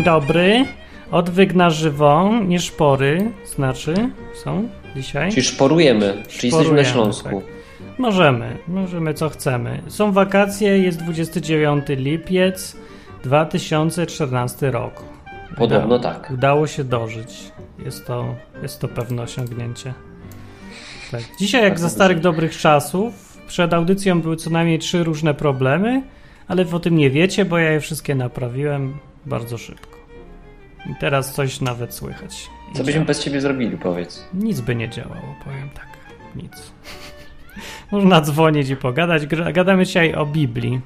Dzień dobry. Odwyk na żywo, nie szpory, znaczy są dzisiaj. Czyli szporujemy, czyli jesteśmy na Śląsku. Tak. Możemy, możemy co chcemy. Są wakacje, jest 29 lipiec 2014 rok. Podobno tak. Udało się dożyć. Jest to, jest to pewne osiągnięcie. Tak. Dzisiaj, jak Tak, za to starych dobrych czasów, przed audycją były co najmniej trzy różne problemy, ale wy o tym nie wiecie, bo ja je wszystkie naprawiłem bardzo szybko. I teraz coś nawet słychać. I Co byśmy bez ciebie zrobili, powiedz. Nic by nie działało, powiem tak. Nic. Można dzwonić i pogadać. Gadamy dzisiaj o Biblii.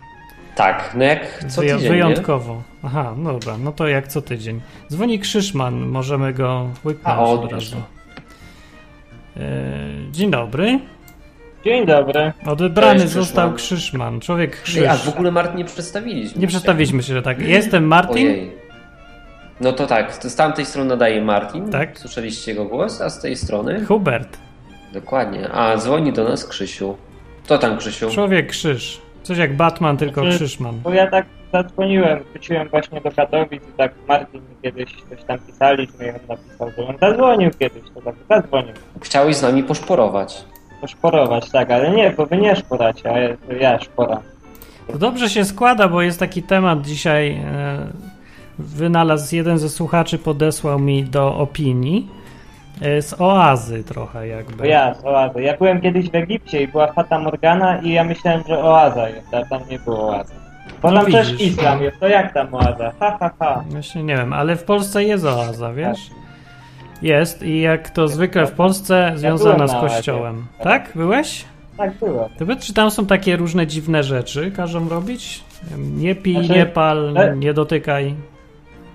Tak, no jak co tydzień, nie? Wyjątkowo. Aha, no dobra, no to jak co tydzień. Dzwoni Krzyszman, możemy go łyknąć A, o, od razu. E, dzień dobry. Dzień dobry. Odebrany Cześć, został Krzyszman. Krzyszman. Człowiek Krzysz. Ej, a w ogóle Martin nie przedstawiliśmy. Nie przedstawiliśmy się, że tak. Jestem Martin. Ojej. No to tak, z tamtej strony nadaje Martin. Tak. Słyszeliście jego głos, a z tej strony? Hubert. Dokładnie. A dzwoni do nas Krzysiu. To tam Krzysiu? Człowiek Krzyż. Coś jak Batman, tylko Znaczy- Krzyszman. Bo ja tak zadzwoniłem, wróciłem właśnie do Katowic i tak Martin kiedyś coś tam pisaliśmy i on napisał, że on zadzwonił kiedyś, to tak zadzwonił. Chciałeś z nami poszporować. Poszporować, tak, ale nie, bo wy nie szporacie, a ja, ja szporam. To dobrze się składa, bo jest taki temat dzisiaj. Wynalazł jeden ze słuchaczy, podesłał mi do opinii. E, z oazy trochę jakby. Ja z oazy. Ja byłem kiedyś w Egipcie i była Fata Morgana i ja myślałem, że oaza jest, a tam nie było oazy. Bo No tam też islam jest, to jak tam oaza? Ha, ha, ha. Właśnie nie wiem, ale w Polsce jest oaza, wiesz? Jest i jak to zwykle w Polsce związana byłem z kościołem. Tak? Byłeś? Tak było. To czy tam są takie różne dziwne rzeczy, każą robić? Nie pij, Znaczy, nie pal, nie dotykaj.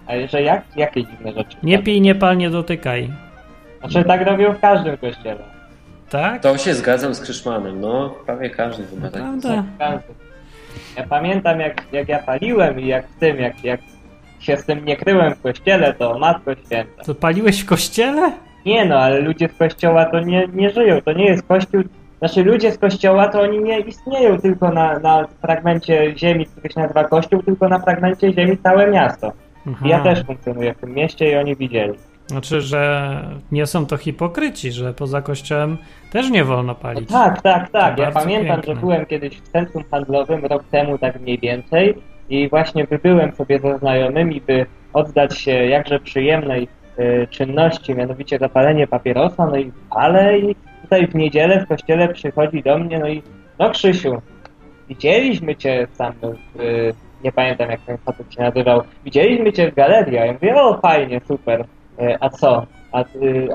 Ale że jak? Jakie dziwne rzeczy? Nie pij, nie pal, nie dotykaj. Znaczy tak robią w każdym kościele. Tak? To się zgadzam z Krzyszmanem, no prawie każdy chyba tak. Prawda? Każdy. Ja pamiętam jak, jak ja paliłem i jak w tym, jak, jak się z tym nie kryłem w kościele, to Matko Święta. To paliłeś w kościele? Nie no, ale ludzie z kościoła to nie, nie żyją, to nie jest kościół. Znaczy ludzie z kościoła to oni nie istnieją tylko na, na fragmencie ziemi, który się nazywa kościół, tylko na fragmencie ziemi całe miasto. Aha. I ja też funkcjonuję w tym mieście i oni widzieli. Znaczy, że nie są to hipokryci, że poza kościołem też nie wolno No palić. tak, tak, tak. To Ja pamiętam, piękne. że byłem kiedyś w centrum handlowym rok temu tak mniej więcej i właśnie wybyłem sobie ze znajomymi, by oddać się jakże przyjemnej y, czynności, mianowicie zapalenie papierosa, no i palę i tutaj w niedzielę w kościele przychodzi do mnie, no i no Krzysiu, widzieliśmy cię tam, y, nie pamiętam jak ten facet się nazywał, widzieliśmy cię w galerii, a ja mówię, o fajnie, super, y, a co? A,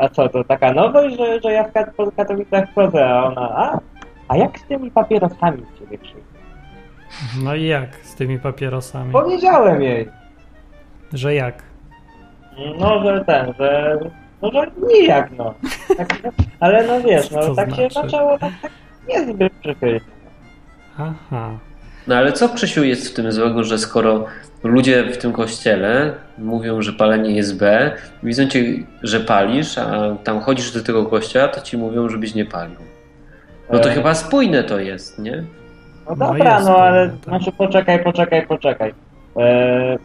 a co, to taka nowość, że, że ja w Katowicach wchodzę, a ona, a, a jak z tymi papierosami ciebie Krzysiu? No i jak z tymi papierosami? Powiedziałem jej, Że jak? no, że ten, że, no, że nijak, no. Tak, ale no wiesz, no tak się znaczy? zaczęło, tak, tak niezbyt przychylnie. Aha. No ale co Krzysiu jest w tym złego, że skoro ludzie w tym kościele mówią, że palenie jest B, widzą cię, że palisz, a tam chodzisz do tego kościoła, to ci mówią, żebyś nie palił. No to E, chyba spójne to jest, nie? No No dobra, no to, ale tak. znaczy poczekaj, poczekaj, poczekaj. E,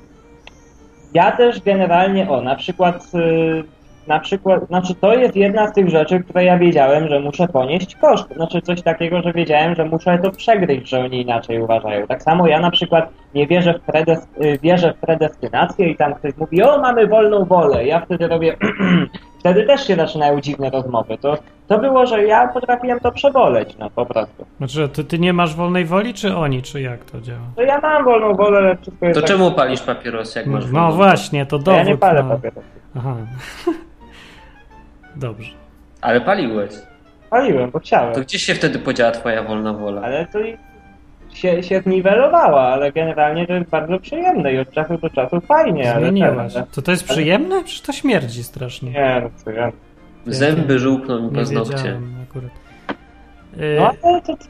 ja też generalnie, o, na przykład, y, na przykład, znaczy to jest jedna z tych rzeczy, które ja wiedziałem, że muszę ponieść koszt. Znaczy coś takiego, że wiedziałem, że muszę to przegryźć, że oni inaczej uważają. Tak samo ja na przykład nie wierzę w, predes, y, wierzę w predestynację i tam ktoś mówi, o, mamy wolną wolę. Ja wtedy robię, wtedy też się zaczynają dziwne rozmowy. To, to było, że ja potrafiłem to przeboleć, no po prostu. Znaczy, ty, ty nie masz wolnej woli, czy oni, czy jak to działa? To ja mam wolną wolę, ale wszystko jest To tak... czemu palisz papierosy, jak masz No właśnie, to dowód. Ja nie palę no. papierosów. Aha. Dobrze. Ale paliłeś. Paliłem, bo chciałem. To gdzie się wtedy podziała twoja wolna wola? Ale to i się, się zniwelowała, ale generalnie to jest bardzo przyjemne i od czasu do czasu fajnie, ale Zmieniłaś. ten, To to jest przyjemne? Przecież to śmierdzi strasznie. Nie, no co ja. Zęby żółkną mi Nie paznokcie. Y, No ale to, to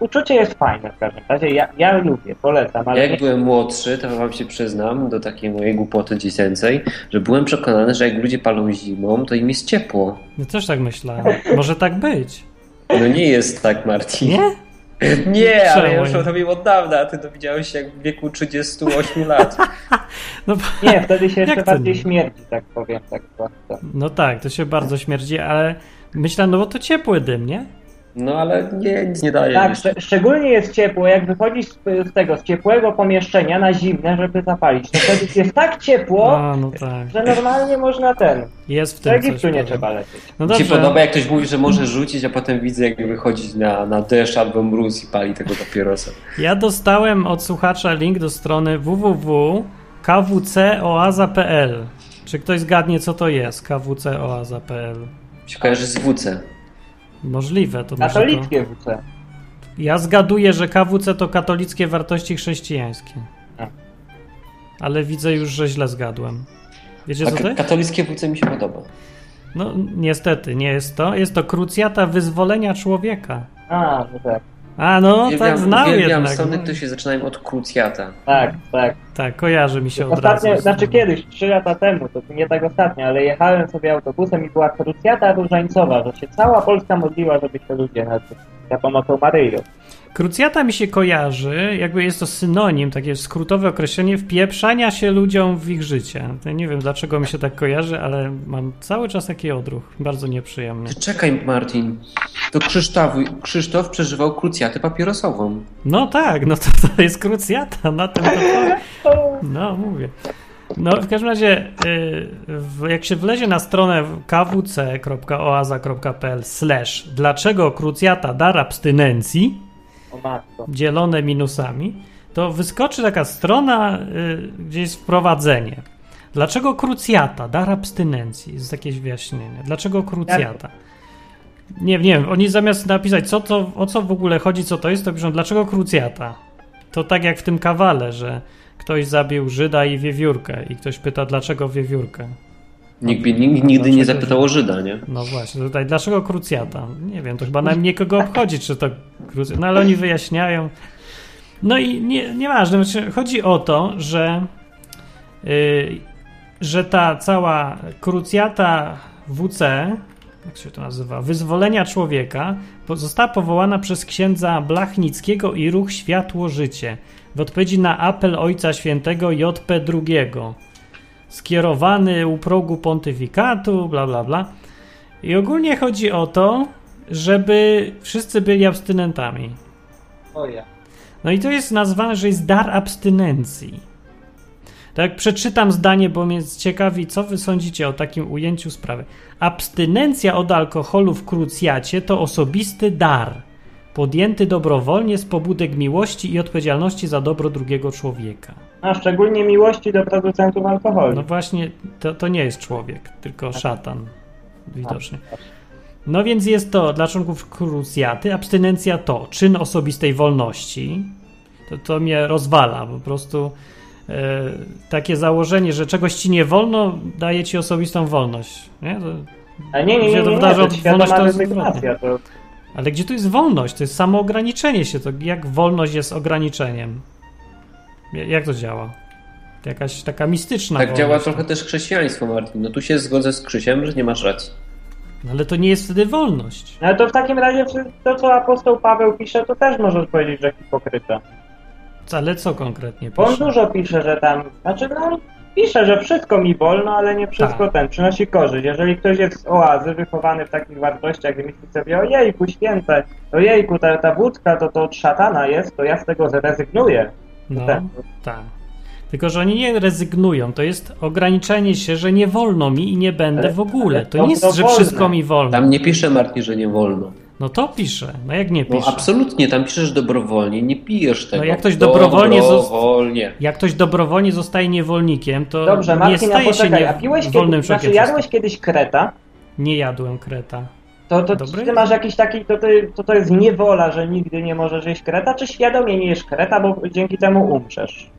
uczucie jest fajne w każdym razie. Ja, ja lubię, polecam, ale Jak nie, byłem młodszy, to wam się przyznam do takiej mojej głupoty dziecięcej, że byłem przekonany, że jak ludzie palą zimą, to im jest ciepło. Ja też tak myślałem. Może tak być. No nie jest tak, Marcin. Nie? Nie, ale ja już o tobie od dawna, a ty to widziałeś jak w wieku 38 lat. No, Nie, wtedy się jeszcze bardziej nie? śmierdzi, tak powiem, tak zwłaszcza. no tak, to się bardzo śmierdzi, ale myślę, no bo to ciepły dym, nie? No ale nie, nic nie daje. Tak, szczególnie jest ciepło, jak wychodzisz z, z tego, z ciepłego pomieszczenia na zimne, żeby zapalić. To wtedy jest tak ciepło, A, no tak. że normalnie można ten. Jest w Do tym coś. Egiptu nie powiem. trzeba lecieć. No podoba, jak ktoś mówi, że może rzucić, a potem widzę, jak wychodzić na, na deszcz albo mróz i pali tego papierosa. Ja dostałem od słuchacza link do strony www.kwcoaza.pl. Czy ktoś zgadnie, co to jest kwcoaza.pl? Się kojarzy z WC. Możliwe, to może to... Katolickie WC. Ja zgaduję, że KWC to katolickie wartości chrześcijańskie. A. Ale widzę już, że źle zgadłem. Wiecie A co to katolickie WC mi się podoba. No niestety, nie jest to. Jest to krucjata wyzwolenia człowieka. A, no tak. A no, tak uwielbiam jednak. strony, no. które się zaczynają od krucjata. Tak, tak. Tak, kojarzy mi się od Ostatnio, razu. znaczy kiedyś, trzy lata temu, to nie tak ostatnio, ale jechałem sobie autobusem i była krucjata różańcowa, że się cała Polska modliła, żeby się ludzie na za pomocą Maryi. Krucjata mi się kojarzy, jakby jest to synonim, takie skrótowe określenie wpieprzania się ludziom w ich życie. To nie wiem dlaczego mi się tak kojarzy, ale mam cały czas taki odruch. Bardzo nieprzyjemny. Ty czekaj, Martin. To Krzysztof, Krzysztof przeżywał krucjatę papierosową. No tak, no to, to jest krucjata, na tym to... No, mówię. No, w każdym razie, y, jak się wlezie na stronę kwc.oaza.pl slash dlaczego krucjata dar abstynencji. Dzielone minusami, to wyskoczy taka strona, y, gdzie jest wprowadzenie. Dlaczego krucjata, dar abstynencji? Jest jakieś wyjaśnienie. Dlaczego krucjata? Nie, nie wiem, oni zamiast napisać, co to, o co w ogóle chodzi, co to jest, to piszą, dlaczego krucjata? To tak jak w tym kawale, że ktoś zabił Żyda i wiewiórkę i ktoś pyta, dlaczego wiewiórkę? Nikt, nikt nigdy nie zapytał o Żyda, nie? No właśnie, tutaj dlaczego krucjata? Nie wiem, to chyba nam nikogo obchodzi, czy to krucjata, no ale oni wyjaśniają. No i nie, nieważne, znaczy chodzi o to, że, yy, że ta cała krucjata WC, jak się to nazywa, wyzwolenia człowieka, została powołana przez księdza Blachnickiego i ruch Światło Życie w odpowiedzi na apel Ojca Świętego JP II skierowany u progu pontyfikatu, bla bla bla. I ogólnie chodzi o to, żeby wszyscy byli abstynentami. O ja. No i to jest nazwane, że jest dar abstynencji. Tak, przeczytam zdanie, bo mnie ciekawi, co wy sądzicie o takim ujęciu sprawy. Abstynencja od alkoholu w krucjacie to osobisty dar, podjęty dobrowolnie z pobudek miłości i odpowiedzialności za dobro drugiego człowieka. A szczególnie miłości do producentów alkoholu. No właśnie, to, to nie jest człowiek, tylko szatan. Widocznie. No więc jest to dla członków krucjaty. Abstynencja to czyn osobistej wolności. To, to mnie rozwala. Po prostu e, takie założenie, że czegoś ci nie wolno, daje ci osobistą wolność. Nie? To, A nie, nie, nie, się nie, to nie, wydarzy to od jest świadoma wolność, to jest rezygnacja. To, ale gdzie tu jest wolność? To jest samo ograniczenie się. To jak wolność jest ograniczeniem? Ja- Jak to działa? To Jakaś taka mistyczna Tak działa wolność. trochę też chrześcijaństwo, Martin. No tu się zgodzę z Krzysiem, że nie masz racji. No Ale to nie jest wtedy wolność. no to w takim razie to, co apostoł Paweł pisze, to też możesz powiedzieć, że hipokryta. Ale co konkretnie Bo on pisze? dużo pisze, że tam, znaczy no, pisze, że wszystko mi wolno, ale nie wszystko Tak. ten, przynosi korzyść. Jeżeli ktoś jest z oazy, wychowany w takich wartościach, gdy myśli sobie, ojejku, święte, ojejku, ta, ta wódka to, to od szatana jest, to ja z tego zrezygnuję. No, Tak. tak. Tylko, że oni nie rezygnują. To jest ograniczenie się, że nie wolno mi i nie będę Ale- w ogóle. To to nie jest, że wolne. wszystko mi wolno. Tam nie pisze, Martin, że nie wolno. No to pisze. No jak nie No pisze? absolutnie, tam piszesz dobrowolnie, nie pijesz tego. No jak ktoś dobrowolnie Dobrowolnie. Jak ktoś dobrowolnie zostaje niewolnikiem, to Dobrze, nie Marcin, a staje się poczekaj, nie a piłeś wolnym kiedyś, znaczy jadłeś kiedyś kreta, Nie jadłem kreta. to, to Dobry? ty masz jakiś taki, to, ty, to to jest niewola, że nigdy nie możesz jeść kreta, czy świadomie nie jesz kreta, bo dzięki temu umrzesz?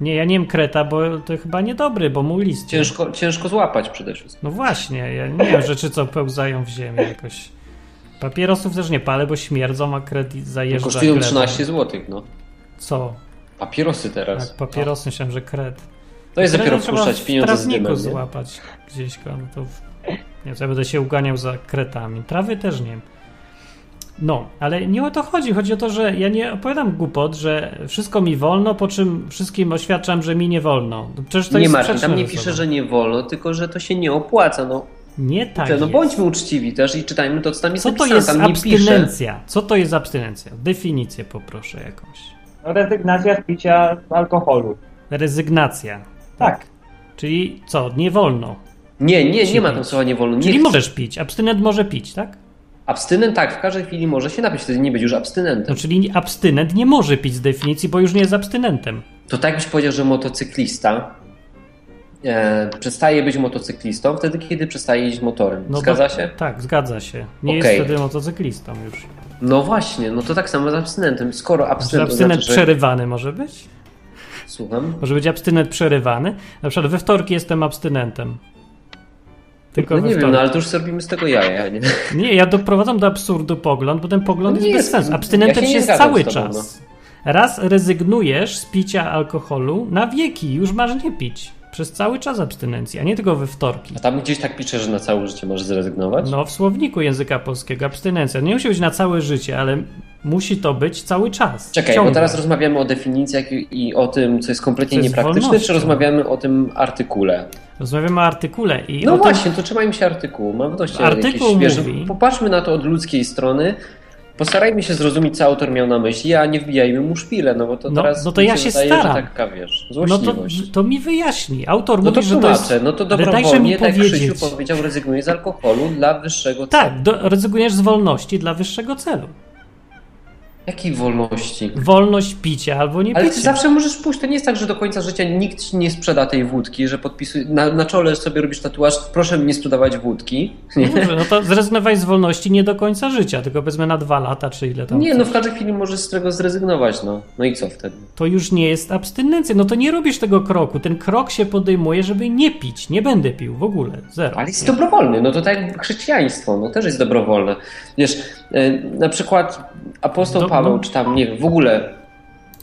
Nie, ja nie wiem kreta, bo to chyba niedobry, bo mu list. Ciężko, ciężko złapać przede wszystkim. No właśnie, ja nie wiem rzeczy, co pełzają w ziemię jakoś. Papierosów też nie palę, bo śmierdzą, a kredit zajeżdża Kosztują kredą. 13 zł, no. Co? Papierosy teraz. Tak, papierosy, myślałem, że kred. To jest dopiero wpuszczać pieniądze z dymem, nie? złapać gdzieś. No to. Nie, to ja będę się uganiał za kretami. Trawy też nie wiem. No, ale nie o to chodzi. Chodzi o to, że ja nie opowiadam głupot, że wszystko mi wolno, po czym wszystkim oświadczam, że mi nie wolno. No Przecież to nie jest sprzeczne tam nie ze pisze, że nie wolno, tylko że to się nie opłaca. No, Nie tak no jest. bądźmy uczciwi też i czytajmy to, co tam jest Co to napisane. jest abstynencja? Co to jest abstynencja? Definicję poproszę jakąś. No, rezygnacja z picia alkoholu. Rezygnacja. Tak. Czyli co? Nie wolno. Nie, nie, nie ma tam słowa nie wolno. Nie Czyli chcę. możesz pić. Abstynent może pić, tak? Abstynent tak, w każdej chwili może się napić, wtedy nie być już abstynentem. No, czyli abstynent nie może pić z definicji, bo już nie jest abstynentem. To tak byś powiedział, że motocyklista e, przestaje być motocyklistą wtedy, kiedy przestaje jeździć motorem. No Zgadza to, się? Tak, zgadza się. Nie Okej. jest wtedy motocyklistą już. No właśnie, no to tak samo z abstynentem. Skoro Że abstynent to abstynent znaczy, że... przerywany może być? Słucham? Może być abstynent przerywany? Na przykład we wtorki jestem abstynentem. Tylko No nie wiem, no ale to już zrobimy z tego jaja, nie? Nie, ja doprowadzam do absurdu pogląd, bo ten pogląd No jest bez sensu. ja Abstynentem się nie jest cały tobą, no. czas. Raz rezygnujesz z picia alkoholu na wieki, już masz nie pić. Przez cały czas abstynencji, a nie tylko we wtorki. A tam gdzieś tak pisze, że na całe życie możesz zrezygnować? No, w słowniku języka polskiego abstynencja. Nie musi być na całe życie, ale musi to być cały czas. Czekaj, ciągle. bo teraz rozmawiamy o definicjach i i o tym, co jest kompletnie Co jest niepraktyczne, wolnością. czy rozmawiamy o tym artykule? Rozmawiamy o artykule i No o tym, właśnie, to trzymajmy się artykułu. Mam dość Artykuł jakieś świeże. mówi- Popatrzmy na to od ludzkiej strony. Postarajmy się zrozumieć, co autor miał na myśli, a nie wbijajmy mu szpilę, no bo to No, teraz no to mi ja się wydaje, staram. że taka, wiesz, no to, złośliwość. to mi wyjaśni. Autor No to mówi, że to tłumaczę, jest... no to dobrowolnie, tak powiedzieć. Krzysiu powiedział, rezygnuje z alkoholu dla wyższego celu. Tak, do, rezygnujesz z wolności dla wyższego celu. Jakiej wolności? Wolność picia albo nie Ale picia. ty zawsze możesz pójść. To nie jest tak, że do końca życia nikt ci nie sprzeda tej wódki, że podpisuje, na, na czole sobie robisz tatuaż, proszę mi nie sprzedawać wódki. No dobrze, no to zrezygnowałeś z wolności nie do końca życia, tylko powiedzmy na dwa lata, czy ile tam. Nie, no chcesz. w każdej chwili możesz z tego zrezygnować, no. No i co wtedy? To już nie jest abstynencja. No to nie robisz tego kroku. Ten krok się podejmuje, żeby nie pić. Nie będę pił w ogóle. Zero. Ale jest dobrowolny, no to tak jak chrześcijaństwo, no też jest dobrowolne. Wiesz, e, na przykład apostoł Do- Paweł, no. czy tam, nie wiem, w ogóle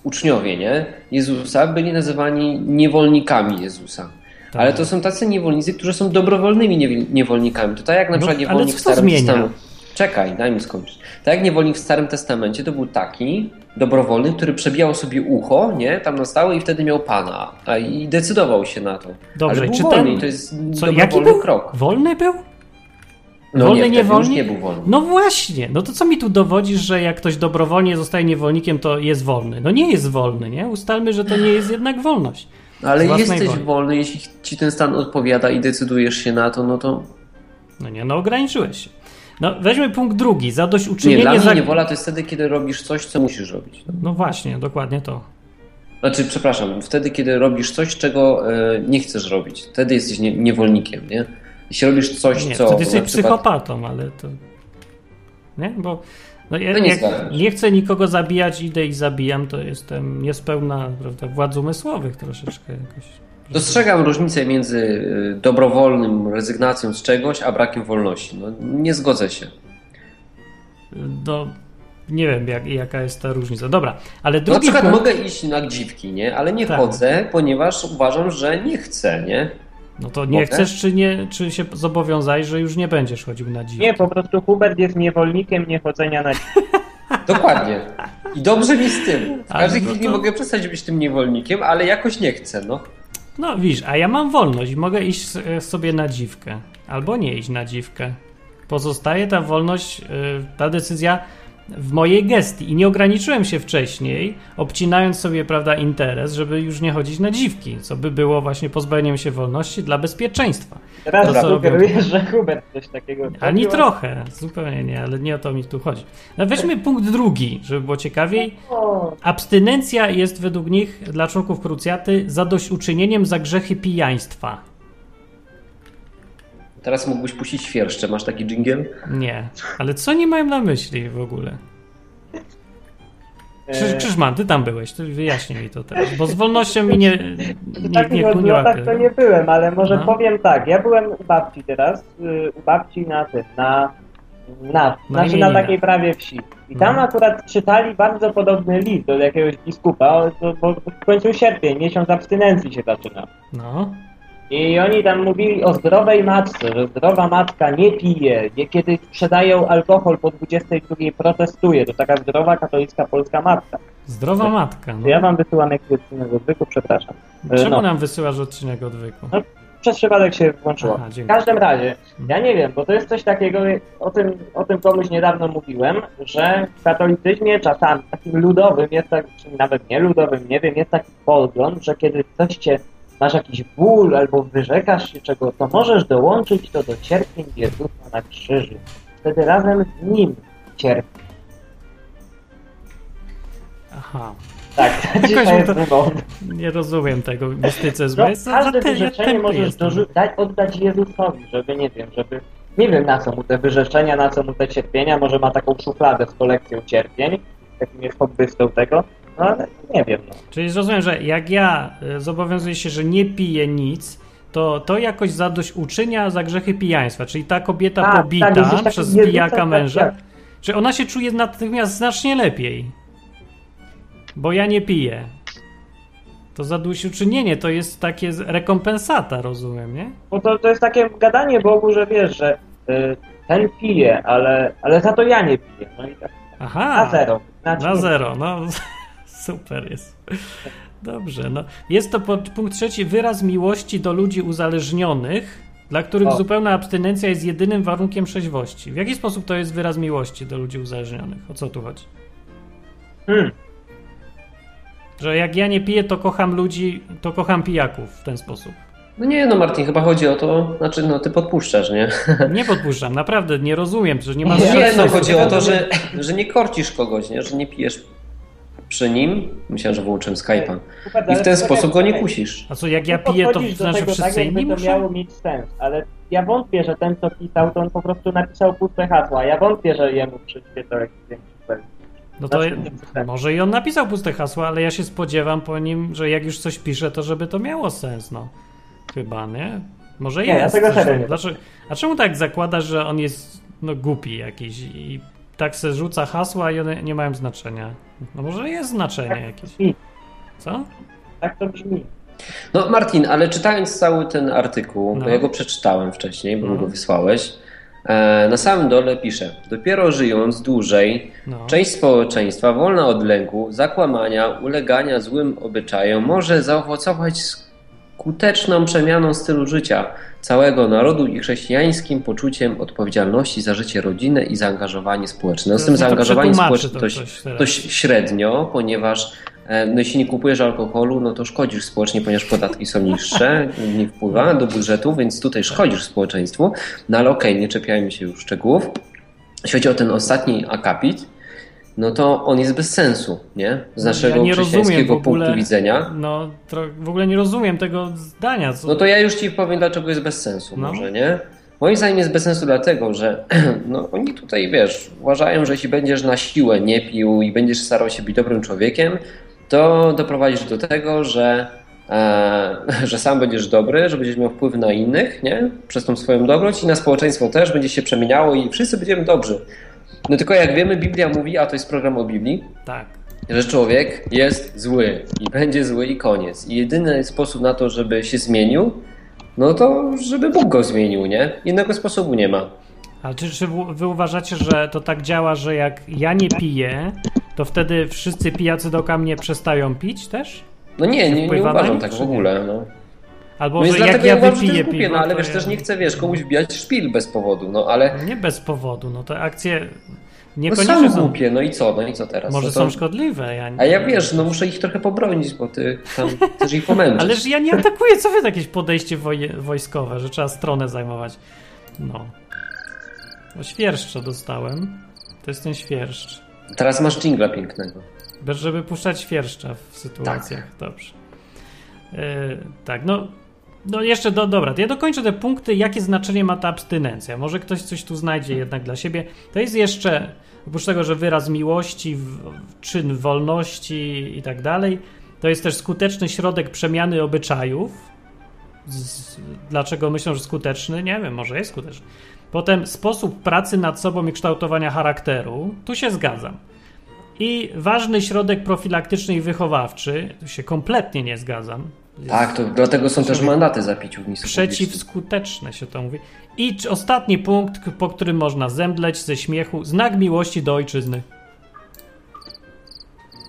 uczniowie, nie? Jezusa byli nazywani niewolnikami Jezusa. Tak. Ale to są tacy niewolnicy, którzy są dobrowolnymi niewolnikami. To tak jak na No, przykład niewolnik w Starym? Testamencie. Czekaj, daj mi skończyć. Tak jak niewolnik w Starym Testamencie to był taki dobrowolny, który przebijał sobie ucho, nie? Tam na stałe i wtedy miał pana. A i decydował się na to. Dobrze, Ale był czy wolny ten- to jest Co, dobrowolny jaki był? krok. Wolny był? No wolny, nie, niewolnik? nie był wolny. No właśnie. No to co mi tu dowodzisz, że jak ktoś dobrowolnie zostaje niewolnikiem, to jest wolny? No nie jest wolny, nie? Ustalmy, że to nie jest jednak wolność. Ale z własnej jesteś woli. wolny, jeśli ci ten stan odpowiada i decydujesz się na to, no to No nie, no ograniczyłeś się. No weźmy punkt drugi. nie, Zadośćuczynienie dla mnie za... niewola to jest wtedy, kiedy robisz coś, co musisz robić. No. No właśnie, dokładnie to. Znaczy, przepraszam, wtedy, kiedy robisz coś, czego e, nie chcesz robić. Wtedy jesteś nie, niewolnikiem, nie? Jeśli robisz coś, Nie, co wtedy jesteś przykład... psychopatą, ale to... Nie? Bo no ja nie nie chcę nikogo zabijać, idę i zabijam, to jestem niespełna prawda, władz umysłowych troszeczkę jakoś. Dostrzegam różnicę między y, dobrowolnym rezygnacją z czegoś, a brakiem wolności. No, nie zgodzę się. No, nie wiem jak, jaka jest ta różnica. Dobra, ale No, na drugi przykład punkt... mogę iść na dziwki, nie? Ale nie Tak. chodzę, ponieważ uważam, że nie chcę, nie? No to nie Mogę? chcesz, czy, nie, czy się zobowiązałeś, że już nie będziesz chodził na dziwki? Nie, po prostu Hubert jest niewolnikiem niechodzenia na Dokładnie. I dobrze mi z tym. W każdej no chwili to- mogę przestać być tym niewolnikiem, ale jakoś nie chcę, no. No widzisz, a ja mam wolność i mogę iść e, sobie na dziwkę. Albo nie iść na dziwkę. Pozostaje ta wolność, e, ta decyzja w mojej gestii. I nie ograniczyłem się wcześniej, obcinając sobie, prawda, interes, żeby już nie chodzić na dziwki, co by było właśnie pozbawieniem się wolności dla bezpieczeństwa. Teraz To co sugerujesz, że Hubert coś takiego Ani zrobił, trochę, zupełnie nie, ale nie o to mi tu chodzi. No weźmy punkt drugi, żeby było ciekawiej. Abstynencja jest według nich dla członków krucjaty zadośćuczynieniem za grzechy pijaństwa. Teraz mógłbyś puścić świerszcze. Masz taki dżingiel? Nie, ale co nie mają na myśli w ogóle? Krzyż, e, Krzyżman, ty tam byłeś, to wyjaśnij mi to teraz, bo z wolnością mi nie, W nie, takich nie, nie odlotach to nie byłem, ale może No. powiem tak. Ja byłem u babci teraz, y, u babci na tym, na, na, Na znaczy na takiej prawie wsi. I tam No. akurat czytali bardzo podobny list do jakiegoś biskupa, o- bo, bo w końcu sierpień, miesiąc abstynencji się zaczyna. No, I oni tam mówili o zdrowej matce, że zdrowa matka nie pije, niekiedy sprzedają alkohol po 22 protestuje. To taka zdrowa katolicka polska matka. Zdrowa matka. No. Ja wam wysyłam jakiś odcinek odwyku, przepraszam. Czemu no. nam wysyłasz odcinek odwyku? No, Przez przypadek się włączyło. Aha, w każdym razie, ja nie wiem, bo to jest coś takiego, o tym, o tym komuś niedawno mówiłem, że w katolicyzmie czasami takim ludowym jest tak, czy nawet nie ludowym, nie wiem, jest taki pogląd, że kiedy coś cię, masz jakiś ból albo wyrzekasz się czego, to możesz dołączyć to do cierpień Jezusa na krzyżu. Wtedy razem z Nim cierpi. Aha. Tak, dzisiaj to- wymowny. Nie rozumiem tego mistycyzmu. No, każde za te- ja wyrzeczenie tępy możesz dać, oddać Jezusowi, żeby, nie wiem, żeby... Nie wiem, na co mu te wyrzeczenia, na co mu te cierpienia, może ma taką szufladę z kolekcją cierpień, jakim jest hobbystą tego, no ale nie wiem, no. Czyli rozumiem, że jak ja y, zobowiązuję się, że nie piję nic, to to jakoś zadośćuczynia za grzechy pijaństwa. Czyli ta kobieta Tak, pobita tak, jesteś takim przez pijaka tak, męża, tak. czy ona się czuje natychmiast znacznie lepiej. Bo ja nie piję. To zadośćuczynienie to jest takie rekompensata, rozumiem, nie? Bo to, to jest takie gadanie Bogu, że wiesz, że y, ten pije, ale, ale za to ja nie piję. No i tak, Aha. na zero. Znaczy, Na zero, no super jest. Dobrze, no. Jest to pod, punkt trzeci, wyraz miłości do ludzi uzależnionych, dla których O. zupełna abstynencja jest jedynym warunkiem trzeźwości. W jaki sposób to jest wyraz miłości do ludzi uzależnionych? O co tu chodzi? Hmm. Że jak ja nie piję, to kocham ludzi, to kocham pijaków w ten sposób. No nie, no Martin, chyba chodzi o to, znaczy no ty podpuszczasz, nie? Nie podpuszczam, naprawdę nie rozumiem, że nie ma Nie, no chodzi o to, że, że nie korcisz kogoś, nie? Że nie pijesz przy nim. Myślałem, że wyłączyłem Skype'a. I w ten sposób go nie kusisz. A co, jak ja Ty piję, to znaczy tego wszyscy tak, inni to muszą? miało mieć sens, ale ja wątpię, że ten, co pisał, to on po prostu napisał puste hasła. Ja wątpię, że jemu przyświecał jakiś większy cel. No to Znaczy, może i on napisał puste hasła, ale ja się spodziewam po nim, że jak już coś pisze, to żeby to miało sens, no. Chyba, nie? Może Nie, ja jest. tego coś- serio nie Dlaczego, a czemu tak zakładasz, że on jest no głupi jakiś i tak se rzuca hasła i one nie mają znaczenia? No może jest znaczenie jakieś. brzmi. Co? Tak to brzmi. No Martin, ale czytając cały ten artykuł, No. bo ja go przeczytałem wcześniej, bo No. mi go wysłałeś, e, na samym dole pisze, dopiero żyjąc dłużej, No. część społeczeństwa wolna od lęku, zakłamania, ulegania złym obyczajom może zaowocować skuteczną przemianą stylu życia całego narodu i chrześcijańskim poczuciem odpowiedzialności za życie rodzinne i zaangażowanie społeczne. No z tym zaangażowaniem społecznym to dość, dość średnio, ponieważ e, no jeśli nie kupujesz alkoholu, no to szkodzisz społecznie, ponieważ podatki są niższe, nie wpływa do budżetu, więc tutaj szkodzisz społeczeństwu. No ale okej, nie czepiajmy się już szczegółów. Jeśli chodzi o ten ostatni akapit, no to on jest bez sensu, nie? Z naszego ja nie chrześcijańskiego ogóle, punktu widzenia. No, w ogóle nie rozumiem tego zdania. Co, No to ja już ci powiem, dlaczego jest bez sensu, No. może, nie? Moim zdaniem jest bez sensu dlatego, że no, oni tutaj, wiesz, uważają, że jeśli będziesz na siłę nie pił i będziesz starał się być dobrym człowiekiem, to doprowadzisz do tego, że, e, że sam będziesz dobry, że będziesz miał wpływ na innych, nie? Przez tą swoją dobroć i na społeczeństwo też będzie się przemieniało i wszyscy będziemy dobrzy. No tylko jak wiemy, Biblia mówi, a to jest program o Biblii, Tak. że człowiek jest zły i będzie zły i koniec. I jedyny sposób na to, żeby się zmienił, no to żeby Bóg go zmienił, nie? Innego sposobu nie ma. Ale czy, czy wy uważacie, że to tak działa, że jak ja nie piję, to wtedy wszyscy pijacy dookoła mnie przestają pić też? No nie, nie, nie uważam tak w ogóle. No. Albo No że jak ja ja uważam, wypiję piwo, no ale wiesz, ja... też nie chcę, wiesz, komuś wbijać szpil bez powodu, no ale Nie bez powodu, no te akcje no niekoniecznie są są... głupie, no i co, no i co teraz? Może no to... są szkodliwe. Ja nie... A ja wiesz, no muszę ich trochę pobronić, bo ty tam chcesz ich pomęczyć. Ależ ja nie atakuję, co wy jakieś podejście woj wojskowe, że trzeba stronę zajmować. No. O świerszcza dostałem. To jest ten świerszcz. Teraz masz dżingla pięknego. Bez żeby puszczać świerszcza w sytuacjach. Dobrze. Yy, tak, no. No jeszcze, do, dobra, to ja dokończę te punkty, jakie znaczenie ma ta abstynencja. Może ktoś coś tu znajdzie jednak dla siebie. To jest jeszcze, oprócz tego, że wyraz miłości, w, czyn wolności i tak dalej, to jest też skuteczny środek przemiany obyczajów. Z, dlaczego myślą, że skuteczny? Nie wiem, może jest skuteczny. Potem sposób pracy nad sobą i kształtowania charakteru. Tu się zgadzam. I ważny środek profilaktyczny i wychowawczy, tu się kompletnie nie zgadzam. Jest Tak, to dlatego są też mandaty za piciu w miejscu. Przeciwskuteczne się to mówi. I ostatni punkt, po którym można zemdleć ze śmiechu. Znak miłości do ojczyzny.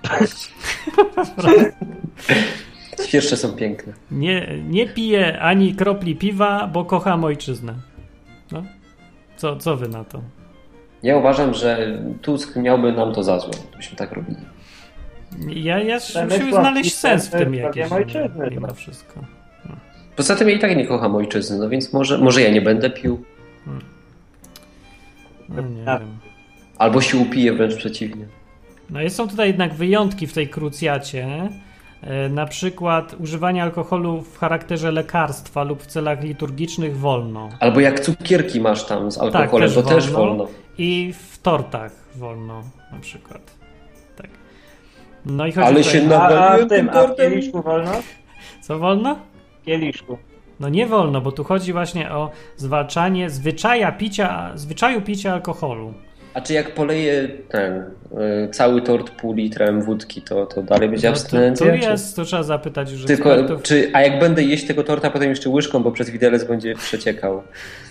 Świerszcze są piękne. Nie, nie piję ani kropli piwa, bo kocham ojczyznę. No. Co, co wy na to? Ja uważam, że Tusk miałby nam to za złe, gdybyśmy tak robili. Ja, ja musiał znaleźć sens w tym jest jakiś. ojczyzny, Mimo wszystko. Poza tym ja i tak nie kocham ojczyzny, no więc może, może ja nie będę pił. No, nie Tak. wiem. Albo się upiję wręcz przeciwnie. No i są tutaj jednak wyjątki w tej krucjacie. E, Na przykład używanie alkoholu w charakterze lekarstwa lub w celach liturgicznych wolno. Albo jak cukierki masz tam z alkoholem, Tak, też to też wolno. wolno. I w tortach wolno na przykład. No i chodzi Ale tutaj... się A, a w tym, tym a w tortem. kieliszku wolno? Co wolno? W kieliszku. No nie wolno, bo tu chodzi właśnie o zwalczanie zwyczaja picia, zwyczaju picia alkoholu. A czy jak poleję ten y, cały tort pół litrem wódki, to, to dalej będzie No to, abstynencja? tu czy- jest, tu trzeba zapytać już Tylko, ekspertów. czy, a jak będę jeść tego torta potem jeszcze łyżką, bo przez widelec będzie przeciekał.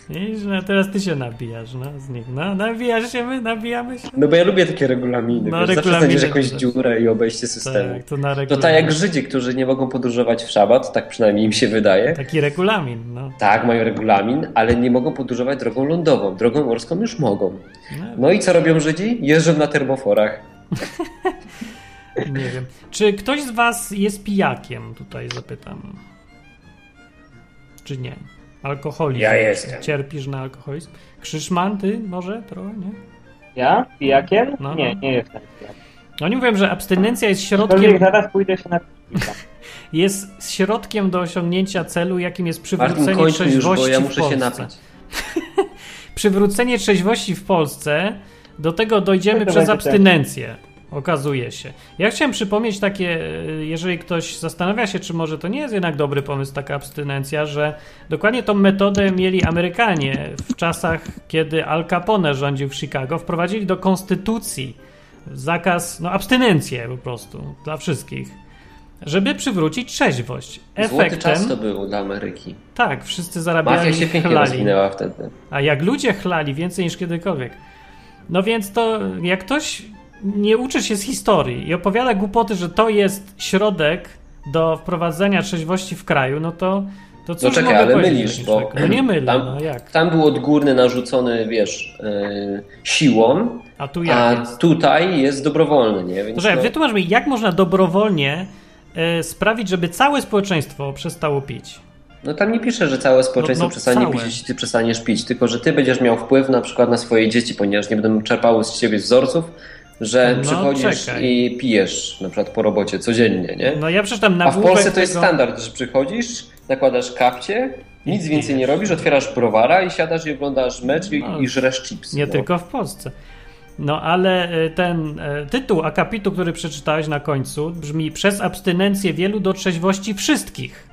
Widzisz, no teraz ty się nabijasz, no, z nich. No, nabijasz się, my nabijamy się. No bo ja lubię takie regulaminy. No, wiesz, zawsze regulaminy znajdziesz jakąś też. dziurę i obejście systemu. Tak, to na To tak jak Żydzi, którzy nie mogą podróżować w szabat, tak przynajmniej im się wydaje. Taki regulamin, no. Tak, mają regulamin, ale nie mogą podróżować drogą lądową. Drogą morską już mogą. no. No i co robią Żydzi? Jeżdżą na termoforach. Nie wiem. Czy ktoś z was jest pijakiem? Tutaj zapytam. Czy nie? Alkoholizm. Ja jestem. Cierpisz na alkoholizm? Krzyszman, ty może trochę, nie? Ja? Pijakiem? No, Nie, no. nie jestem pijakiem. Oni mówią, że abstynencja jest środkiem, zaraz pójdę się na jest środkiem do osiągnięcia celu, jakim jest Martin, przywrócenie już, trzeźwości bo ja w muszę Polsce. się napić. Przywrócenie trzeźwości w Polsce, do tego dojdziemy No przez będzie abstynencję. Okazuje się. Ja chciałem przypomnieć takie, e, jeżeli ktoś zastanawia się, czy może to nie jest jednak dobry pomysł, taka abstynencja, że dokładnie tą metodę mieli Amerykanie w czasach, kiedy Al Capone rządził w Chicago. Wprowadzili do konstytucji zakaz, no abstynencję po prostu dla wszystkich, żeby przywrócić trzeźwość. Złoty czas Efektem, to był dla Ameryki. tak, wszyscy zarabiali, Mafia się pięknie chlali. wtedy. A jak ludzie chlali więcej niż kiedykolwiek. No więc to, jak ktoś nie uczy się z historii i opowiada głupoty, że to jest środek do wprowadzenia trzeźwości w kraju, no to, to cóż No czekaj, mogę ale mylisz, bo? No nie mylę, tam, no jak? tam był odgórny narzucony, wiesz, yy, siłą, A tu a jest? tutaj jest dobrowolny, nie? Więc Dobrze, no, wytłumacz mi, jak można dobrowolnie e, sprawić, żeby całe społeczeństwo przestało pić? no tam nie pisze, że całe społeczeństwo No, no, przestanie całe. pić, jeśli ty przestaniesz pić, tylko że ty będziesz miał wpływ na przykład na swoje dzieci, ponieważ nie będą czerpały z ciebie wzorców, że No, przychodzisz czekaj. i pijesz na przykład po robocie codziennie, nie? No ja przeczytam A w Polsce to jest standard, że przychodzisz, nakładasz kapcie, nic I więcej nie robisz, otwierasz browara i siadasz i oglądasz mecz i, No, i żresz chips. Nie no. tylko w Polsce. No ale y, ten y, tytuł akapitu, który przeczytałeś na końcu, brzmi Przez abstynencję wielu do trzeźwości wszystkich.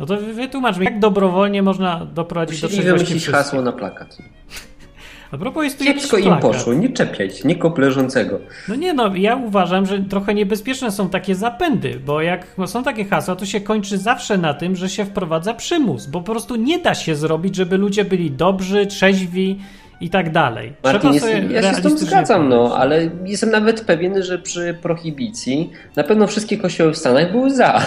No to wy- wytłumacz mi, jak dobrowolnie można doprowadzić do Musieli trzeźwości wymyślić wszystkich. hasło na plakat. A propos jest tu im poszło, nie czepiać, nie kop leżącego. No nie no, ja uważam, że trochę niebezpieczne są takie zapędy, bo jak są takie hasła, to się kończy zawsze na tym, że się wprowadza przymus, bo po prostu nie da się zrobić, żeby ludzie byli dobrzy, trzeźwi i tak dalej. Martin, jest, ja się z tym realistycznie zgadzam, no, ale jestem nawet pewien, że przy prohibicji na pewno wszystkie kościoły w Stanach były za.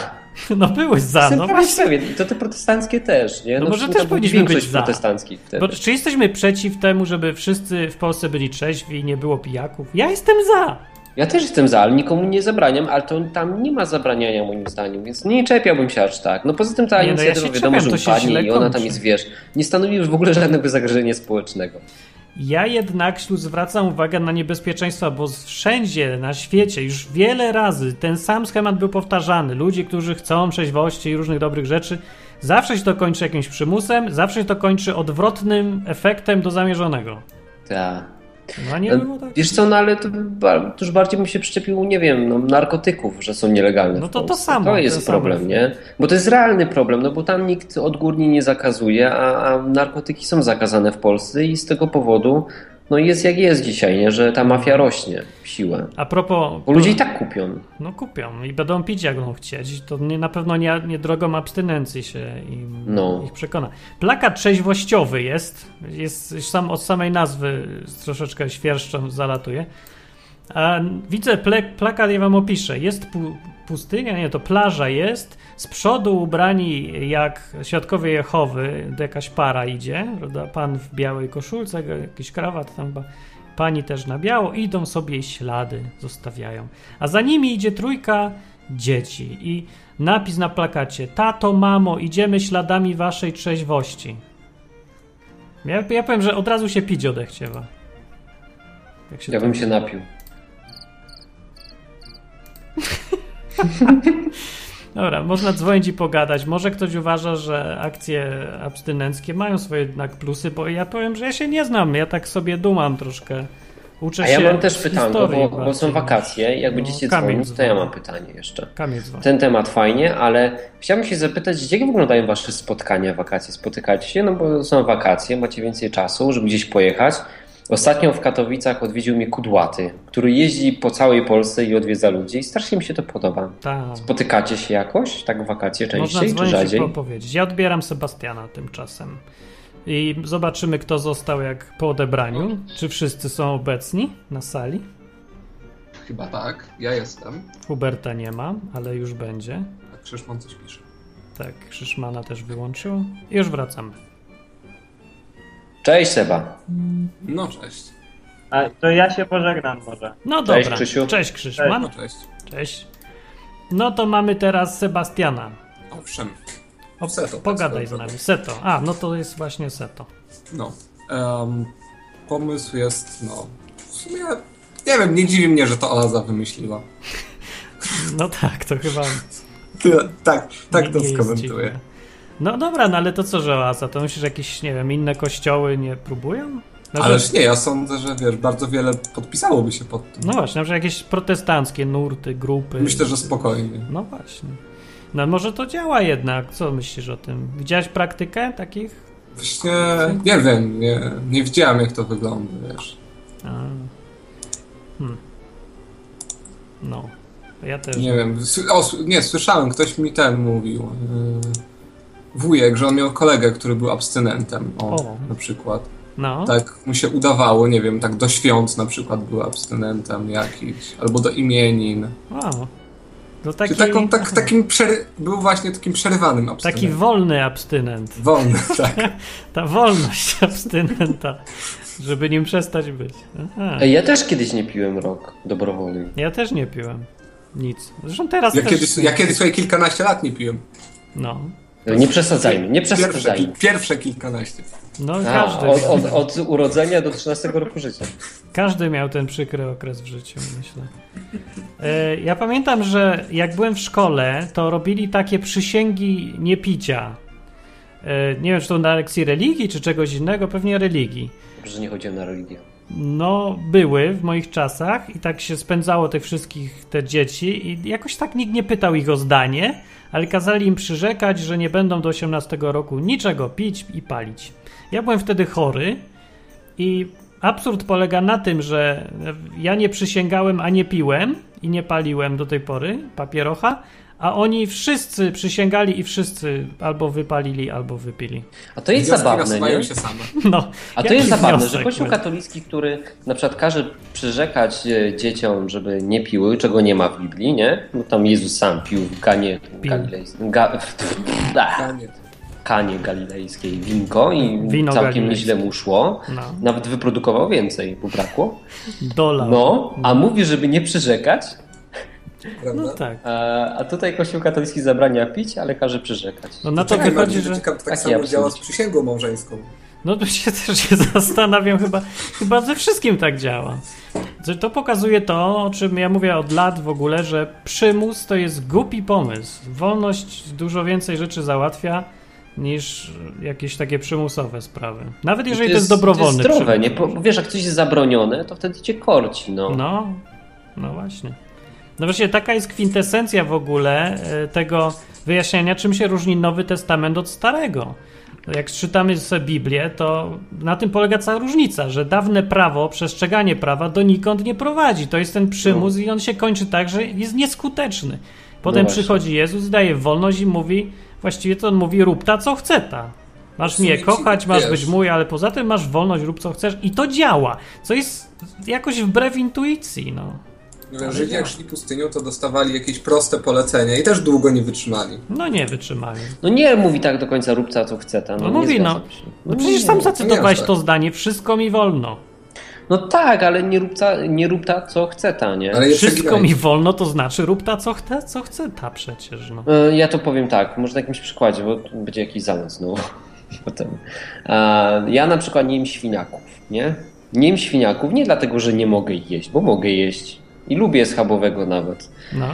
No byłeś za, Jestem no właśnie. pewien. I to te protestanckie też, nie? No może w sumie też tam powinniśmy być za. protestanckich wtedy. Bo, czy jesteśmy przeciw temu, żeby wszyscy w Polsce byli trzeźwi i nie było pijaków? Ja jestem za! Ja też jestem za, ale nikomu nie zabraniam, ale to tam nie ma zabraniania moim zdaniem, więc nie czepiałbym się aż tak. No poza tym ta Nie, no ja inicjatywa się wiadomo, czepiam, że to się źle upadnie i ona tam jest, wiesz, nie stanowi już w ogóle żadnego zagrożenia społecznego. Ja jednak zwracam uwagę na niebezpieczeństwa, bo wszędzie na świecie już wiele razy ten sam schemat był powtarzany. Ludzie, którzy chcą trzeźwości i różnych dobrych rzeczy, zawsze się to kończy jakimś przymusem, zawsze się to kończy odwrotnym efektem do zamierzonego. Tak. No nie było tak? Wiesz co, no ale to, to już bardziej bym się przyczepił, nie wiem, no, narkotyków, że są nielegalne No to to samo, To to jest samo. problem, nie? Bo to jest realny problem, no bo tam nikt odgórnie nie zakazuje, a, a narkotyki są zakazane w Polsce i z tego powodu no jest jak jest dzisiaj, nie? że ta mafia rośnie w siłę. A propos... Bo ludzie i tak kupią. No kupią i będą pić jak będą chcieć. To nie, na pewno nie, nie drogą abstynencji się im, No. ich przekona. Plakat trzeźwościowy jest, jest sam od samej nazwy troszeczkę świerszczą zalatuje. A widzę plakat, ja wam opiszę. Jest pu, pustynia, nie, to plaża jest. Z przodu ubrani jak świadkowie Jehowy, jakaś para idzie, prawda? Pan w białej koszulce, jakiś krawat tam chyba. Pani też na biało, idą sobie i ślady zostawiają. A za nimi idzie trójka dzieci i napis na plakacie: Tato, mamo, idziemy śladami waszej trzeźwości. Ja, ja powiem, że od razu się pić odechciewa. Jak się Ja bym się napił. Dobra, można dzwonić i pogadać. Może ktoś uważa, że akcje abstynenckie mają swoje jednak plusy, bo ja powiem, że ja się nie znam. Ja tak sobie dumam troszkę. Uczę A się ja mam też pytanko, historii bo, bo są wakacje. Jak No, będziecie dzwonić, to ja mam pytanie jeszcze. Ten temat fajnie, ale chciałbym się zapytać, jak wyglądają wasze spotkania, wakacje? Spotykacie się? No bo są wakacje, macie więcej czasu, żeby gdzieś pojechać. Ostatnio w Katowicach odwiedził mnie Kudłaty, który jeździ po całej Polsce i odwiedza ludzi i strasznie mi się to podoba. Tak. Spotykacie się jakoś, tak w wakacje Można częściej czy dzwonić i rzadziej? powiedzieć. Ja odbieram Sebastiana tymczasem. I zobaczymy, kto został jak po odebraniu. Czy wszyscy są obecni na sali? Chyba tak, ja jestem. Huberta nie ma, ale już będzie. A Krzyszman coś pisze. Tak, Krzyszmana też wyłączył. I już wracamy. Cześć Seba. No cześć. A to ja się pożegnam może. No Cześć, dobra. Krzysiu. Cześć Krzyszman. No cześć. Cześć. No to mamy teraz Sebastiana. Owszem. O, Seto, pogadaj z nami. Seto. A, no to jest właśnie Seto. No. em, pomysł jest, no. W sumie, nie wiem, nie dziwi mnie, że to Oaza wymyśliła. No tak, to chyba. Tak, tak nie- to skomentuję. No dobra, no ale to co, że oaza? To myślisz, że jakieś, nie wiem, inne kościoły nie próbują? No, Ależ że, nie, ja sądzę, że wiesz, bardzo wiele podpisałoby się pod tym. no właśnie, że jakieś protestanckie nurty, grupy. Myślę, że spokojnie. No właśnie. No może to działa jednak. Co myślisz o tym? Widziałeś praktykę takich? Właśnie, nie wiem, nie, nie widziałem jak to wygląda, wiesz. A. Hmm. No. Ja też. Nie wiem, o, nie, słyszałem, ktoś mi ten mówił. Yy, wujek, że on miał kolegę, który był abstynentem, o, O. na przykład. No. Tak mu się udawało, nie wiem, tak do świąt na przykład był abstynentem jakiś, albo do imienin. O. To taki, taką, tak, takim przery- był właśnie takim przerywanym taki abstynentem. wolny abstynent. Wolny, tak. Ta wolność abstynenta, żeby nim przestać być. Aha. Ej, Ja też kiedyś nie piłem rok dobrowolny. Ja też nie piłem. Nic. Zresztą teraz Ja też... kiedyś, ja kiedyś sobie kilkanaście lat nie piłem. No. Nie przesadzajmy, nie Pierwsze, przesadzajmy. ki- pierwsze kilkanaście. No A, każdy, od, od, od urodzenia do 13 roku życia. każdy miał ten przykry okres w życiu, myślę. E, Ja pamiętam, że jak byłem w szkole, to robili takie przysięgi niepicia. E, Nie wiem, czy to na lekcji religii, czy czegoś innego, pewnie religii. Dobrze, że nie chodziłem na religię. No, były w moich czasach i tak się spędzało tych wszystkich te dzieci i jakoś tak nikt nie pytał ich o zdanie, ale kazali im przyrzekać, że nie będą do 18 roku niczego pić i palić. Ja byłem wtedy chory i absurd polega na tym, że ja nie przysięgałem, a nie piłem i nie paliłem do tej pory papierocha, a oni wszyscy przysięgali i wszyscy albo wypalili, albo wypili. A to jest zabawne, nie? się same. No, A to jest zabawne, wniosek że Kościół będzie? katolicki, który na przykład każe przyrzekać e, dzieciom, żeby nie piły, czego nie ma w Biblii, nie? No tam Jezus sam pił w galilejskiej, ga, Kanie. Kanie galilejskiej winko i Wino całkiem nieźle mu szło. No, Nawet wyprodukował więcej, bo brakło. dolar. No, a mówi, żeby nie przyrzekać, Prawda? No tak. a, a tutaj Kościół katolicki zabrania pić, ale każe przyrzekać. No na to Czekaj, wychodzi, Marcin, że... ciekawe, tak samo absurd. działa z przysięgą małżeńską. No to się też się zastanawiam, chyba, chyba ze wszystkim tak działa. To- To pokazuje to, o czym ja mówię od lat w ogóle, że przymus to jest głupi pomysł. Wolność dużo więcej rzeczy załatwia niż jakieś takie przymusowe sprawy. Nawet jeżeli to jest, dobrowolny To jest zdrowe, nie? Bo wiesz, jak coś jest zabronione, to wtedy cię korci, no. No, no właśnie. No właśnie, taka jest kwintesencja w ogóle e, tego wyjaśniania, czym się różni Nowy Testament od Starego. jak czytamy sobie Biblię, to na tym polega cała różnica, że dawne prawo, przestrzeganie prawa donikąd nie prowadzi. To jest ten przymus i on się kończy tak, że jest nieskuteczny. Potem No przychodzi Jezus, daje wolność i mówi, właściwie to on mówi rób ta, co chce ta. Masz mnie kochać, masz być mój, ale poza tym masz wolność, rób co chcesz i to działa, co jest jakoś wbrew intuicji, no. Żydzi jak szli pustynią, to dostawali jakieś proste polecenia i też długo nie wytrzymali. No nie wytrzymali. No nie mówi tak do końca róbca co chce ta. No, No mówi, no. No przecież sam zacytowałeś to tak. zdanie, wszystko mi wolno. No tak, ale nie rób ta, nie rób ta co chce ta, nie? Ale Wszystko mi wolno, to znaczy rób ta, co chce, co chce ta przecież, no. E, Ja to powiem tak, może na jakimś przykładzie, bo będzie jakiś zamysł znowu potem. E, Ja na przykład nie jem świniaków, nie? Nie jem świniaków nie dlatego, że nie mogę ich jeść, bo mogę jeść i lubię schabowego nawet. no.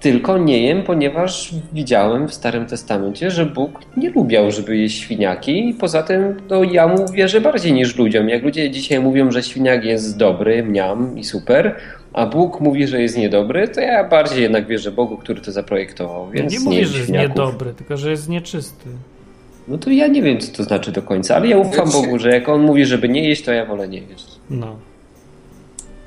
Tylko nie jem, ponieważ widziałem w Starym Testamencie, że Bóg nie lubiał, żeby jeść świniaki i poza tym no, ja mu wierzę bardziej niż ludziom. Jak ludzie dzisiaj mówią, że świniak jest dobry, mniam i super, a Bóg mówi, że jest niedobry, to ja bardziej jednak wierzę Bogu, który to zaprojektował, więc nie nie, mówię, jem że jest świniaków. niedobry, tylko że jest nieczysty. No to ja nie wiem, co to znaczy do końca, ale ja ufam Bogu, że jak On mówi, żeby nie jeść, to ja wolę nie jeść. No.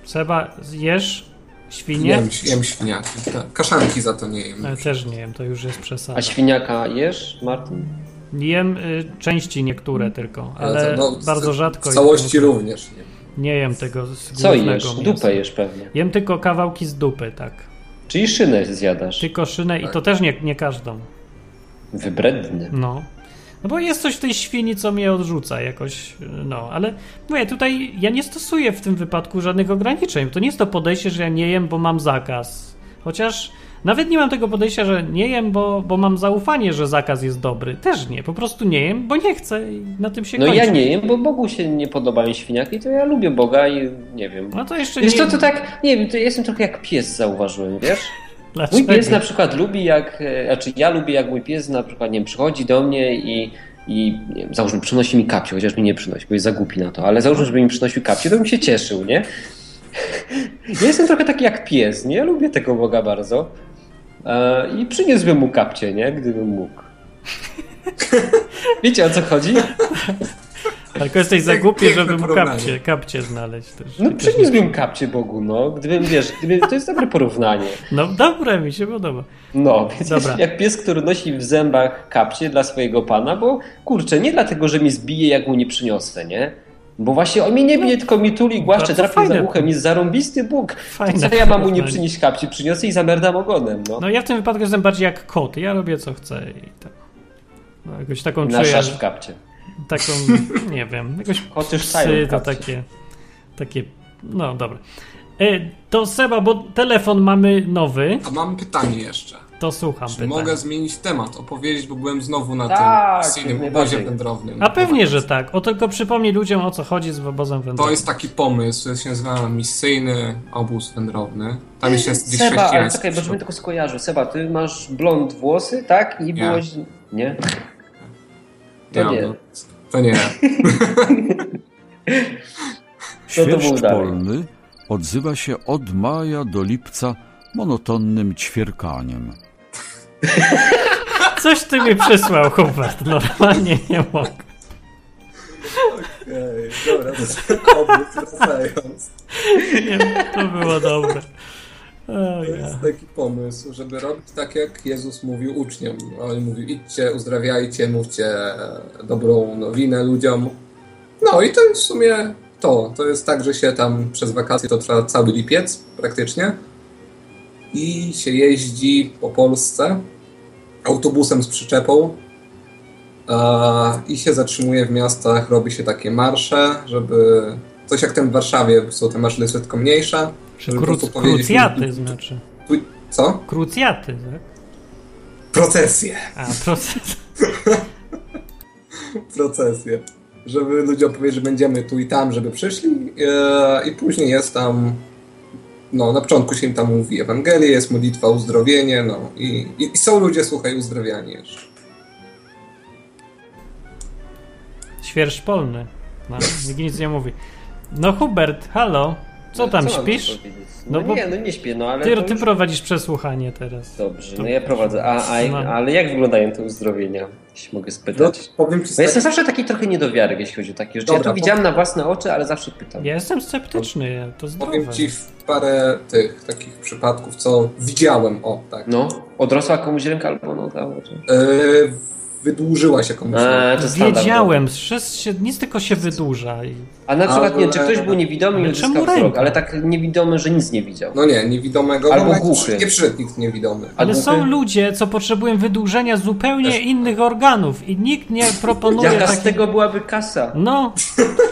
Seba, jesz świnie? Jem, jem świniaki. Tak. Kaszanki za to nie jem. Ale też nie jem, to już jest przesada. A świniaka jesz, Martin? Jem y, części niektóre tylko, ale to, no, bardzo rzadko. W całości jem. również nie. Nie jem tego z Co jesz? mięsa. Dupę jesz pewnie. Jem tylko kawałki z dupy, tak. Czyli szynę zjadasz. Tylko szynę i Tak. to też nie, nie każdą. Wybredny. No. No bo jest coś w tej świni, co mnie odrzuca jakoś, no, ale mówię, tutaj ja nie stosuję w tym wypadku żadnych ograniczeń. To nie jest to podejście, że ja nie jem, bo mam zakaz. Chociaż nawet nie mam tego podejścia, że nie jem, bo, bo mam zaufanie, że zakaz jest dobry. Też nie, po prostu nie jem, bo nie chcę i na tym się No kończy. ja nie jem, bo Bogu się nie podobają świniaki, to ja lubię Boga i nie wiem. No to jeszcze Wiesz nie to, to tak, nie wiem, to ja jestem trochę jak pies, zauważyłem, wiesz? Dlaczego? Mój pies na przykład lubi jak, e, znaczy ja lubię jak mój pies na przykład, nie wiem, przychodzi do mnie i, i wiem, załóżmy, przynosi mi kapcie, chociaż mi nie przynosi, bo jest za głupi na to, ale załóżmy, żeby mi przynosił kapcie, to bym się cieszył, nie? Ja jestem trochę taki jak pies, nie? Ja lubię tego Boga bardzo e, i przyniósłbym mu kapcie, nie? Gdybym mógł. Wiecie o co chodzi? Tylko jesteś za głupi, żeby mu kapcie, kapcie znaleźć też. No przyniósłbym kapcie Bogu, no. Gdybym, wiesz, gdyby, to jest dobre porównanie. No dobre, mi się podoba. No, więc Dobra. jak pies, który nosi w zębach kapcie dla swojego pana, bo kurczę, nie dlatego, że mi zbije, jak mu nie przyniosę, nie? Bo właśnie on mnie nie bije, tylko mi tuli, głaszcze, drapie za uchem, jest zarąbisty Bóg. Fajne Co ja mam mu nie przynieść kapcie? Przyniosę i zamerdam ogonem, no. No ja w tym wypadku jestem bardziej jak kot. Ja robię co chcę i tak. No, jakoś taką Na czuję, w kapcie. Taką, nie wiem, jakoś Chociaż psy to takie, takie, no dobra. E, to Seba, bo telefon mamy nowy, A mam pytanie jeszcze. to słucham Czy pytania. mogę zmienić temat, opowiedzieć, bo byłem znowu na Tak, tym misyjnym jak obozie wędrownym. A pewnie, że tak. O tylko przypomnij ludziom o co chodzi z obozem To wędrownym. jest taki pomysł, to się nazywa misyjny obóz wędrowny. Tam jeszcze jest gdzieś Seba, ale czekaj, bo żebym tylko skojarzył. Seba, ty masz blond włosy, tak? I Nie. byłeś... Nie? To nie. no, to nie. No to Świerszcz dalej. polny odzywa się od maja do lipca monotonnym ćwierkaniem. Coś ty mi przysłał, Hubert. Normalnie nie mogę. Okej, dobra, to obóz, wracając. Nie, to było dobre. To jest taki pomysł, żeby robić tak, jak Jezus mówił uczniom. On mówił, idźcie, uzdrawiajcie, mówcie dobrą nowinę ludziom. No i to jest w sumie to. To jest tak, że się tam przez wakacje to trwa cały lipiec praktycznie i się jeździ po Polsce autobusem z przyczepą i się zatrzymuje w miastach, robi się takie marsze, żeby coś jak ten w Warszawie, są te marsze jest tylko mniejsze. Czy kruc, krucjaty znaczy. Co? Krucjaty, tak? Procesje. A, proces. Procesje. Żeby ludziom powiedzieć, że będziemy tu i tam, żeby przyszli e, i później jest tam no, na początku się im tam mówi Ewangelię, jest modlitwa, uzdrowienie, no i, i, i są ludzie, słuchaj, uzdrawiani jeszcze. Świerszcz polny. No, nikt nic nie mówi. No Hubert, halo. Co tam, ci śpisz? No No, bo- nie, no nie śpię, no ale Ty, ty już... prowadzisz przesłuchanie teraz. Dobrze, To no ja prowadzę. A, a, ale jak wyglądają te uzdrowienia? Jeśli mogę No, spytać. powiem ci tak, jestem zawsze taki trochę niedowiarek, jeśli chodzi o takie rzeczy. Ja Dobra, to widziałem na własne oczy, ale zawsze pytam. Ja jestem sceptyczny, ja- to zdrowe. powiem ci w parę tych takich przypadków, co widziałem, o tak. No, odrosła komuś ręka albo noga. Czy... Yy, wydłużyła się komuś. A, to. Wiedziałem, przez się, nic tylko się wydłuża. I... A na przykład, nie, czy ktoś był niewidomy i czemu wzrok, ale tak niewidomy, że nic nie widział. No nie, niewidomego. Albo no, głuchy. Nie przyszedł nikt niewidomy. Ale głuchy? są ludzie, co potrzebują wydłużenia zupełnie innych organów i nikt nie proponuje Jaka z takich... tego byłaby kasa? No,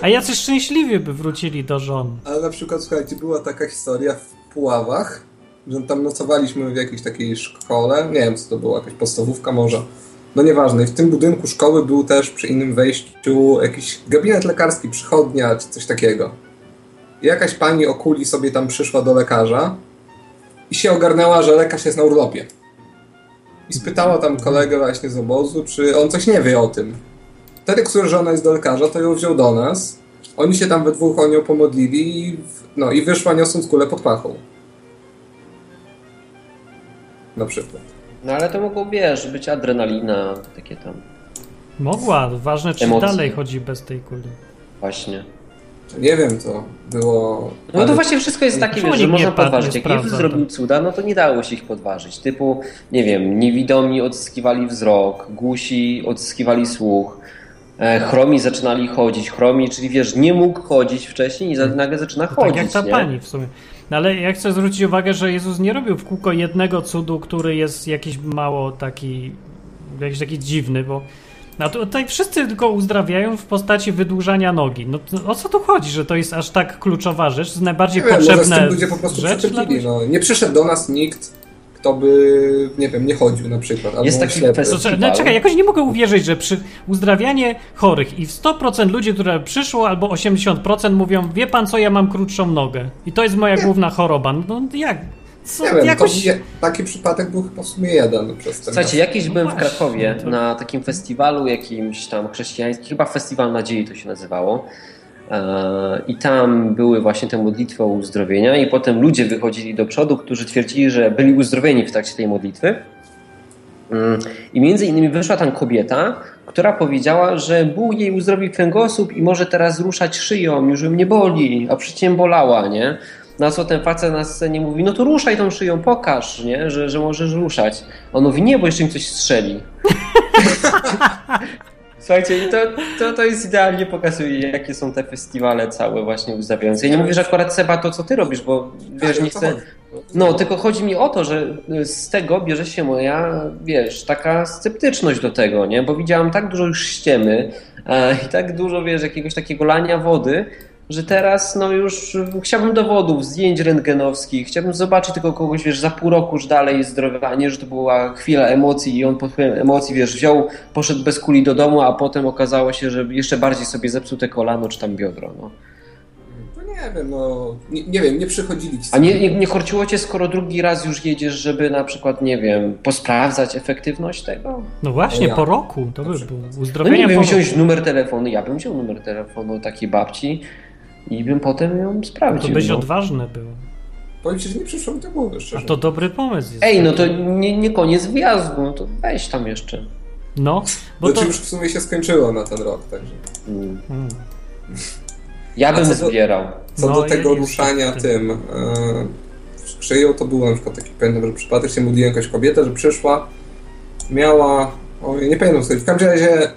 a jacy szczęśliwi by wrócili do żon. Ale na przykład, słuchajcie, była taka historia w Puławach, że tam nocowaliśmy w jakiejś takiej szkole, nie wiem co to była, jakaś podstawówka może. No nieważne, i w tym budynku szkoły był też przy innym wejściu jakiś gabinet lekarski, przychodnia czy coś takiego. I jakaś pani o kuli sobie tam przyszła do lekarza i się ogarnęła, że lekarz jest na urlopie. I spytała tam kolegę właśnie z obozu, czy on coś nie wie o tym. Wtedy, który że ona jest do lekarza, to ją wziął do nas. Oni się tam we dwóch o nią pomodlili i, no, i wyszła niosąc kulę pod pachą. Na przykład. No ale to mogło, wiesz, być adrenalina, takie tam. Mogła, ważne czy Emocje. dalej chodzi bez tej kuli. Właśnie. Nie wiem, co było. No to ale- właśnie wszystko jest takie, wiesz, że można padł, podważyć. Jak Jezus zrobił cuda, no to nie dało się ich podważyć. Typu, nie wiem, niewidomi odzyskiwali wzrok, głusi odzyskiwali słuch, e, chromi zaczynali chodzić. Chromi, czyli wiesz, nie mógł chodzić wcześniej i za- nagle zaczyna To chodzić. tak jak ta nie? pani w sumie. No ale ja chcę zwrócić uwagę, że Jezus nie robił w kółko jednego cudu, który jest jakiś mało taki, jakiś taki dziwny, bo no tutaj wszyscy tylko uzdrawiają w postaci wydłużania nogi. No to, o co tu chodzi, że to jest aż tak kluczowa rzecz? Najbardziej Nie wiem, potrzebna tym ludzie po prostu rzecz dla? No. Nie przyszedł do nas nikt, kto by, nie wiem, nie chodził na przykład. Jest taki ślepy. fest- To, czekaj, festiwalu. no, czekaj, jakoś nie mogę uwierzyć, że przy uzdrawianie chorych i w 100% ludzi, które przyszło, albo 80% mówią, wie pan co, ja mam krótszą nogę i to jest moja główna choroba. No jak? Co, Nie wiem, jakoś... to taki przypadek był w sumie jeden przez ten Słuchajcie, jakiś byłem w właśnie, Krakowie to- na takim festiwalu jakimś tam chrześcijańskim, chyba Festiwal Nadziei to się nazywało. E, I tam były właśnie te modlitwy o uzdrowienia, i potem ludzie wychodzili do przodu, którzy twierdzili, że byli uzdrowieni w trakcie tej modlitwy. Mm, I między innymi wyszła tam kobieta, która powiedziała, że Bóg jej uzdrowił kręgosłup i może teraz ruszać szyją, już ją nie boli, a przecież bolała, nie? Na co ten facet na scenie mówi, no to ruszaj tą szyją, pokaż, nie? Że, że możesz ruszać. On mówi, nie, bo jeszcze mi coś strzeli. Słuchajcie, to, to, to jest idealnie pokazuje, jakie są te festiwale całe właśnie uzdrawiające. Ja nie mówię, że akurat Seba to, co ty robisz, bo wiesz, nie chcę... No, tylko chodzi mi o to, że z tego bierze się moja, wiesz, taka sceptyczność do tego, nie? Bo widziałam tak dużo już ściemy e, i tak dużo, wiesz, jakiegoś takiego lania wody, że teraz, no już chciałbym dowodów, zdjęć rentgenowskich, chciałbym zobaczyć tylko kogoś, wiesz, za pół roku już dalej jest zdrowy, a nie, że to była chwila emocji i on pod wpływem emocji, wiesz, wziął, poszedł bez kuli do domu, a potem okazało się, że jeszcze bardziej sobie zepsuł te kolano czy tam biodro, no. No nie wiem, no. Nie, nie wiem, nie przychodzili ci. A nie, nie, nie korciło cię, skoro drugi raz już jedziesz, żeby na przykład, nie wiem, posprawdzać efektywność tego? No właśnie, ja. po roku to by Dobrze. było. No Uzdrowienie nie po wiem, roku. wziąć numer telefonu, ja bym wziął numer telefonu takiej babci i bym potem ją No To sprawdził. byś no. odważny był. Powiem ci, że nie przyszło mi do głowy, A szczerze. to dobry pomysł jest. Ej, no to nie, nie koniec wyjazdu, no to weź tam jeszcze. No, bo Znaczy to... już w sumie się skończyło na ten rok, także. Mm. Mm. Ja A bym co do- zbierał. Co No, do tego ruszania w tym, yy, szyją, to był na przykład taki, pamiętam, że przypadek się modliłem jakaś kobieta, że przyszła, miała, o, nie pamiętam sobie, w każdym razie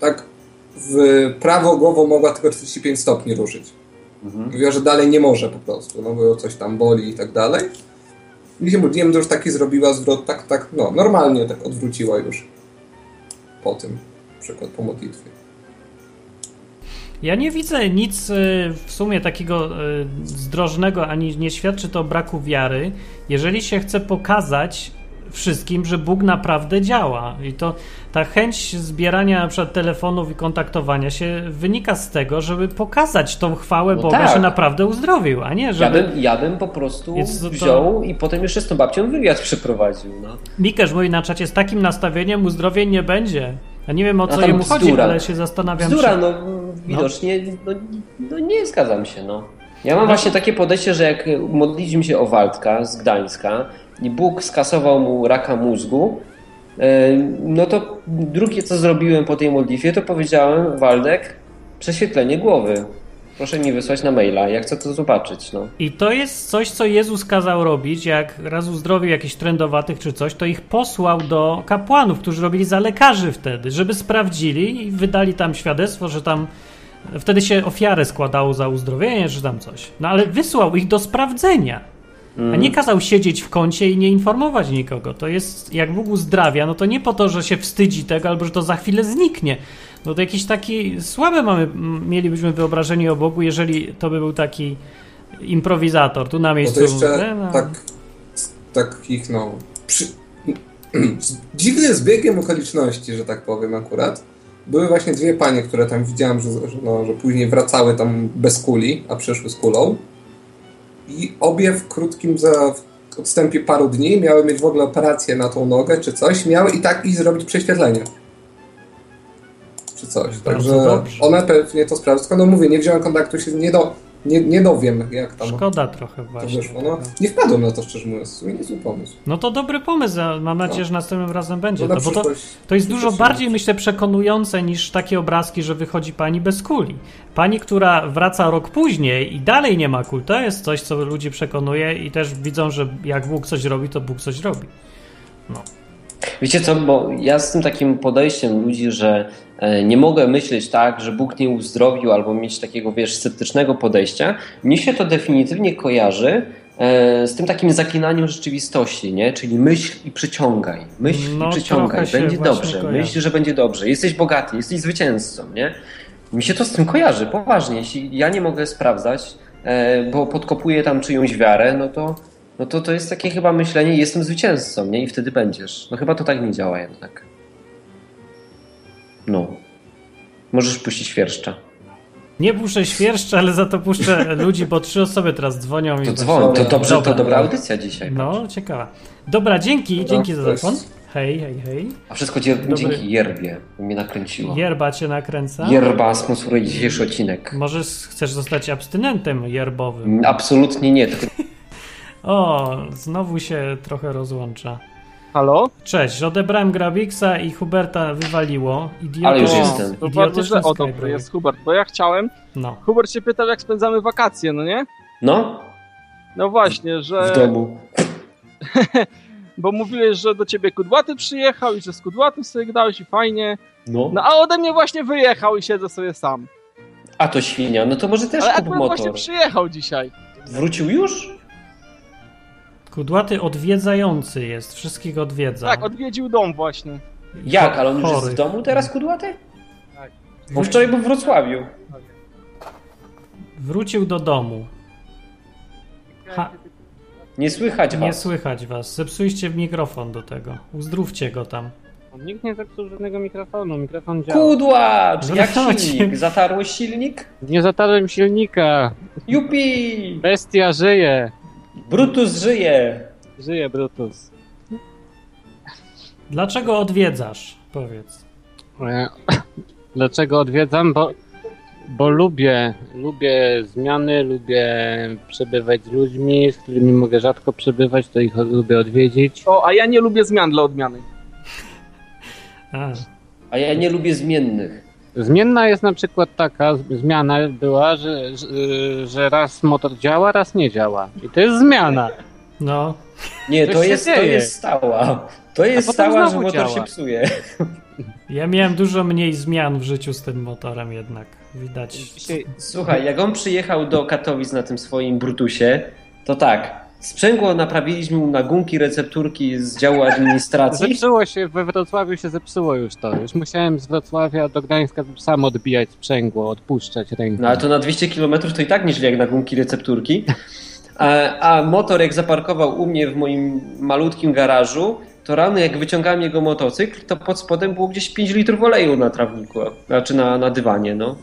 tak w prawo głową mogła tylko 45 stopni ruszyć. Mhm. Mówiła, że dalej nie może po prostu, no bo coś tam boli i tak dalej. I się modliłem, to już taki zrobiła zwrot, tak, tak, no, normalnie tak odwróciła już po tym, na przykład po modlitwie. Ja nie widzę nic y, w sumie takiego y, zdrożnego, ani nie świadczy to o braku wiary, jeżeli się chce pokazać wszystkim, że Bóg naprawdę działa. I to ta chęć zbierania na przykład telefonów i kontaktowania się wynika z tego, żeby pokazać tą chwałę No Boga, tak. że naprawdę uzdrowił, a nie, Ja żeby... bym, ja bym po prostu to- wziął i potem jeszcze z tą babcią wywiad przeprowadził. No. Mikerz mówi na czacie, z takim nastawieniem uzdrowień nie będzie. Ja nie wiem o co jemu chodzi, ale się zastanawiam, Bzdura, czy... no widocznie no, no nie zgadzam się, no. Ja mam właśnie takie podejście, że jak modliliśmy się o Waldka z Gdańska i Bóg skasował mu raka mózgu, e, no to drugie co zrobiłem po tej modlitwie, to powiedziałem Waldek, prześwietlenie głowy. Proszę mi wysłać na maila, ja chcę to zobaczyć. No. I to jest coś, co Jezus kazał robić, jak raz uzdrowił jakichś trędowatych czy coś, to ich posłał do kapłanów, którzy robili za lekarzy wtedy, żeby sprawdzili i wydali tam świadectwo, że tam wtedy się ofiarę składało za uzdrowienie, czy tam coś. No ale wysłał ich do sprawdzenia. A nie kazał siedzieć w kącie i nie informować nikogo. To jest, jak Bóg uzdrawia, no to nie po to, że się wstydzi tego, albo że to za chwilę zniknie. No to jakiś taki słabe mamy, mielibyśmy wyobrażenie o Bogu, jeżeli to by był taki improwizator tu na miejscu. to jeszcze e, no. tak, z takich, no, przy, z dziwnym zbiegiem okoliczności, że tak powiem akurat, były właśnie dwie panie, które tam widziałem, że, że, no, że później wracały tam bez kuli, a przyszły z kulą. I obie w krótkim za, w odstępie paru dni miały mieć w ogóle operację na tą nogę czy coś, miały i tak iść zrobić prześwietlenie. Czy coś. Także one pewnie to sprawdzą. Tylko no mówię, nie wziąłem kontaktu, się nie, do, nie, nie dowiem jak tam Szkoda trochę właśnie. No, nie wpadłem na to szczerze mówiąc, sumie niezły pomysł. No to dobry pomysł, mam nadzieję, No. że następnym razem będzie. No to, bo to, to jest dużo bardziej, myślę, przekonujące niż takie obrazki, że wychodzi pani bez kuli. Pani, która wraca rok później i dalej nie ma kul, to jest coś, co ludzi przekonuje i też widzą, że jak Bóg coś robi, to Bóg coś robi. Wiecie co, bo ja z tym takim podejściem ludzi, że nie mogę myśleć tak, że Bóg nie uzdrowił, albo mieć takiego, wiesz, sceptycznego podejścia, mnie się to definitywnie kojarzy e, z tym takim zaklinaniem rzeczywistości, nie? Czyli myśl i przyciągaj, myśl No, i przyciągaj, będzie dobrze, kojarzy. myśl, że będzie dobrze, jesteś bogaty, jesteś zwycięzcą, nie? Mi się to z tym kojarzy, poważnie. Jeśli ja nie mogę sprawdzać, e, bo podkopuję tam czyjąś wiarę, no to, no to to jest takie chyba myślenie, jestem zwycięzcą, nie? I wtedy będziesz. No chyba to tak nie działa jednak. No. Możesz puścić świerszcza. Nie puszczę świerszcza, ale za to puszczę ludzi, bo trzy osoby teraz dzwonią. i To dzwoń, to Dobra. dobrze, to Dobra. dobra audycja dzisiaj. No, ciekawa. Dobra, dzięki, dzięki za to jest- telefon. Hej, hej, hej. A wszystko dzie- Dobry. dzięki Jerbie, bo mnie nakręciło. Jerba cię nakręca. Jerba sponsoruje dzisiejszy odcinek. Może chcesz zostać abstynentem jerbowym. Absolutnie nie, tylko O, znowu się trochę rozłącza. Halo? Cześć, odebrałem Grabiksa i Huberta wywaliło. Idioto, Ale już O, jestem. To bardzo źle. O, dobry jest Hubert, bo ja chciałem... No. Hubert się pytał, jak spędzamy wakacje, no nie? no, No właśnie, że... w domu. Bo mówiłeś, że do ciebie kudłaty przyjechał i że z kudłatym sobie grałeś i fajnie. No. No a ode mnie właśnie wyjechał i siedzę sobie sam. A to świnia, no to może też Ale kup akurat właśnie motor. przyjechał dzisiaj. Wrócił już? Kudłaty odwiedzający jest, wszystkich odwiedza. Tak, odwiedził dom właśnie. Jak, ale on już jest w domu teraz, kudłaty? Tak. Bo wczoraj był w Wrocławiu. Wrócił do domu. Ha, Nie słychać nie was. słychać was. Zepsuliście mikrofon do tego. Uzdrówcie go tam. Nikt nie zepsuł żadnego mikrofonu, mikrofon działa. Kudłacz! Jak silnik? Zatarłeś silnik? Nie zatarłem silnika. Jupi! Bestia żyje. Brutus żyje! Żyje Brutus. Dlaczego odwiedzasz? Powiedz. E, Dlaczego odwiedzam? Bo, bo lubię, lubię zmiany, lubię przebywać z ludźmi, z którymi mogę rzadko przebywać, to ich lubię odwiedzić. O, a ja nie lubię zmian dla odmiany. A, A ja nie lubię zmiennych. Zmienna jest na przykład taka, zmiana była, że, że, że raz motor działa, raz nie działa. I to jest zmiana. no, Nie, to się jest, to jest stała. To jest stała, że motor działa. się psuje. ja miałem dużo mniej zmian w życiu z tym motorem jednak. Widać. Słuchaj, jak on przyjechał do Katowic na tym swoim Brutusie, to tak. Sprzęgło naprawiliśmy mu na gumki, recepturki z działu administracji. Zepsuło się, we Wrocławiu się zepsuło już to. Już musiałem z Wrocławia do Gdańska sam odbijać sprzęgło, odpuszczać rękę. No ale to na 200 km to i tak nieźle jak na gumki, recepturki. A, a motor jak zaparkował u mnie w moim malutkim garażu, to rano jak wyciągałem jego motocykl, to pod spodem było gdzieś 5 litrów oleju na trawniku, znaczy na, na dywanie, no.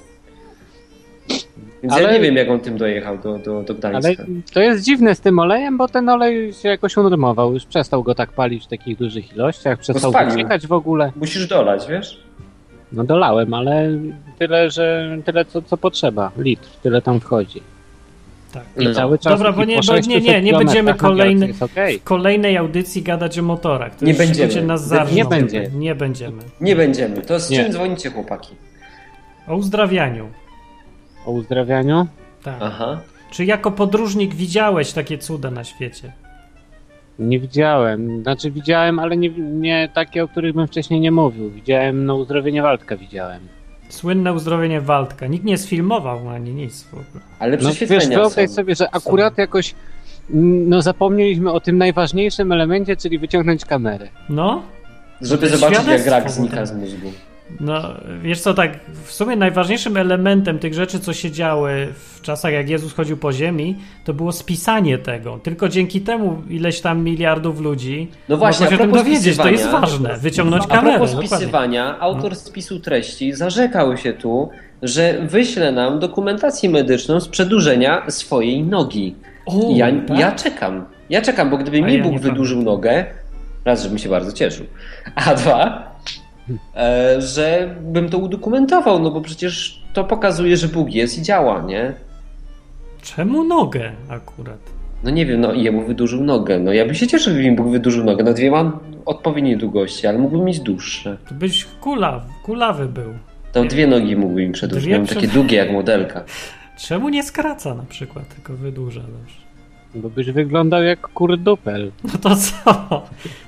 Więc ja Ale- nie wiem jak on tym dojechał do, do, do Gdańska. Ale to jest dziwne z tym olejem, bo ten olej się jakoś unormował. Już przestał go tak palić w takich dużych ilościach, przestał spalił. wyciekać w ogóle. Musisz dolać, wiesz? No dolałem, ale tyle, że tyle co, co potrzeba. Litr, tyle tam wchodzi. Tak. I No. cały czas Dobra, bo nie, bo nie, 600 nie, nie będziemy kolejny, okej. w kolejnej audycji gadać o motorach. To Nie będziemy. nas Nie zarżną. będzie. Nie będziemy. Nie będziemy. To z Nie. czym dzwonicie, chłopaki? O uzdrawianiu. O uzdrawianiu? Tak. Aha. Czy jako podróżnik widziałeś takie cuda na świecie? Nie widziałem. Znaczy widziałem, ale nie, nie takie, o których bym wcześniej nie mówił. Widziałem, no uzdrowienie Waldka widziałem. Słynne uzdrowienie Waldka. Nikt nie sfilmował ani nic w ogóle. Ale No wiesz, prześwietlenia wyobraź są. sobie, że akurat jakoś mm, no zapomnieliśmy o tym najważniejszym elemencie, czyli wyciągnąć kamerę. No, Żeby zobaczyć, jak rak znika z mózgu. No, wiesz co, tak, w sumie najważniejszym elementem tych rzeczy, co się działy w czasach, jak Jezus chodził po ziemi, to było spisanie tego. Tylko dzięki temu ileś tam miliardów ludzi No właśnie, mogło się a o tym propos dowiedzieć. To jest ważne. Wyciągnąć A kamerę. propos dokładnie. spisywania, autor spisu treści zarzekał się tu, że wyśle nam dokumentację medyczną z przedłużenia swojej nogi. O, ja, tak? ja czekam. Ja czekam, bo gdyby A mi ja Bóg wydłużył nogę, raz, żebym się bardzo cieszył, a dwa, e, że bym to udokumentował, no bo przecież to pokazuje, że Bóg jest i działa, nie? Czemu nogę akurat? No nie wiem, no i jemu wydłużył nogę. No ja bym się cieszył, gdyby mi Bóg wydłużył nogę. No dwie mam odpowiedniej długości, ale mógłbym mieć dłuższe. To byś kulaw, kulawy był. To dwie nogi mógłbym im przedłużyć. Miałem takie długie jak modelka. Czemu nie skraca na przykład, tylko wydłuża też? Bo byś wyglądał jak kurdupel. No to co?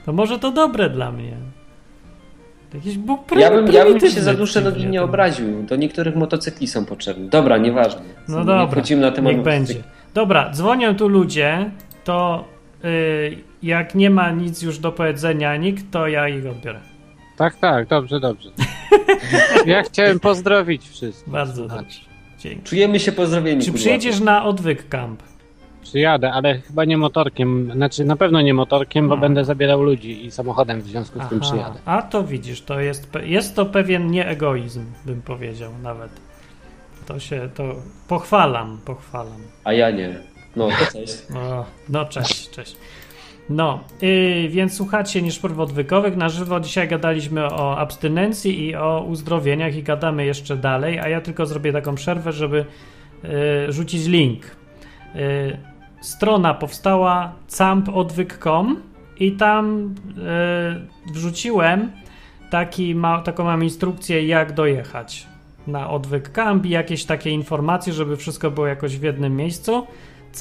To może to dobre dla mnie. Jakiś Bóg pry- Ja bym, ja bym się za dłuższe nogi nie obraził. Do niektórych motocykli są potrzebne. Dobra, nieważne. No nie dobra, wchodzimy na temat niech będzie. Dobra, dzwonią tu ludzie, to y, jak nie ma nic już do powiedzenia nikt, to ja ich odbiorę. Tak, tak, dobrze, dobrze. Ja chciałem pozdrowić wszystkich. Bardzo dobrze. Dzięki. Czujemy się pozdrowieni. Czy przyjedziesz na odwyk camp? Przyjadę, ale chyba nie motorkiem. Znaczy na pewno nie motorkiem, bo A. będę zabierał ludzi i samochodem w związku z tym Aha, przyjadę. a to widzisz, to jest, jest to pewien nieegoizm, bym powiedział nawet. To się, to pochwalam, pochwalam. A ja nie. No, to cześć. No, no cześć, cześć. No, yy, więc słuchacie nieszporów odwykowych. Na żywo dzisiaj gadaliśmy o abstynencji i o uzdrowieniach i gadamy jeszcze dalej, a ja tylko zrobię taką przerwę, żeby yy, rzucić link. Yy, strona powstała campodwyk.com i tam yy, wrzuciłem taki ma, taką mam instrukcję, jak dojechać na odwyk camp i jakieś takie informacje, żeby wszystko było jakoś w jednym miejscu.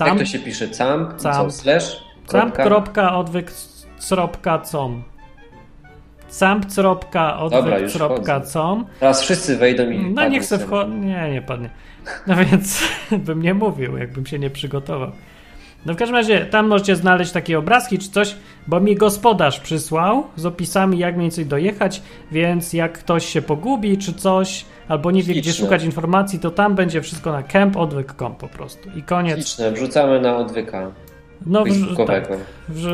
Jak to się pisze? Camp? Camp. Slash? Kropka? Camp.odwyk.com Camp.odwyk.com Teraz wszyscy wejdą i No niech se wchodzi. Nie, nie padnie. No więc bym nie mówił, jakbym się nie przygotował. No w każdym razie tam możecie znaleźć takie obrazki czy coś, bo mi gospodarz przysłał z opisami jak mniej więcej dojechać, więc jak ktoś się pogubi czy coś, albo nie wie gdzie szukać informacji, to tam będzie wszystko na campodwyk.com po prostu. I koniec. Śliczne, wrzucamy na odwyka No wrz- tak,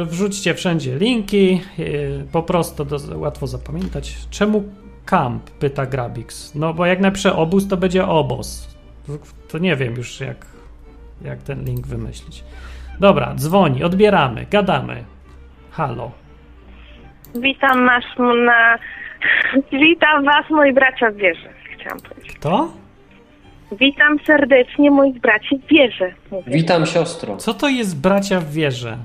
wrzućcie wszędzie linki, yy, po prostu do, łatwo zapamiętać. Czemu camp? Pyta Grabix. No bo jak napiszę obóz, to będzie obóz. To, to nie wiem już jak, jak ten link wymyślić. Dobra, dzwoni, odbieramy, gadamy. Halo. Witam nas na... Witam was, moi bracia w wierze, chciałam powiedzieć. To? Witam serdecznie moich braci w wierze. Mówię. Witam siostro. Co to jest bracia w wierze?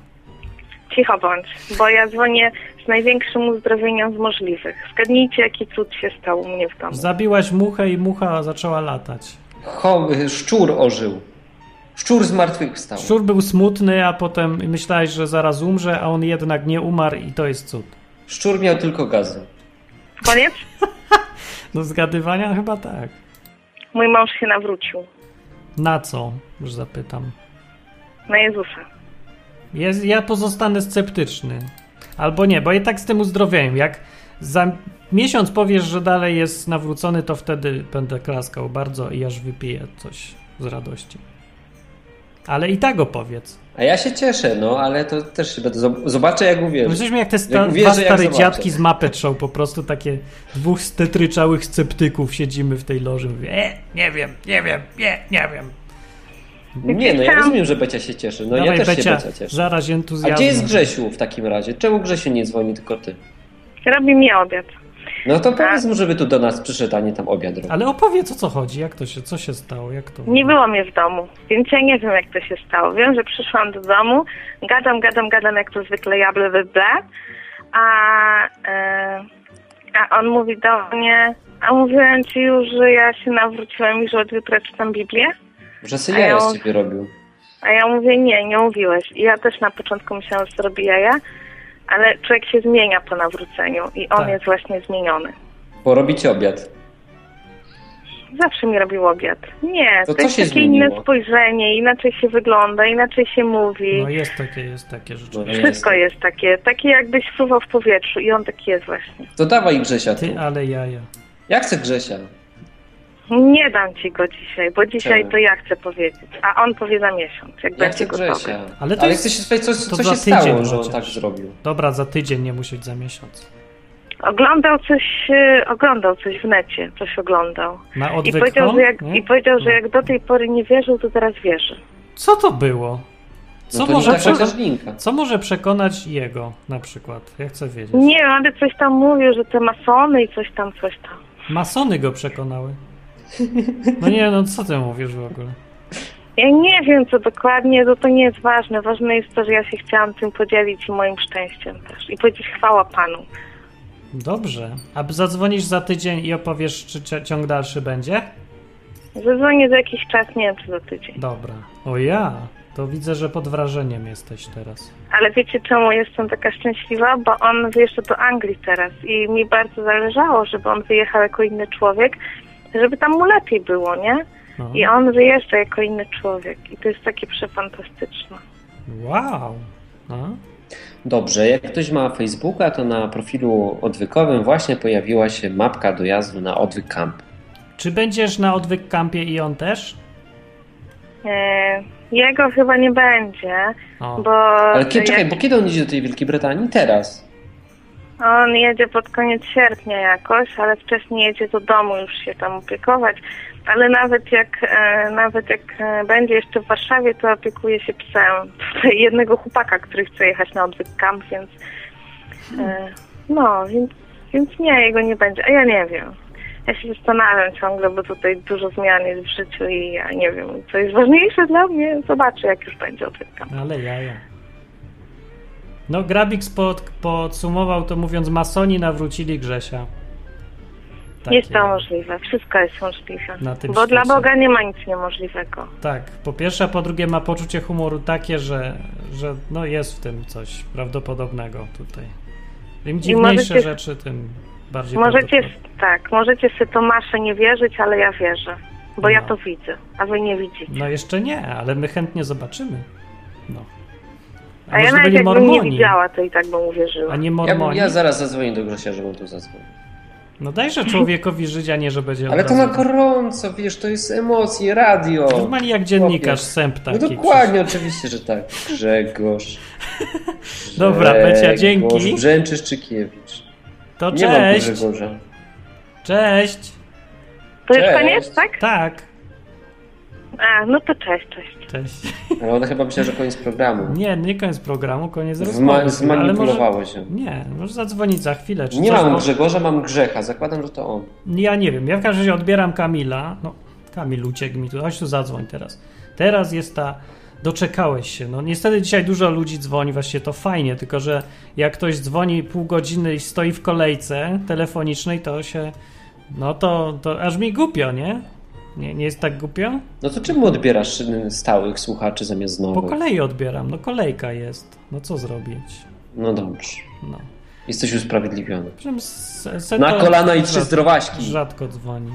Cicho bądź, bo ja dzwonię z największym uzdrowieniem z możliwych. Zgadnijcie, jaki cud się stał u mnie w domu. Zabiłaś muchę i mucha zaczęła latać. Cho, szczur ożył. Szczur z martwych wstał. Szczur był smutny, a potem myślałeś, że zaraz umrze, a on jednak nie umarł i to jest cud. Szczur miał tylko gazy. Koniec? Do zgadywania chyba tak. Mój mąż się nawrócił. Na co? Już zapytam. Na Jezusa. Jest, ja pozostanę sceptyczny. Albo nie, bo i tak z tym uzdrowieniem. Jak za miesiąc powiesz, że dalej jest nawrócony, to wtedy będę klaskał bardzo i aż wypiję coś z radości. Ale i tak opowiedz. A ja się cieszę, no, ale to też się będę. zob- Zobaczę, jak uwierzę. Jesteśmy jak te sta- Jak dwa uwierzę, jak stare dziadki z Muppet Show, po prostu takie dwóch stetryczałych sceptyków siedzimy w tej loży. Mówię, e, nie wiem, nie wiem, nie, nie wiem. Nie, no ja rozumiem, że Becia się cieszy. No Dawaj, ja też Becia, się Becia cieszę. zaraź A entuzjazmem. gdzie jest Grzesiu w takim razie? Czemu Grzesiu nie dzwoni, tylko ty? Robi mi obiad. No to powiedz mu, żeby tu do nas przyszedł, a nie tam obiad robił. Ale opowiedz o co chodzi, jak to się, co się stało, jak to... Nie było mnie w domu, więc ja nie wiem, jak to się stało. Wiem, że przyszłam do domu, gadam, gadam, gadam, jak to zwykle ja ble, ble, ble. A, e, a on mówi do mnie, a mówiłem ci już, że ja się nawróciłem i że od jutra czytam Biblię? Że sobie ja z ciebie robił. A ja mówię, nie, nie mówiłeś. I ja też na początku myślałam, że zrobi jaja, ale człowiek się zmienia po nawróceniu i on Tak. jest właśnie zmieniony. Bo robicie obiad. Zawsze mi robił obiad. Nie, To to, co jest się takie zmieniło? inne spojrzenie, inaczej się wygląda, inaczej się mówi. No jest takie, jest takie rzeczy. No, Wszystko jest takie, takie jakbyś fruwał w powietrzu i on taki jest właśnie. To dawaj Grzesia tu. Ty, ale jaja. Ja chcę Grzesia. Nie dam ci go dzisiaj, bo dzisiaj Czemu? to ja chcę powiedzieć, a on powie za miesiąc, jak Ja będzie gotowy. Ale Ale, to jest- chcę się spytać, co, to co za się stało, tydzień że on tak zrobił. Dobra, za tydzień nie musi być za miesiąc. Oglądał coś, e, oglądał coś w necie, coś oglądał. Na I odwyk powiedział, że jak, nie? i powiedział, że No. jak do tej pory nie wierzył, to teraz wierzy. Co to było? Co, No to może nie taka przeko- każdinka. co może przekonać jego na przykład? Ja chcę wiedzieć. Nie ale coś tam mówił, że te masony i coś tam, coś tam. Masony go przekonały. No nie, no co ty mówisz w ogóle? Ja nie wiem, co dokładnie, to to nie jest ważne. Ważne jest to, że ja się chciałam tym podzielić i moim szczęściem też. I powiedzieć chwała Panu. Dobrze. A zadzwonisz za tydzień i opowiesz, czy ciąg dalszy będzie? Zadzwonię za jakiś czas, nie wiem, czy za tydzień. Dobra. O ja, to widzę, że pod wrażeniem jesteś teraz. Ale wiecie, czemu jestem taka szczęśliwa? Bo on wyjeżdża do Anglii teraz i mi bardzo zależało, żeby on wyjechał jako inny człowiek, żeby tam mu lepiej było, nie? No. I on wyjeżdża jako inny człowiek i to jest takie przefantastyczne. Wow. No. Dobrze, jak ktoś ma Facebooka, to na profilu odwykowym właśnie pojawiła się mapka dojazdu na odwyk camp. Czy będziesz na odwyk kampie i on też? E, jego chyba nie będzie, O. bo Ale kiedy, czekaj, bo kiedy on idzie do tej Wielkiej Brytanii? Teraz. On jedzie pod koniec sierpnia jakoś, ale wcześniej jedzie do domu już się tam opiekować. Ale nawet jak e, nawet jak e, będzie jeszcze w Warszawie, to opiekuje się psem tutaj jednego chłopaka, który chce jechać na odwyk camp, więc e, no, więc, więc nie, jego nie będzie. A ja nie wiem. Ja się zastanawiam ciągle, bo tutaj dużo zmian jest w życiu i ja nie wiem, co jest ważniejsze dla mnie. Zobaczę, jak już będzie odwyk camp. Ale jaja. No, Grabix pod, podsumował to mówiąc, masoni nawrócili Grzesia. Takie- Jest to możliwe. Wszystko jest możliwe. Bo dla świecie. Boga nie ma nic niemożliwego. Tak, po pierwsze, a po drugie ma poczucie humoru takie, że, że no jest w tym coś prawdopodobnego tutaj. Im dziwniejsze możecie- rzeczy, tym bardziej Możecie, tak, możecie sobie Tomasze nie wierzyć, ale ja wierzę. Bo ja No. to widzę, a wy nie widzicie. No jeszcze nie, ale my chętnie zobaczymy. No. A ja może nawet jakbym nie widziała, to i tak bym a uwierzyła. nie Ja, bym- mormoni. ja zaraz zadzwonię do Grzesia, żeby on tu zadzwonił. No dajże człowiekowi żyć, a nie, że będzie Ale to na razu- gorąco, wiesz, to jest emocje, radio. Normalnie jak dziennikarz, sęp No taki. dokładnie, oczywiście, że tak. Grzegorz. Dobra, Becia, dzięki. Grzegorz Brzęczyszczykiewicz. To Nie mam cześć, Grzegorza. cześć. To już koniec, tak? Tak, A, no to cześć, cześć. Cześć. Ale ona chyba myślała, że koniec programu. Nie, nie koniec programu, koniec rozmowy. Ale może, zmanipulowało się. nie, może zadzwonić za chwilę. Czy Nie mam bo- Grzegorza, mam Grzecha. Zakładam, że to on. Ja nie wiem, ja w każdym razie odbieram Kamila. No, Kamil uciekł mi tu, chodź tu zadzwoń teraz. Teraz jest ta, doczekałeś się. No niestety dzisiaj dużo ludzi dzwoni, właściwie to fajnie, tylko że jak ktoś dzwoni pół godziny i stoi w kolejce telefonicznej, to się, no to, to aż mi głupio, nie? Nie, nie jest tak głupio? No to czemu odbierasz y, stałych słuchaczy zamiast Po nowych? kolei odbieram, no kolejka jest. No co zrobić? No dobrze. No. Jesteś usprawiedliwiony. Na kolana i trzy zdrowaśki. Rzadko dzwoni.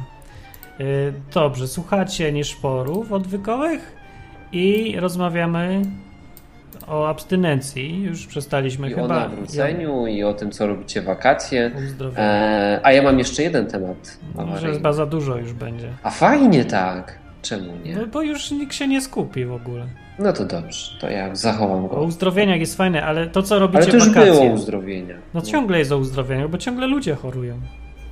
Y, Dobrze, słuchacie nieszporów odwykowych i rozmawiamy o abstynencji. Już przestaliśmy I chyba. o nawróceniu, i o tym, co robicie wakacje. o. E, a ja mam jeszcze jeden temat. Może awaryjny. chyba za dużo już będzie. A fajnie tak. Czemu nie? No, bo już nikt się nie skupi w ogóle. No to dobrze, to ja zachowam O go. uzdrowieniach jest fajne, ale to co robicie Ale to już wakacje. było uzdrowienia. No ciągle jest o uzdrowieniu, bo ciągle ludzie chorują.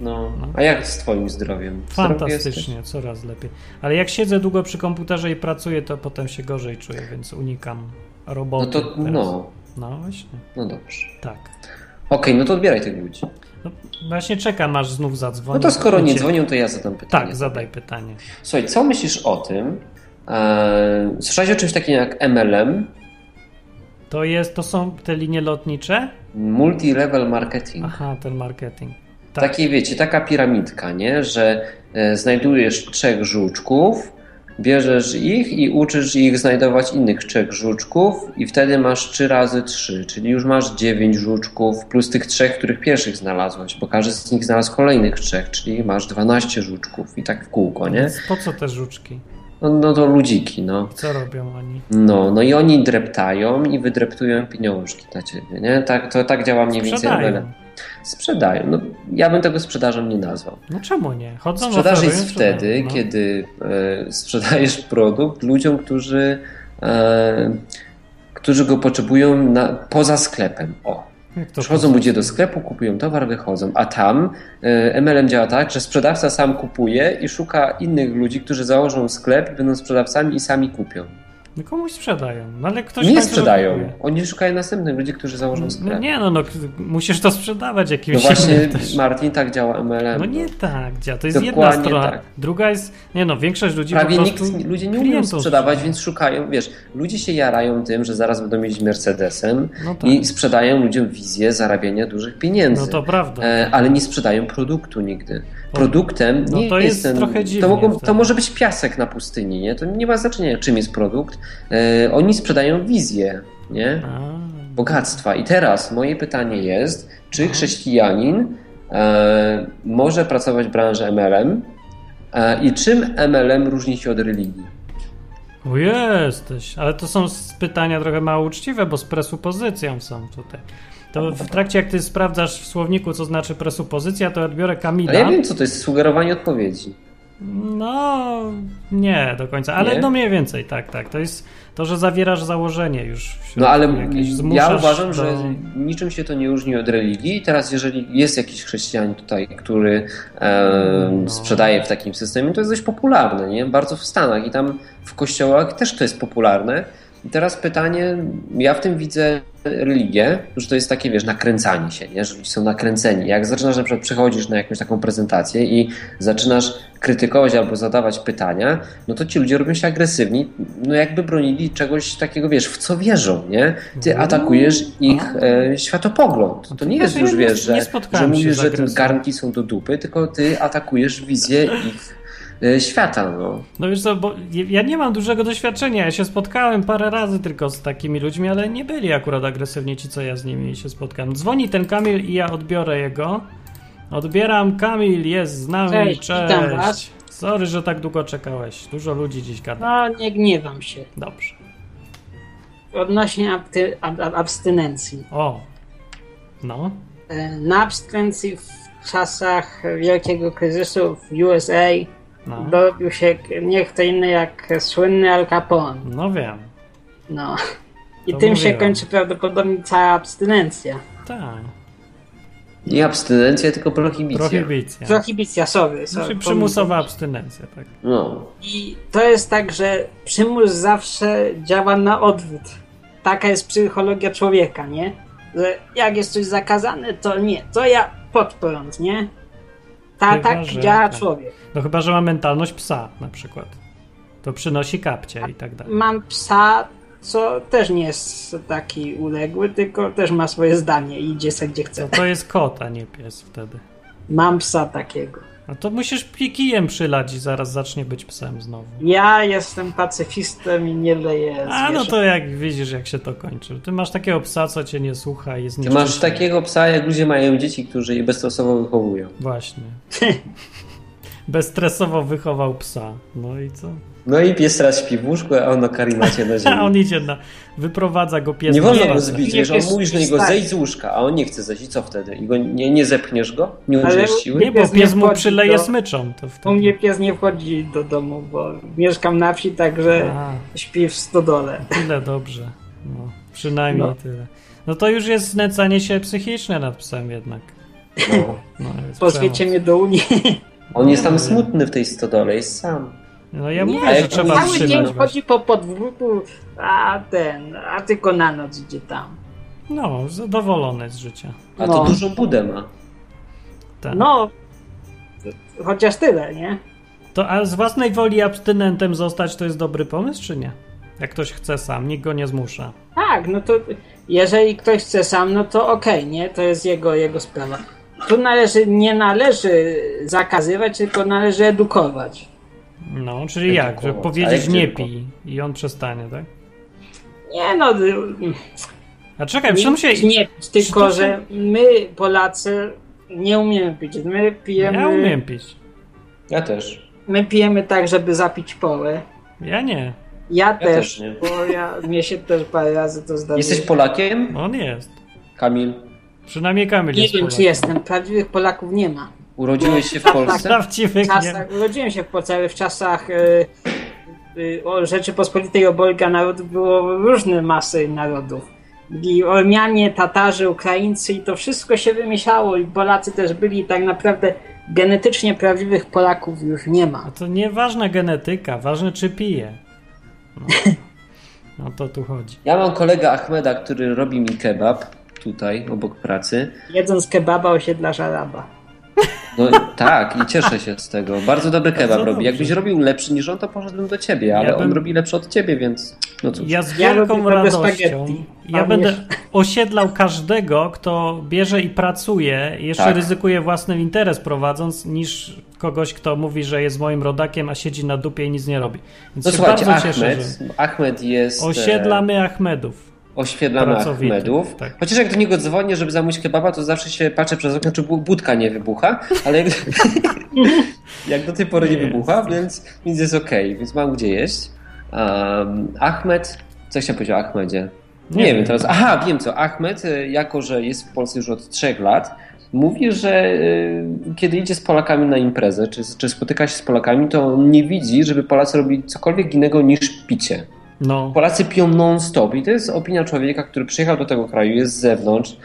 No. No. A jak z twoim zdrowiem? Fantastycznie, coraz lepiej. Ale jak siedzę długo przy komputerze i pracuję, to potem się gorzej czuję, więc unikam No roboty. to teraz. no, No właśnie, no dobrze. tak. Okej, no to odbieraj tych ludzi. No, właśnie czekam, aż znów zadzwoni. No to skoro nie dzwonią, to ja zadam pytanie. Tak, zadaj pytanie. Słuchaj, co myślisz o tym? E, słyszałeś o czymś takim jak MLM? To jest, to są te linie lotnicze? Multi-level marketing. Aha, ten marketing. Tak. Taki, wiecie, taka piramidka, nie? Że e, znajdujesz trzech żuczków, bierzesz ich i uczysz ich znajdować innych trzech żuczków i wtedy masz 3 razy 3, czyli już masz 9 żuczków plus tych trzech, których pierwszych znalazłeś, bo każdy z nich znalazł kolejnych trzech, czyli masz 12 żuczków i tak w kółko, nie? Więc Po co te żuczki? No, no to ludziki, no. Co robią oni? No, no i oni dreptają i wydreptują pieniążki dla ciebie, nie? Tak, to tak działa mniej więcej Sprzedają. Sprzedają. No, ja bym tego sprzedażą nie nazwał. No czemu nie? Chodzą, Sprzedaż oferują, jest wtedy, no. kiedy e, sprzedajesz produkt ludziom, którzy, e, którzy go potrzebują na, poza sklepem. O. Przychodzą ludzie do sklepu, kupują towar, wychodzą. A tam e, MLM działa tak, że sprzedawca sam kupuje i szuka innych ludzi, którzy założą sklep, będą sprzedawcami i sami kupią. No komuś sprzedają. No ale ktoś Nie sprzedają. kupuje. Oni szukają następnych ludzi, którzy założą sklep. No nie, no, no musisz to sprzedawać No jakimś właśnie, innym też. Martin, tak działa MLM. No nie tak, dzia. to jest jedna strona. tak. Druga jest, nie no, większość ludzi Prawie po nikt, prostu ludzie nie umieją sprzedawać, więc szukają, wiesz, ludzie się jarają tym, że zaraz będą mieć Mercedesem No tak. i sprzedają ludziom wizję zarabiania dużych pieniędzy. No to prawda. E, ale nie sprzedają produktu nigdy. Produktem No nie to jest ten, trochę dziwnie to, mogą, to może być piasek na pustyni, nie? To nie ma znaczenia, czym jest produkt. E, oni sprzedają wizję, nie? A, Bogactwa. I teraz moje pytanie jest, czy No. chrześcijanin e, może pracować w branży MLM e, i czym MLM różni się od religii? O jesteś, ale to są pytania trochę mało uczciwe, bo z presupozycją są tutaj. To w trakcie jak ty sprawdzasz w słowniku, co znaczy presupozycja, to odbiorę Kamila. Ale ja wiem, co to jest sugerowanie odpowiedzi. No, nie do końca, ale Nie? no mniej więcej, tak, tak. To jest to, że zawierasz założenie już No ale jakieś, ja uważam, do... że niczym się to nie różni od religii. I teraz, jeżeli jest jakiś chrześcijanin tutaj, który e, No. sprzedaje w takim systemie, to jest dość popularne, nie? Bardzo w Stanach i tam w kościołach też to jest popularne. I teraz pytanie, ja w tym widzę religię, że to jest takie, wiesz, nakręcanie się, nie? że ludzie są nakręceni. Jak zaczynasz na przykład przychodzisz na jakąś taką prezentację i zaczynasz krytykować albo zadawać pytania, no to ci ludzie robią się agresywni, no jakby bronili czegoś takiego, wiesz, w co wierzą, nie? Ty No. atakujesz ich e, światopogląd. To nie ja jest już, nie- wiesz, nie że, że mówisz, że te garnki są do dupy, tylko ty atakujesz wizję ich świata, no. No wiesz co, bo ja nie mam dużego doświadczenia. Ja się spotkałem parę razy tylko z takimi ludźmi, ale nie byli akurat agresywni ci, co ja z nimi się spotkałem. Dzwoni ten Kamil i ja odbiorę jego. Odbieram, Kamil jest z nami, Cześć, cześć. witam was. Sorry, że tak długo czekałeś. Dużo ludzi dziś gada. No, nie gniewam się. Dobrze. Odnośnie abty, ab, ab, abstynencji. O. No. E, Na abstynencji w czasach wielkiego kryzysu w USA No, dorobił się nie kto inny jak słynny Al Capone. no wiem. No. I To tym się mówiłem. kończy prawdopodobnie cała abstynencja. Tak. Nie abstynencja, tylko prohibicja. Prohibicja. Prohibicja, sorry. sorry Znaczy przymusowa abstynencja, tak. No. I to jest tak, że przymus zawsze działa na odwrót. Taka jest psychologia człowieka, nie? Że jak jest coś zakazane, to nie. To ja pod prąd, nie? Ta, Chyba, tak działa tak. człowiek. No chyba, że ma mentalność psa na przykład. To przynosi kapcie i tak dalej. Mam psa, co też nie jest taki uległy, tylko też ma swoje zdanie i idzie se gdzie chce. to jest kot, a nie pies wtedy. Mam psa takiego. No to musisz kijem przylać i zaraz zacznie być psem znowu. Ja jestem pacyfistą i nie leję A no zwierząt. to jak widzisz, jak się to kończy. Ty masz takiego psa, co cię nie słucha i jest Ty masz takiego psa, jak ludzie mają dzieci, którzy je bezstresowo wychowują. Właśnie. Bezstresowo wychował psa. No i co? No i pies teraz śpi w łóżku, a on na karimacie na A on ziemi. idzie na... Wyprowadza go pies Nie na wolno go zbić, Nie wiesz, on mówisz do niego wstaje. zejdź z łóżka, a on nie chce zejść i co wtedy? I go nie, nie zepchniesz go? Nie użyjesz siły? Nie, bo Pies nie pies mu przyleje do- smyczą. To U wtedy... mnie pies nie wchodzi do domu, bo mieszkam na wsi, także A, śpi w stodole. tyle dobrze. No, przynajmniej No. tyle. No to już jest znęcanie się psychiczne nad psem jednak. No. No, Pozwiecie mnie do Unii. On jest tam smutny w tej stodole, jest sam. No ja Nie, mówię, że trzeba cały Cały trzymać dzień właśnie. chodzi po podwórku, a ten, a tylko na noc idzie tam. No, zadowolony z życia. A No. to dużą budę ma. Tak. No, chociaż tyle, nie? To a z własnej woli abstynentem zostać to jest dobry pomysł, czy nie? Jak ktoś chce sam, nikt go nie zmusza. Tak, no to jeżeli ktoś chce sam, no to okej, nie? To jest jego, jego sprawa. Tu należy, nie należy zakazywać, tylko należy edukować. No, czyli jak? Że Edukować. powiedzieć nie pij i on przestanie, tak? Nie no, y, A czekaj, nie, się... nie pić, tylko to- że my Polacy nie umiemy pić. My pijemy, Ja umiem pić. Ja też. my pijemy tak, żeby zapić połę. Ja nie. Ja, też, też nie. bo ja, mnie się też parę razy to zdarzyło. Jesteś Polakiem? On jest. Kamil, Przynajmniej Kamil Nie jest wiem, Polak. czy jestem. Prawdziwych Polaków nie ma. urodziłeś się w Tak, Polsce? Prawdziwych W nie. czasach, urodziłem się w Polsce, ale w czasach y, y, o Rzeczypospolitej obojga narodów było różne masy narodów. Byli Ormianie, Tatarzy, Ukraińcy i to wszystko się wymieszało i Polacy też byli tak naprawdę genetycznie prawdziwych Polaków już nie ma. A to nieważna genetyka, ważne czy pije. No. no to tu chodzi. Ja mam kolegę Ahmeda, który robi mi kebab tutaj, obok pracy. Jedząc kebaba osiedla żaraba. No tak, i cieszę się z tego. Bardzo dobry kebab Bardzo robi. dobrze. Jakbyś robił lepszy niż on, to poszedłbym do ciebie, ale Ja on bym- robi lepszy od ciebie, więc no cóż. Ja z Ja wielką dobre radością. spaghetti. Ja będę osiedlał każdego, kto bierze i pracuje i jeszcze Tak. ryzykuje własny interes prowadząc, niż kogoś, kto mówi, że jest moim rodakiem, a siedzi na dupie i nic nie robi. Więc No się słuchajcie, bardzo cieszę, Ahmed, że Ahmed jest... e, osiedlamy Achmedów. Pracowity, Ahmedów. tak. Chociaż jak do niego dzwonię, żeby zamówić kebaba, to zawsze się patrzę przez okno, czy bu- budka nie wybucha, ale jak, jak do tej pory nie Jest. wybucha, więc, więc jest okej, więc mam gdzie jeść. Um, Ahmed, co chciałem powiedzieć o Ahmedzie? Nie, Nie wiem wiem. teraz. Aha, wiem co. Ahmed, e, jako że jest w Polsce już od trzech lat, mówi, że e, kiedy idzie z Polakami na imprezę, czy, czy spotyka się z Polakami, to nie widzi, żeby Polacy robili cokolwiek innego niż picie. No, Polacy piją non-stop i to jest opinia człowieka, który przyjechał do tego kraju, jest z zewnątrz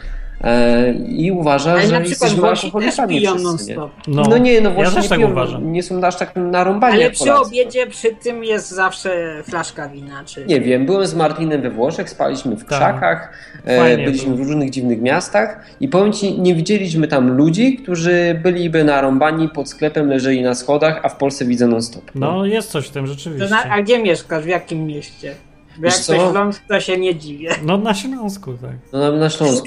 i uważa, Ale że na przykład jesteśmy Włosi też alkoholikami piją wszyscy, nie? non-stop. no. No nie, no ja właśnie też nie tak piją, uważam. nie są aż tak narąbani Ale przy Polacy. obiedzie przy tym jest zawsze flaszka wina, czy... Nie wiem, byłem z Martinem we Włoszech, spaliśmy w Tak. krzakach, e, Fajnie byliśmy było. w różnych dziwnych miastach i powiem Ci, nie widzieliśmy tam ludzi, którzy byliby narąbani pod sklepem, leżeli na schodach, a w Polsce widzę non-stop. No, jest coś w tym To rzeczywiście. na, a gdzie mieszkasz? W jakim mieście? Bo jak Wiesz co? ktoś Śląsk, to się nie dziwię. No na Śląsku, tak. No, na, na Śląsku.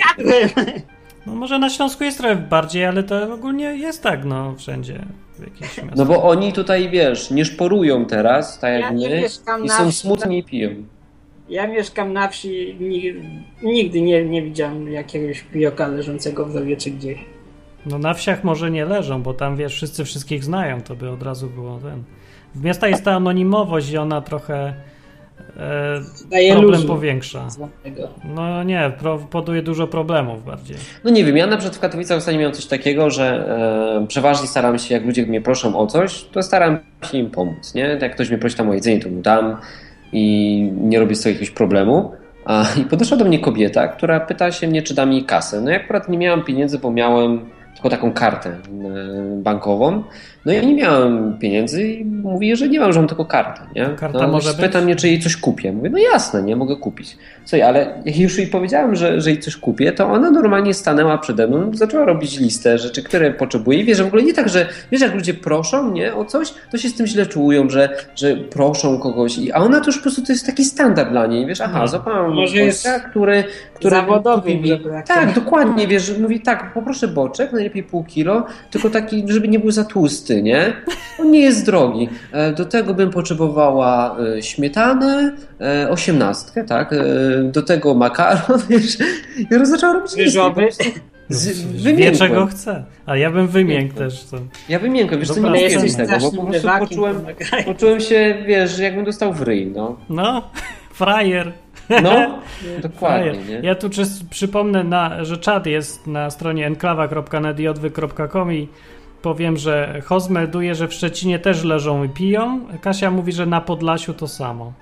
No może na Śląsku jest trochę bardziej, ale to ogólnie jest tak, no wszędzie w jakichś miastach. No bo oni tutaj, wiesz, nie szporują teraz, tak Ja jak nie my, mieszkam i na są wsi, smutni i piją. Ja mieszkam na wsi, ni- nigdy nie, nie widziałem jakiegoś pijoka leżącego w rowie czy gdzieś. No na wsiach może nie leżą, bo tam wiesz, wszyscy wszystkich znają, to by od razu było ten. W miastach jest ta anonimowość i ona trochę Daje problem luzu. powiększa. Zwanego. No nie, pro, powoduje dużo problemów bardziej. No nie wiem, ja na przykład w Katowicach ostatnio miałem coś takiego, że e, przeważnie staram się, jak ludzie mnie proszą o coś, to staram się im pomóc, nie? Jak ktoś mnie prosi tam o jedzenie, to mu dam i nie robię z tego jakiegoś problemu. A, I podeszła do mnie kobieta, która pyta się mnie, czy da mi kasę. No ja akurat nie miałem pieniędzy, bo miałem tylko taką kartę e, bankową. No ja nie miałem pieniędzy i mówi, że nie mam, że mam tylko kartę, nie? Karta no, może Pyta być? mnie, czy jej coś kupię. Mówię, no jasne, nie, mogę kupić. Słuchaj, ale jak już jej powiedziałem, że, że jej coś kupię, to ona normalnie stanęła przede mną, zaczęła robić listę rzeczy, które potrzebuje i wie, że w ogóle nie tak, że wiesz, jak ludzie proszą, nie, o coś, to się z tym źle czują, że, że proszą kogoś, i, a ona to już po prostu to jest taki standard dla niej, wiesz, aha, No. złapałam Może jest który, który zawodowy. Tak, dokładnie, wiesz, mówi tak, poproszę boczek, najlepiej pół kilo, tylko taki, żeby nie był za tłusty, nie? On nie jest drogi. E, Do tego bym potrzebowała e, śmietanę, e, osiemnastkę, tak? Do tego makaron, wiesz. I ona zaczęła robić. Ryżowy. Z, Wie czego chce. A ja bym wymiękł też. To. Ja wymiękłem, wiesz co, nie Ale lubię jesteś tego, bo po prostu poczułem, poczułem się, wiesz, jakbym dostał w ryj, no. No, frajer. No, dokładnie, Frajer. nie? Ja tu przypomnę, na, że czat jest na stronie enklawa.netjodwy.com i powiem, że host melduje, że w Szczecinie też leżą i piją. Kasia mówi, że na Podlasiu to samo.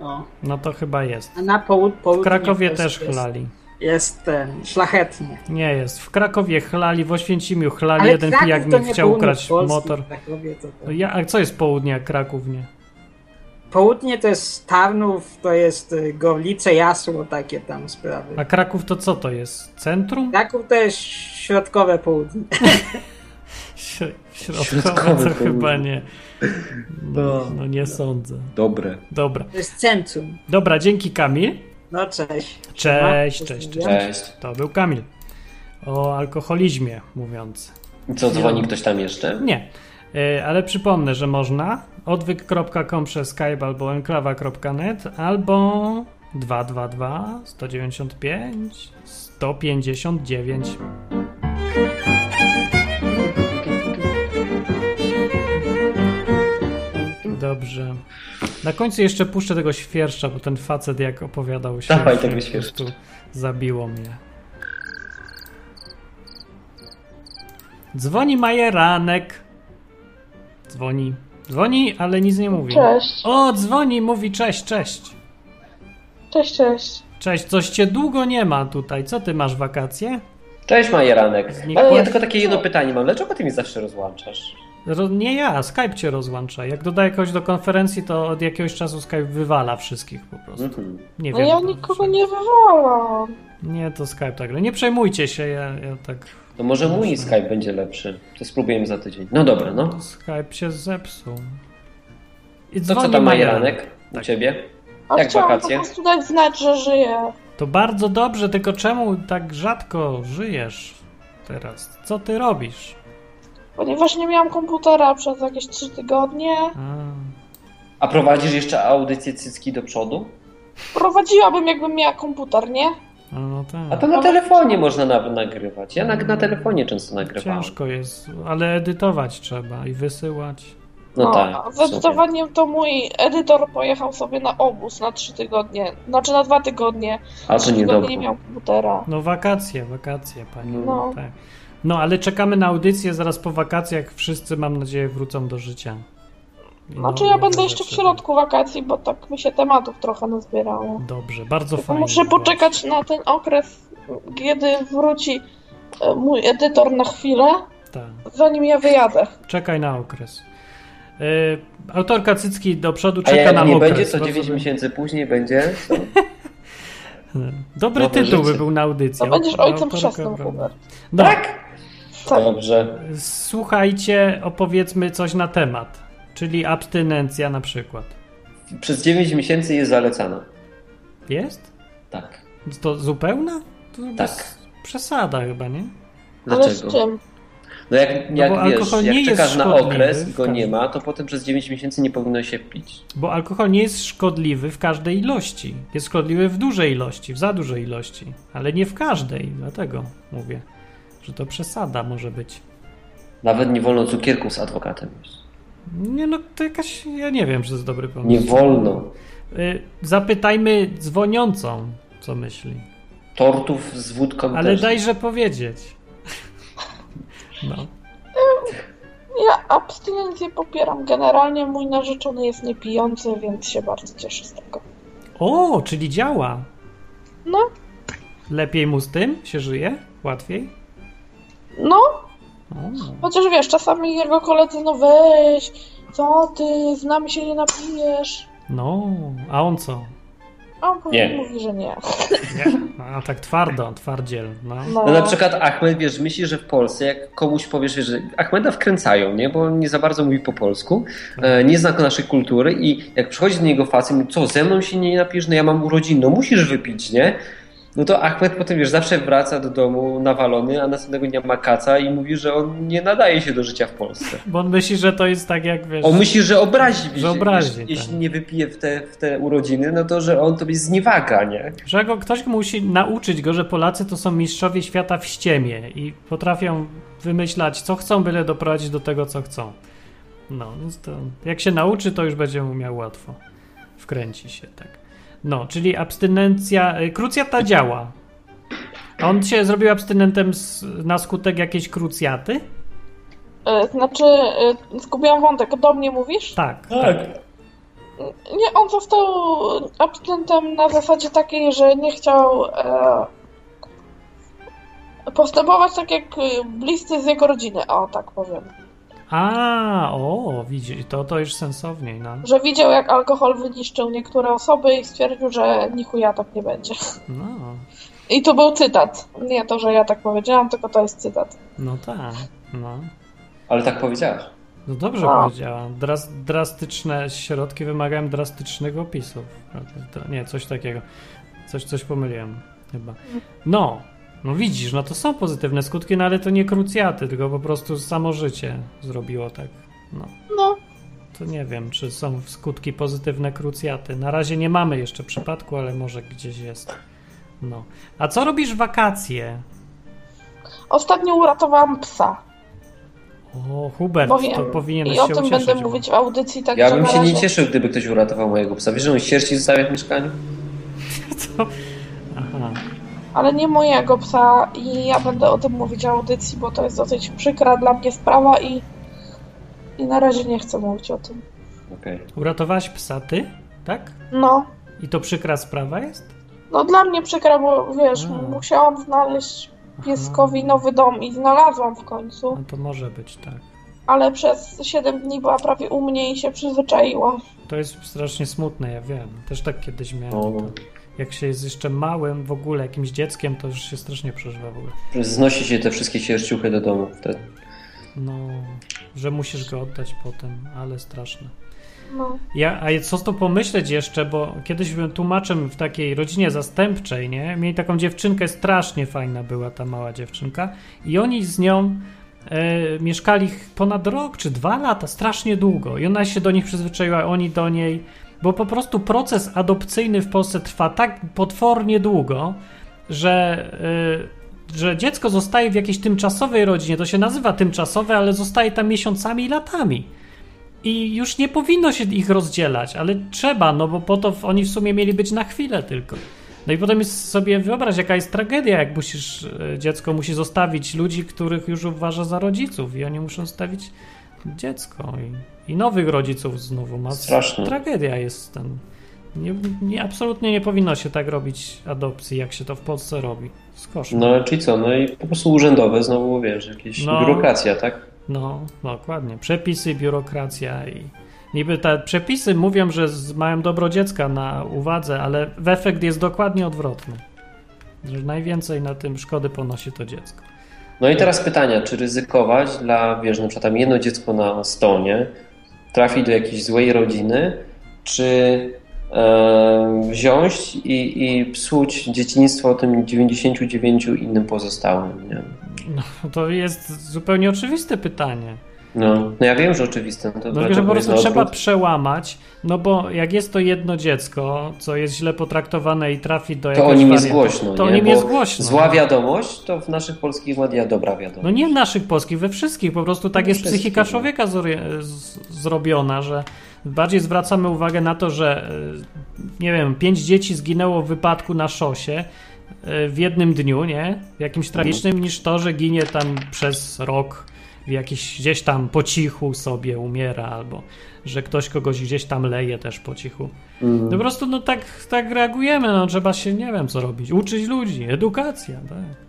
O. No to chyba jest. A na połud- W Krakowie też jest, chlali. Jest ten, szlachetnie. Nie jest. W Krakowie chlali, w Oświęcimiu chlali. Ale Jeden Kraków pijak mi chciał ukraść motor. to, to... No Ja, a co jest południe, jak Kraków nie? Południe to jest Tarnów, to jest y, Gorlice, Jasło, takie tam sprawy. A Kraków to co to jest? Centrum? Kraków to jest środkowe południe. Śr- Środkowe Środkowe to południe. chyba nie. No, no nie sądzę. Dobre. Dobra. To jest centrum. Dobra, dzięki Kamil. No cześć. Cześć, No, cześć, cześć. cześć. To był Kamil. O alkoholizmie mówiąc. I co, dzwoni ktoś tam jeszcze? Nie. E, Ale przypomnę, że można odwyk.com przez Skype albo enklawa.net albo 222 195 159. Dobrze. Na końcu jeszcze puszczę tego świerszcza, bo ten facet jak opowiadał się, Dawaj tego świerszcza. zabiło mnie. Dzwoni Majeranek. Dzwoni. Dzwoni, ale nic nie mówi. Cześć. O, dzwoni, mówi cześć, cześć. Cześć, cześć. Cześć, coś cię długo nie ma tutaj. Co ty masz wakacje? Cześć Majeranek. Znikła- Ale ja tylko takie jedno pytanie mam. Dlaczego ty mnie zawsze rozłączasz? Ro- nie ja, Skype cię rozłącza. Jak dodaję kogoś do konferencji, to od jakiegoś czasu Skype wywala wszystkich po prostu. Mhm. Nie No wiem. ja to- nikogo nie wywalam. Nie, to Skype tak. gra. Nie przejmujcie się, ja, ja tak. No może mój Skype będzie lepszy. To spróbujemy za tydzień. No dobra, no. Skype się zepsuł. I To co tam Majeranek. Majeranek? U Tak. ciebie? A Jak wakacje? po prostu dać znać, że żyję. To bardzo dobrze, tylko czemu tak rzadko żyjesz teraz? Co ty robisz? Ponieważ nie miałam komputera przez jakieś trzy tygodnie. A, A prowadzisz jeszcze audycję cycki do przodu? Prowadziłabym jakbym miała komputer, nie? A no tak. A to na telefonie można na, nagrywać. Ja na, na telefonie często nagrywałem. Ciężko jest, ale edytować trzeba i wysyłać. No, a tak. Z edytowaniem to mój edytor pojechał sobie na obóz na trzy tygodnie. Znaczy na dwa tygodnie. A to Trzy tygodnie nie miał komputera. No wakacje, wakacje, pani. No. Tak. No, ale czekamy na audycję zaraz po wakacjach. Wszyscy, mam nadzieję, wrócą do życia. Znaczy no- ja będę jeszcze w środku wakacji, bo tak mi się tematów trochę nazbierało. Dobrze, bardzo Tylko fajnie. muszę poczekać na ten okres, kiedy wróci e, mój edytor na chwilę, Tak. zanim ja wyjadę. Czekaj na okres. Y, autorka Cycki do przodu A czeka jak na nie okres. będzie, to Bardzo 9 by- miesięcy później będzie. Co? Dobry Nowe tytuł by był na audycję. To będziesz ojcem chrzestnym. Hubert. No? Tak. Dobrze. Słuchajcie, opowiedzmy coś na temat. Czyli abstynencja na przykład. Przez 9 miesięcy jest zalecana. Jest? Tak. To zupełna? To Tak. przesada chyba, nie? Dlaczego? No jak, bo jak wiesz, alkohol nie jak jest czekasz na okres i go nie ma, to potem przez 9 miesięcy nie powinno się pić. Bo alkohol nie jest szkodliwy w każdej ilości. Jest szkodliwy w dużej ilości, w za dużej ilości, ale nie w każdej. Dlatego mówię, że to przesada może być. Nawet nie wolno cukierków z adwokatem jeść. Nie no, to jakaś. Ja nie wiem, czy to jest dobry pomysł. Nie wolno. Y, Zapytajmy dzwoniącą, co myśli. Tortów z wódką Ale też. dajże powiedzieć. No. Ja abstynencję popieram. Generalnie mój narzeczony jest niepijący, więc się bardzo cieszę z tego. O, czyli działa. No, Lepiej mu z tym się żyje? Łatwiej? no. Chociaż wiesz, czasami jego koledzy, no weź, co ty, z nami się nie napijesz. No, a on co? A on Nie. mówi, że nie. Nie. A tak twardo, twardziel. No. No, No na przykład Ahmed, wiesz, myśli, że w Polsce, jak komuś powiesz, wiesz, że Ahmeda wkręcają, nie? Bo on nie za bardzo mówi po polsku, e, nie zna naszej kultury i jak przychodzi do niego facet mówi, co, ze mną się nie napijesz? No ja mam urodziny, no musisz wypić, nie? No to Ahmed potem, wiesz, zawsze wraca do domu nawalony, a następnego dnia ma kaca i mówi, że on nie nadaje się do życia w Polsce. Bo on myśli, że to jest tak jak wiesz. On myśli, że obrazi, Że obrazi, jeśli, tak. jeśli nie wypije w te, w te urodziny, no to, że on tobie zniewaga, nie? Że go, ktoś musi nauczyć go, że Polacy to są mistrzowie świata w ściemie i potrafią wymyślać, co chcą, byle doprowadzić do tego, co chcą. No, więc to jak się nauczy, to już będzie miał łatwo. Wkręci się, tak. No, czyli abstynencja. y, Krucjata działa. On się zrobił abstynentem z, na skutek jakiejś krucjaty? E, Znaczy, e, zgubiłam wątek, do mnie mówisz? Tak. tak. Nie, on został abstynentem na zasadzie takiej, że nie chciał e, postępować tak jak e, bliscy z jego rodziny, o tak powiem. A, o, widzi, to, to już sensowniej, no. Że widział, jak alkohol wyniszczył niektóre osoby i stwierdził, że nichuja tak nie będzie. No, I to był cytat. Nie to, że ja tak powiedziałam, tylko to jest cytat. no tak, no. Ale tak powiedziałaś. No dobrze A. powiedziałam. Dras, drastyczne środki wymagają drastycznych opisów. Nie, coś takiego. Coś, coś pomyliłem chyba. No, no widzisz, no to są pozytywne skutki, no ale to nie krucjaty, tylko po prostu samo życie zrobiło tak. No, No, to nie wiem, czy są skutki pozytywne krucjaty. Na razie nie mamy jeszcze przypadku, ale może gdzieś jest. No. A co robisz w wakacje? ostatnio uratowałam psa. O, Hubert, Powiem. to powinieneś I się o tym ucieszyć. będę mówić w audycji, tak Ja bym się nie cieszył, gdyby ktoś uratował mojego psa. Wiesz, że on sierści zostawia w mieszkaniu? Co? Aha. Ale nie mojego psa i ja będę o tym mówić w audycji, bo to jest dosyć przykra dla mnie sprawa i, i na razie nie chcę mówić o tym. Okej. Uratowałaś psa ty? Tak? No, I to przykra sprawa jest? no dla mnie przykra, bo wiesz, A. musiałam znaleźć pieskowi nowy dom i znalazłam w końcu, No to może być tak. ale przez 7 dni była prawie u mnie i się przyzwyczaiła. To jest strasznie smutne, ja wiem. Też tak kiedyś miałem. No. To, jak się jest jeszcze małym w ogóle, jakimś dzieckiem, to już się strasznie przeżywa w ogóle. Znosi się te wszystkie sierściuchy do domu wtedy. No, że musisz go oddać potem, ale straszne. No. Ja, a co to pomyśleć jeszcze, bo kiedyś byłem tłumaczem w takiej rodzinie zastępczej, nie? Mieli taką dziewczynkę, strasznie fajna była ta mała dziewczynka i oni z nią e, mieszkali ponad rok czy dwa lata, strasznie długo i ona się do nich przyzwyczaiła, oni do niej, bo po prostu proces adopcyjny w Polsce trwa tak potwornie długo, że, e, że dziecko zostaje w jakiejś tymczasowej rodzinie, to się nazywa tymczasowe, ale zostaje tam miesiącami i latami. I już nie powinno się ich rozdzielać, ale trzeba, no bo po to oni w sumie mieli być na chwilę tylko. No i potem jest sobie wyobraź, jaka jest tragedia, jak musisz, e, dziecko musi zostawić ludzi, których już uważa za rodziców i oni muszą zostawić dziecko i, i nowych rodziców znowu ma. Straszne. Tragedia jest ten. Nie, nie, absolutnie nie powinno się tak robić adopcji, jak się to w Polsce robi. Skosz. No ale czyli co? No i po prostu urzędowe znowu, wiesz, jakieś No. biurokracja, tak? No, dokładnie. Przepisy, biurokracja i niby te przepisy mówią, że z- mają dobro dziecka na uwadze, ale w efekt jest dokładnie odwrotny. Że najwięcej na tym szkody ponosi to dziecko. No i teraz pytania, czy ryzykować dla, wiesz, na przykład tam jedno dziecko na stonie trafi do jakiejś złej rodziny, czy e, wziąć i, i psuć dzieciństwo tym 99 innym pozostałym, nie? No, to jest zupełnie oczywiste pytanie. No, no ja wiem, że oczywiste. No to No, że po prostu trzeba przełamać, no bo jak jest to jedno dziecko, co jest źle potraktowane i trafi do To jakiegoś o nim jest głośno, To o nie? nim Bo jest głośno. Zła wiadomość to w naszych polskich media dobra wiadomość. No nie w naszych polskich, we wszystkich. Po prostu tak We jest psychika no. człowieka z- zrobiona, że bardziej zwracamy uwagę na to, że e, nie wiem, pięć dzieci zginęło w wypadku na szosie e, w jednym dniu, nie? Jakimś tragicznym, niż to, że ginie tam przez rok w jakiś gdzieś tam po cichu sobie umiera, albo że ktoś kogoś gdzieś tam leje też po cichu. Mhm. No po prostu no tak, tak reagujemy, no trzeba się, nie wiem co robić, uczyć ludzi, edukacja, tak.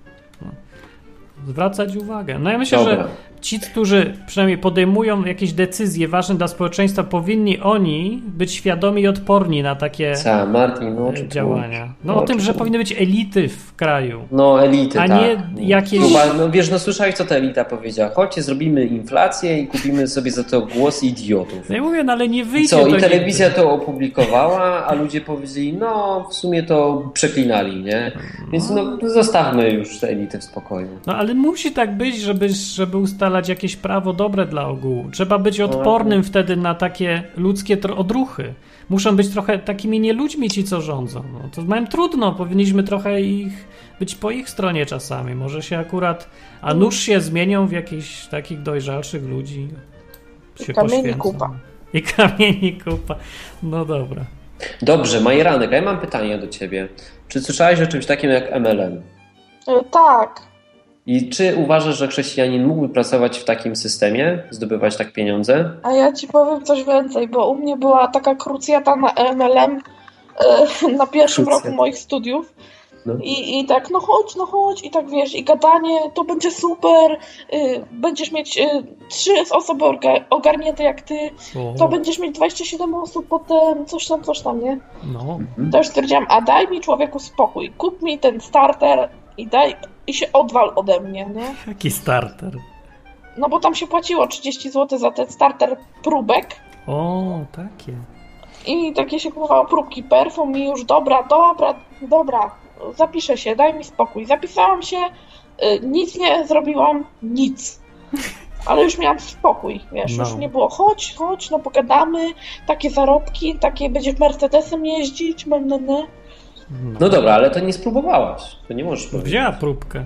No. Zwracać uwagę. No ja myślę, Dobra. że ci, którzy przynajmniej podejmują jakieś decyzje ważne dla społeczeństwa, powinni oni być świadomi i odporni na takie Co, Martin, no, działania. No o o tym, że powinny być elity w kraju. No, elity, A tak. nie jakieś- Chyba, no wiesz, no słyszałeś, co ta elita powiedziała. Chodźcie, zrobimy inflację i kupimy sobie za to głos idiotów. No i mówię, no ale nie I wyjdzie co, to i telewizja nigdy. to opublikowała, a ludzie powiedzieli, no w sumie to przeklinali, nie? Więc no zostawmy już te elity w spokoju. No ale musi tak być, żeby, żeby ustalać jakieś prawo dobre dla ogółu. Trzeba być odpornym wtedy na takie ludzkie odruchy. Muszą być trochę takimi nieludźmi ci, co rządzą. No, to mają trudno, powinniśmy trochę ich być po ich stronie czasami. Może się akurat, a nuż się zmienią w jakichś takich dojrzalszych ludzi. Się kamieni poświęcą. kupa. I kamieni kupa. No dobra. Dobrze, Majeranek, a ja mam pytanie do ciebie. Czy słyszałeś o czymś takim jak MLM? E, Tak, I czy uważasz, że chrześcijanin mógłby pracować w takim systemie, zdobywać tak pieniądze? a ja ci powiem coś więcej, bo u mnie była taka krucjata na MLM e, na pierwszym Krucjata. roku moich studiów. No. I, I tak, no chodź, no chodź, i tak wiesz, i gadanie, to będzie super, y, będziesz mieć y, trzy osoby ogarnięte jak ty, O, to będziesz mieć 27 osób potem, coś tam, coś tam, nie? no. To już stwierdziłam, a daj mi człowieku spokój, kup mi ten starter i daj, i się odwal ode mnie, nie? Jaki starter. No bo tam się płaciło 30 zł za ten starter próbek O, takie. i takie się kupowało próbki perfum i już dobra, dobra, dobra, zapiszę się, daj mi spokój. Zapisałam się, y, nic nie zrobiłam, nic. Ale już miałam spokój, wiesz, No. już nie było chodź, chodź, no pogadamy, takie zarobki, takie będziesz Mercedesem jeździć, me, me, me. No dobra, ale to nie spróbowałaś. To nie możesz powiedzieć. Wzięła próbkę.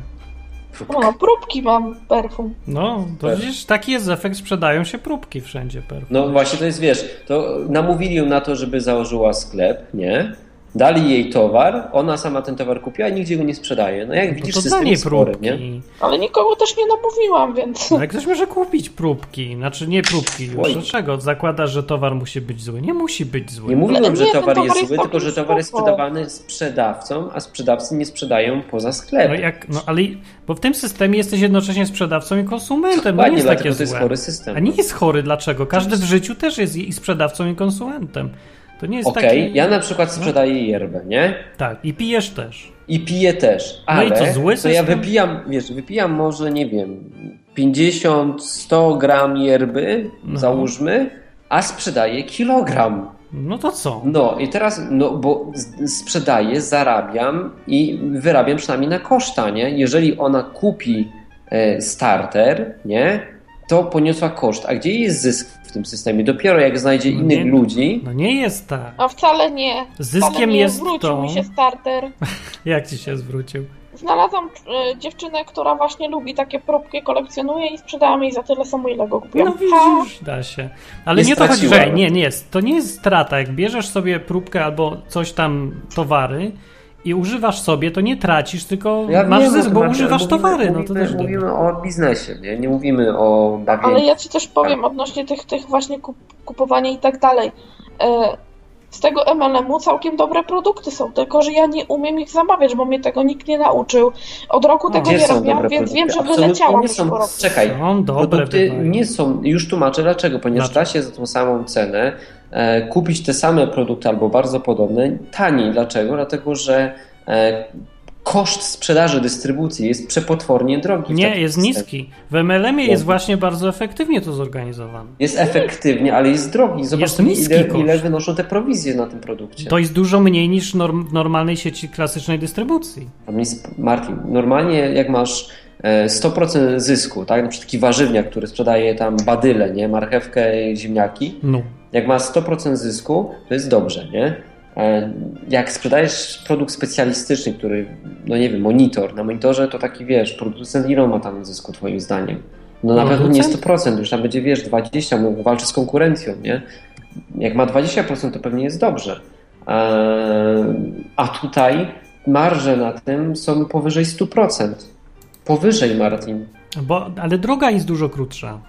O, no, próbki mam perfum. No, to widzisz, taki jest efekt, sprzedają się próbki wszędzie. Perfum. No właśnie to jest, wiesz, to namówili ją na to, żeby założyła sklep, nie? Dali jej towar, ona sama ten towar kupiła i nigdzie go nie sprzedaje. No jak No widzisz, to system jest spory, próbki. nie? Ale nikogo też nie namówiłam, więc... No jak ktoś może kupić próbki, znaczy nie próbki już. Oj. Dlaczego? Zakładasz, że towar musi być zły. Nie musi być zły. Nie mówiłem, Ale że towar towar jest jest zły, tylko że towar jest sprzedawany sprzedawcom, a sprzedawcy nie sprzedają poza No sklepem. jak, no ale, bo w tym systemie jesteś jednocześnie sprzedawcą i konsumentem. No nie jest takie dlatego to jest złe. chory system. A nie jest chory, dlaczego? Każdy w życiu też jest i sprzedawcą i konsumentem. To nie jest Okej, taki... ja na przykład sprzedaję yerbę, nie? Tak, i pijesz też. I piję też, No i ale co, zły to ja wypijam, wiesz, wypijam może, nie wiem, 50-100 gram yerby, No. załóżmy, a sprzedaję kilogram. No to co? No i teraz, no bo sprzedaję, zarabiam i wyrabiam przynajmniej na koszta, nie? Jeżeli ona kupi e, starter, nie? To poniosła koszt. A gdzie jest zysk w tym systemie? Dopiero jak znajdzie No innych nie- ludzi, No nie jest tak. A wcale nie. Zyskiem wcale nie jest zwrócił to... mi się starter. Jak ci się zwrócił? Znalazłam e, dziewczynę, która właśnie lubi takie próbki, kolekcjonuje i sprzedałam jej za tyle samo, ile go kupiłam. No widzisz, da się. Ale Nie nie, to chodzi, że nie, nie jest. To nie jest strata. Jak bierzesz sobie próbkę albo coś tam, towary i używasz sobie, to nie tracisz, tylko Ja masz zysk, bo używasz mówimy- towary. No to mówimy, też dobre. mówimy o biznesie, nie? Nie mówimy o bawieniu. Ale ja ci coś powiem odnośnie tych, tych właśnie kup, kupowania i tak dalej. E, z tego MLM-u całkiem dobre produkty są, tylko że ja nie umiem ich zamawiać, bo mnie tego nikt nie nauczył. Od roku tego nie są robiłam, dobre więc produkty? wiem, że Absolutnie wyleciałam nie są. Czekaj, Są dobre produkty nie są, już tłumaczę dlaczego, ponieważ Dlaczego? da się za tą samą cenę kupić te same produkty albo bardzo podobne taniej. Dlaczego? Dlatego, że e, koszt sprzedaży, dystrybucji jest przepotwornie drogi. Nie, takim jest niski. W MLM-ie jest właśnie bardzo efektywnie to zorganizowane. Jest efektywnie, ale jest drogi. Zobacz, Jest ile, koszt. ile wynoszą te prowizje na tym produkcie. To jest dużo mniej niż norm, w normalnej sieci klasycznej dystrybucji. Martin, normalnie jak masz e, 100% zysku, tak, na przykład taki warzywniak, który sprzedaje tam badyle, nie, marchewkę ziemniaki, No. Jak ma 100% zysku, to jest dobrze, nie? E, Jak sprzedajesz produkt specjalistyczny, który, no nie wiem, monitor, na monitorze to taki, wiesz, producent ile ma tam zysku twoim zdaniem? No na pewno nie Producent? 100%, już tam będzie, wiesz, 20, mógł walczy z konkurencją, nie? Jak ma 20%, to pewnie jest dobrze. E, A tutaj marże na tym są powyżej 100%. Powyżej, Martin. Bo, ale droga jest dużo krótsza.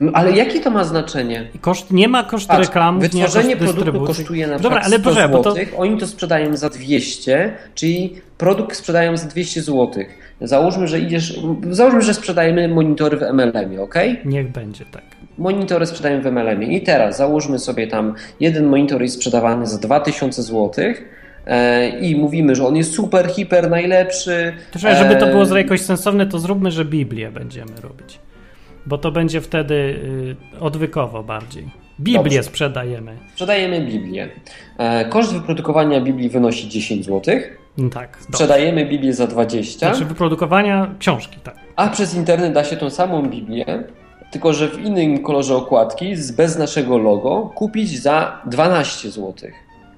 No, Ale jakie to ma znaczenie? Koszt, nie ma kosztu Patrz, reklam, wytworzenie kosztu produktu kosztuje na Dobra, przykład ale 100 proszę, bo to, zł, oni to sprzedają za 200, czyli produkt sprzedają za 200 zł. Załóżmy, że idziesz, załóżmy, że sprzedajemy monitory w MLM-ie, ok? niech będzie tak. Monitory sprzedają w MLM-ie i teraz załóżmy sobie tam, jeden monitor jest sprzedawany za 2000 zł e, i mówimy, że on jest super, hiper, najlepszy. Trzeba, żeby to e, było jakoś sensowne, to zróbmy, że Biblię będziemy robić. Bo to będzie wtedy y, odwykowo bardziej. Biblię Dobrze. sprzedajemy. Sprzedajemy Biblię. E, Koszt wyprodukowania Biblii wynosi 10 zł. No tak. dobrze. Sprzedajemy Biblię za 20. Znaczy wyprodukowania książki, tak. A przez internet da się tą samą Biblię, tylko że w innym kolorze okładki, bez naszego logo, kupić za 12 zł.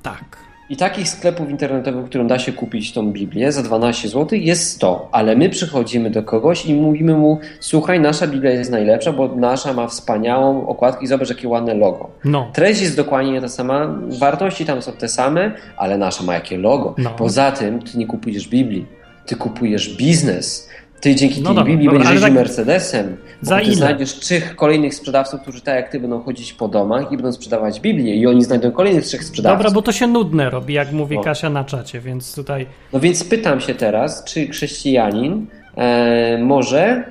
Tak. I takich sklepów internetowych, w którym da się kupić tą Biblię za 12 zł, jest 100. Ale my przychodzimy do kogoś i mówimy mu: Słuchaj, nasza Biblia jest najlepsza, bo nasza ma wspaniałą okładkę i zobacz, jakie ładne logo. No. Treść jest dokładnie ta sama, wartości tam są te same, ale nasza ma jakie logo. No. Poza tym, ty nie kupujesz Biblii, ty kupujesz biznes. Ty dzięki No tej dobra, Biblii będziesz jeździł tak- Mercedesem. Za ty ile? znajdziesz trzech kolejnych sprzedawców, którzy tak jak ty będą chodzić po domach i będą sprzedawać Biblię i oni znajdą kolejnych trzech sprzedawców. Dobra, bo to się nudne robi, jak mówi No. Kasia na czacie, więc tutaj No więc pytam się teraz, czy chrześcijanin e, może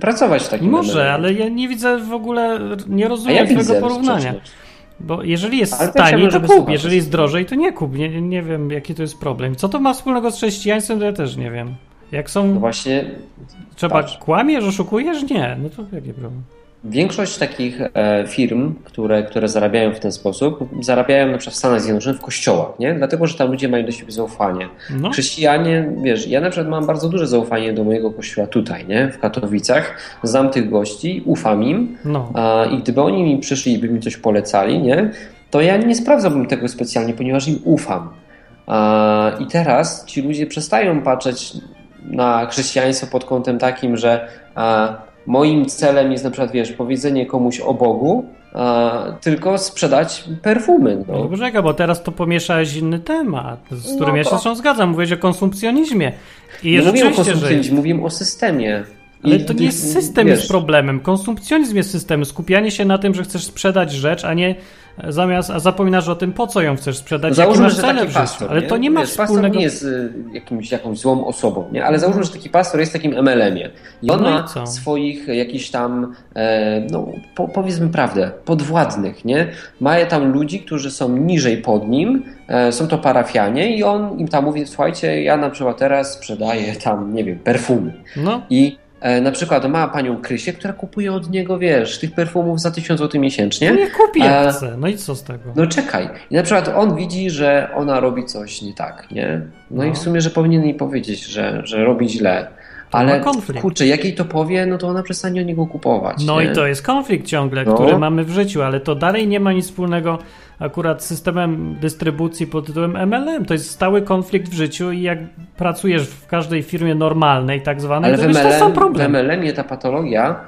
pracować w takim może, ale ja nie widzę w ogóle, nie rozumiem ja tego porównania. Bo jeżeli jest Ale taniej, to kup, jeżeli jest drożej, to nie kup. Nie, nie wiem, jaki to jest problem. Co to ma wspólnego z chrześcijaństwem, to ja też nie wiem. Jak są... No właśnie Trzeba patrz. kłamiesz, oszukujesz? Nie, no to jaki problem? Większość takich e, firm, które, które zarabiają w ten sposób, zarabiają na przykład w Stanach Zjednoczonych w kościołach, nie? Dlatego, że tam ludzie mają do siebie zaufanie. No. Chrześcijanie, wiesz, ja na przykład mam bardzo duże zaufanie do mojego kościoła tutaj, nie? W Katowicach. Znam tych gości, ufam im No. a, i gdyby oni mi przyszli i by mi coś polecali, nie? To ja nie sprawdzałbym tego specjalnie, ponieważ im ufam. I teraz ci ludzie przestają patrzeć na chrześcijaństwo pod kątem takim, że a, moim celem jest na przykład, wiesz, powiedzenie komuś o Bogu, a, tylko sprzedać perfumy. No No. bo teraz to pomieszałeś inny temat, z No którym ja się to- zgadzam. Mówiłeś o konsumpcjonizmie. I Nie mówię o rzeczywiście, że konsumpcjonizmie, mówię o systemie. Ale to nie jest system wiesz, jest problemem. Konsumpcjonizm jest systemem. Skupianie się na tym, że chcesz sprzedać rzecz, a nie zamiast, a zapominasz o tym, po co ją chcesz sprzedać, Załóżmy, że taki pastor, Ale to nie ma Wiesz, pastor wspólnego... nie jest y, jakimś, jakąś złą osobą, nie? ale załóżmy, że taki pastor jest takim MLM-ie i on No ma co? swoich jakichś tam, e, no po, powiedzmy prawdę, podwładnych, nie? Ma tam ludzi, którzy są niżej pod nim, e, są to parafianie i on im tam mówi, słuchajcie, ja na przykład teraz sprzedaję tam, nie wiem, perfumy No, i na przykład ma panią Krysię, która kupuje od niego, wiesz, tych perfumów za 1000 zł miesięcznie. to nie kupi jak A- chce. No i co z tego? no czekaj. I na przykład on widzi, że ona robi coś nie tak, nie? No, No. i w sumie, że powinien jej powiedzieć, że, że robi źle. Ale konflikt. kurczę, jak jej to powie, no to ona przestanie od niego kupować. No nie? i to jest konflikt ciągle, No. który mamy w życiu, ale to dalej nie ma nic wspólnego akurat z systemem dystrybucji pod tytułem MLM. To jest stały konflikt w życiu i jak pracujesz w każdej firmie normalnej, tak zwanej, Ale to w wiesz, to MLM, sam w problem. MLM-ie ta patologia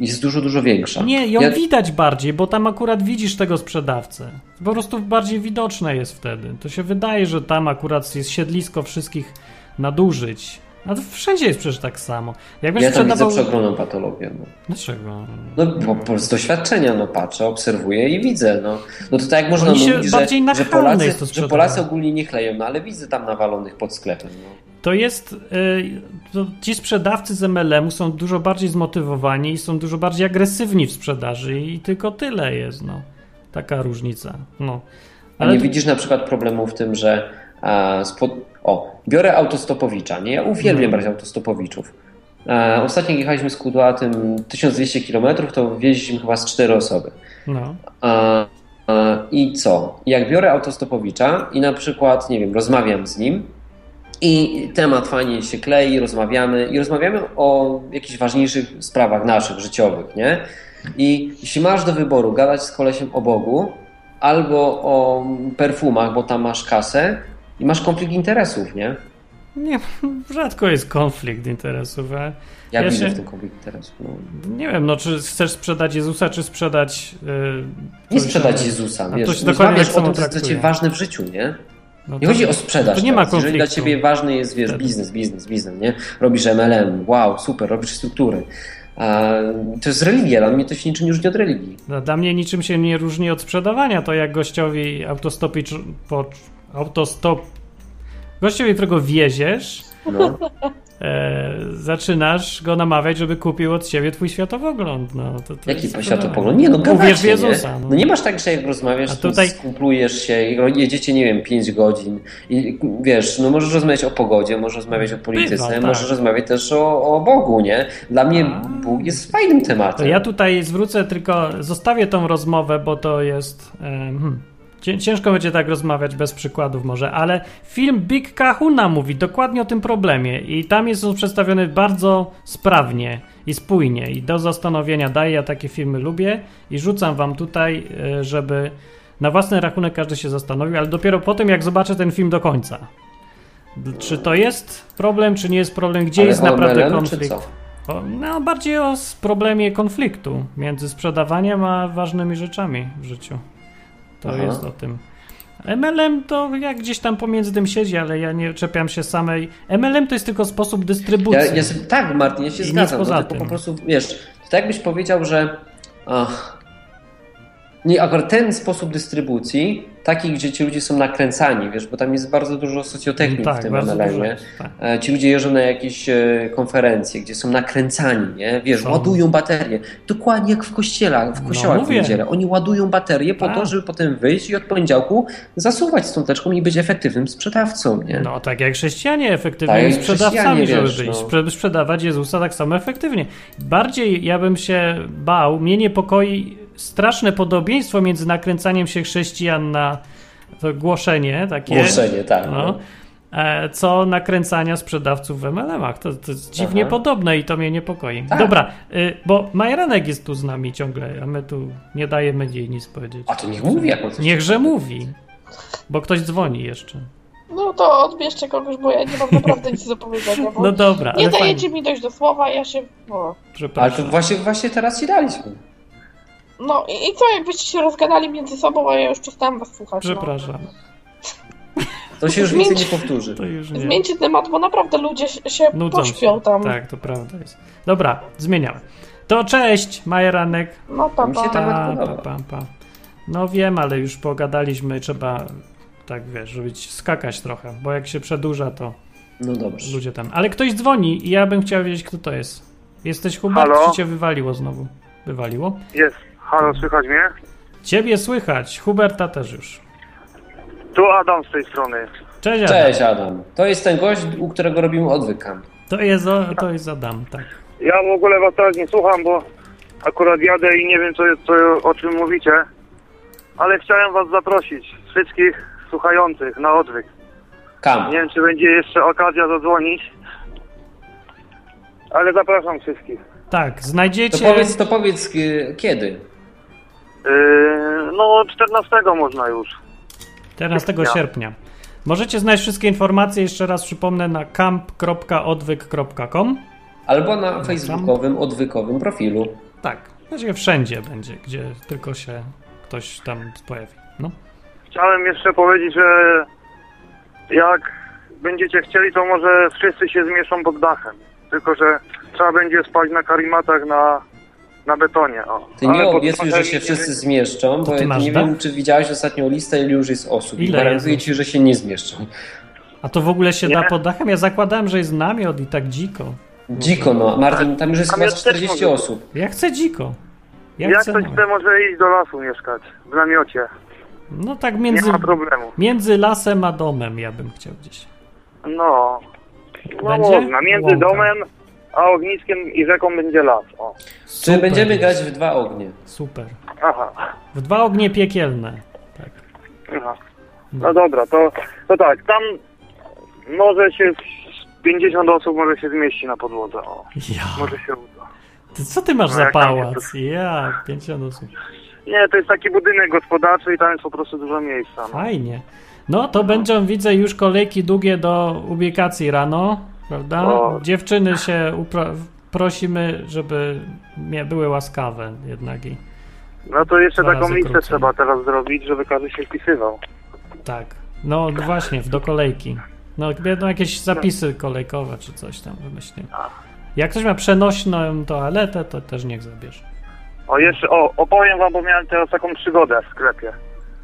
jest dużo, dużo większa. Nie, ją Ja- widać bardziej, bo tam akurat widzisz tego sprzedawcę. Po prostu bardziej widoczne jest wtedy. To się wydaje, że tam akurat jest siedlisko wszystkich nadużyć. A to wszędzie jest przecież tak samo. Jakbyś Ja widzę sprzedawał... przeogromną patologię. No. Dlaczego? No, bo, bo z doświadczenia no, patrzę, obserwuję i widzę. No, no to tak jak można Oni się mówić, bardziej że, że, Polacy, to że. Polacy ogólnie nie kleją, no ale widzę tam nawalonych pod sklepem. No. To jest. y, to ci sprzedawcy z MLM-u są dużo bardziej zmotywowani i są dużo bardziej agresywni w sprzedaży, i tylko tyle jest. No. Taka różnica. No. A nie widzisz na przykład problemu w tym, że spod... o, biorę autostopowicza, nie? Ja uwielbiam No. brać autostopowiczów. E, ostatnio jak jechaliśmy z Kudłatym 1200 km, to wieźliśmy chyba z cztery osoby. No. E, e, I co? Jak biorę autostopowicza i na przykład, nie wiem, rozmawiam z nim i temat fajnie się klei, rozmawiamy i rozmawiamy o jakichś ważniejszych sprawach naszych, życiowych, nie? I jeśli masz do wyboru gadać z kolesiem o Bogu albo o perfumach, bo tam masz kasę i masz konflikt interesów, nie? Nie, rzadko jest konflikt interesów. A Ja, Ja widzę się- w tym konflikt interesów. No. nie wiem, no czy chcesz sprzedać Jezusa, czy sprzedać. Yy, Nie sprzedać. Jezusa, A wiesz, to się dokładnie rozmawiasz tak o tym, co jest dla traktuje. Ciebie ważne w życiu, nie? No Nie chodzi o sprzedaż. To nie ma teraz. Jeżeli dla konfliktu. ciebie ważny jest, wiesz, biznes, biznes, biznes, nie? Robisz MLM, wow, super, robisz struktury. A, to jest religia, dla mnie to się niczym nie różni od religii. Dla- Dla mnie niczym się nie różni od sprzedawania. To jak gościowi autostopicz po autostop. Gościowi, którego wieziesz, No. e, zaczynasz go namawiać, żeby kupił od ciebie twój światopogląd. No, to, to Jaki światopogląd? Nie, no gadacie, Jezusa. nie? No nie masz tak, że jak rozmawiasz, A tutaj- skumplujesz się i jedziecie, nie wiem, 5 godzin i wiesz, no możesz rozmawiać o pogodzie, możesz rozmawiać o polityce, tak. możesz rozmawiać też o, o Bogu, nie? Dla mnie Bóg jest fajnym To tematem. ja tutaj zwrócę tylko, zostawię tą rozmowę, bo to jest. hmm, ciężko będzie tak rozmawiać bez przykładów, może, ale film Big Kahuna mówi dokładnie o tym problemie i tam jest on przedstawiony bardzo sprawnie i spójnie. I do zastanowienia daję, ja takie filmy lubię i rzucam wam tutaj, e, żeby na własny rachunek każdy się zastanowił, ale dopiero po tym, jak zobaczę ten film do końca. Czy to jest problem, czy nie jest problem, gdzie Ale jest naprawdę konflikt? O, no, bardziej o problemie konfliktu między sprzedawaniem a ważnymi rzeczami w życiu. To Aha. jest o tym. MLM to jak gdzieś tam pomiędzy tym siedzi, ale ja nie czepiam się samej. MLM to jest tylko sposób dystrybucji. Ja, ja tak, Martin, ja się I zgadzam. poza no, tym. po prostu, wiesz, tak jakbyś powiedział, że ach, nie, akurat ten sposób dystrybucji, taki, gdzie ci ludzie są nakręcani, wiesz, bo tam jest bardzo dużo socjotechnik Tak, w tym MLM-ie. tak. E, Ci ludzie jeżdżą na jakieś e, konferencje, gdzie są nakręcani, nie? Wiesz, Są. ładują baterie. Dokładnie jak w kościele, w kościołach w mówię. niedzielę. Oni ładują baterie po Tak. to, żeby potem wyjść i od poniedziałku zasuwać z tą teczką i być efektywnym sprzedawcą, nie? No tak jak chrześcijanie Tak, efektywnymi jak sprzedawcami, żeby wiesz, byli. no. Sprze- sprzedawać Jezusa tak samo efektywnie. Bardziej ja bym się bał, mnie niepokoi straszne podobieństwo między nakręcaniem się chrześcijan na to głoszenie takie. Głoszenie, tak. No, e, co nakręcania sprzedawców w MLM-ach. To, to jest dziwnie Aha. podobne i to mnie niepokoi. Tak. Dobra, y, bo Majeranek jest tu z nami ciągle, a my tu nie dajemy jej nic powiedzieć. A to niech mówi, jak on coś Niechże mówi, bo ktoś dzwoni jeszcze. No to odbierzcie kogoś, bo ja nie mam naprawdę nic do powiedzenia. No dobra, nie ale dajecie fajnie. mi dojść do słowa, ja się. No, Ale Przepraszam. to właśnie, właśnie teraz ci daliśmy. No i, i co, jakbyście się rozgadali między sobą, a ja już przestałam was słuchać. No. Przepraszam. To się już więcej nie powtórzy. To już nie. Zmieńcie temat, bo naprawdę ludzie się, Nudzą pośpią się. tam. Tak, to prawda jest. Dobra, zmieniamy. To cześć, Majeranek. No pa, Mi się pa. Pa, pa, pa, pa. No wiem, ale już pogadaliśmy, trzeba tak wiesz, żeby skakać trochę, bo jak się przedłuża, to No dobrze. ludzie tam. Ale ktoś dzwoni i ja bym chciał wiedzieć, kto to jest. Jesteś Hubert, Halo? czy cię wywaliło znowu? Wywaliło? Jest. Halo, słychać mnie? Ciebie słychać, Huberta też już. Tu Adam z tej strony. Cześć, Adam. Cześć Adam. To jest ten gość, u którego robimy odwykam. To jest, to jest Adam, tak. Ja w ogóle was teraz nie słucham, bo akurat jadę i nie wiem, co, co, o czym mówicie. Ale chciałem was zaprosić, wszystkich słuchających, na odwyk. Kam. Nie wiem, czy będzie jeszcze okazja zadzwonić. Ale zapraszam wszystkich. Tak, To znajdziecie... powiedz, to powiedz y, kiedy. Yy, no, 14 można już. 14 Ja. sierpnia. Możecie znaleźć wszystkie informacje, jeszcze raz przypomnę, na camp.odwyk.com. Albo na facebookowym, odwykowym profilu. Tak, właściwie wszędzie będzie, gdzie tylko się ktoś tam pojawi. No. Chciałem jeszcze powiedzieć, że jak będziecie chcieli, to może wszyscy się zmieszczą pod dachem. Tylko, że trzeba będzie spać na karimatach na, na betonie. O. Ty nie Ale obiecuj, że się nie wszyscy zmieszczą, bo ty masz nie wiem, czy widziałeś ostatnią listę, ile już jest osób. I Ile gwarantuję jest? ci, że się nie zmieszczą. A to w ogóle się Nie. da pod dachem? Ja zakładałem, że jest namiot i tak dziko. Dziko, no. Martin, tam już jest chyba jest też 40 może- osób. Ja chcę dziko. Ja Jak chcę ktoś chce, może iść do lasu mieszkać. W namiocie. No tak Nie między, ma problemu. między lasem a domem ja bym chciał gdzieś. No. No Będzie? można. Między Łąka. domem a ogniskiem i rzeką będzie las. O. Czy będziemy grać w dwa ognie? Super. Aha. W dwa ognie piekielne. Tak. Aha. No dobra, to, to tak, tam może się z 50 osób może się zmieści na podłodze. O. Ja. Może się uda. Ty, co ty masz No za pałac? Ja, 50 osób. Nie, to jest taki budynek gospodarczy i tam jest po prostu dużo miejsca. No. Fajnie. No to będą, widzę, już kolejki długie do ubikacji rano, prawda? O. Dziewczyny się upra- prosimy, żeby mie- były łaskawe jednak i No to jeszcze Dwa taką razy listę krócej. trzeba teraz zrobić, żeby każdy się wpisywał. tak. No właśnie, w- do kolejki. No będą jakieś zapisy kolejkowe czy coś tam wymyślimy. Jak ktoś ma przenośną toaletę, to też niech zabierze. O, jeszcze, o, opowiem wam, bo miałem teraz taką przygodę w sklepie.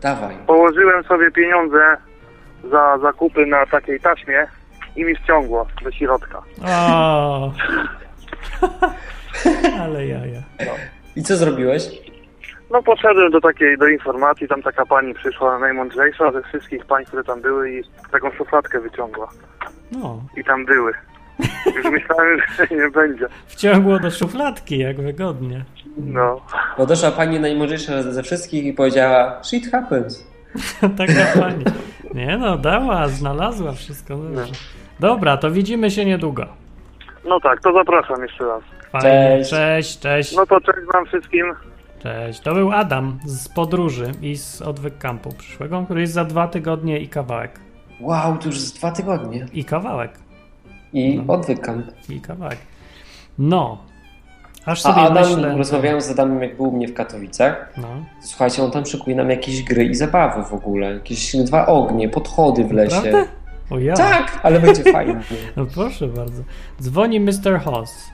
Dawaj. Położyłem sobie pieniądze za zakupy na takiej taśmie i mi wciągło do środka. O! Ale jaja. I co zrobiłeś? No poszedłem do takiej, do informacji, tam taka pani przyszła, najmądrzejsza ze wszystkich pań, które tam były i taką szufladkę wyciągła. No, I tam były. Już myślałem, że nie będzie. wciągło do szufladki, jak wygodnie. No. Podeszła pani najmądrzejsza ze wszystkich i powiedziała shit happens. Taka pani. Nie no, dała, znalazła wszystko. Dobrze. Dobra, to widzimy się niedługo. No tak, to zapraszam jeszcze raz. Fajnie. Cześć. Cześć, cześć. No to cześć wam wszystkim. Cześć. To był Adam z podróży i z odwyk kampu przyszłego, który jest za dwa tygodnie i kawałek. Wow, to już z dwa tygodnie. I kawałek. I odwykam. I kawałek. No. Aż A sobie Adam, myślę... rozmawiałem z Adamem, jak był u mnie w Katowicach. No. Słuchajcie, on tam szykuje nam jakieś gry i zabawy w ogóle. Jakieś dwa ognie, podchody w lesie. Prawda? O ja. Tak, ale będzie fajnie. No proszę bardzo. Dzwoni Mr. Hoss.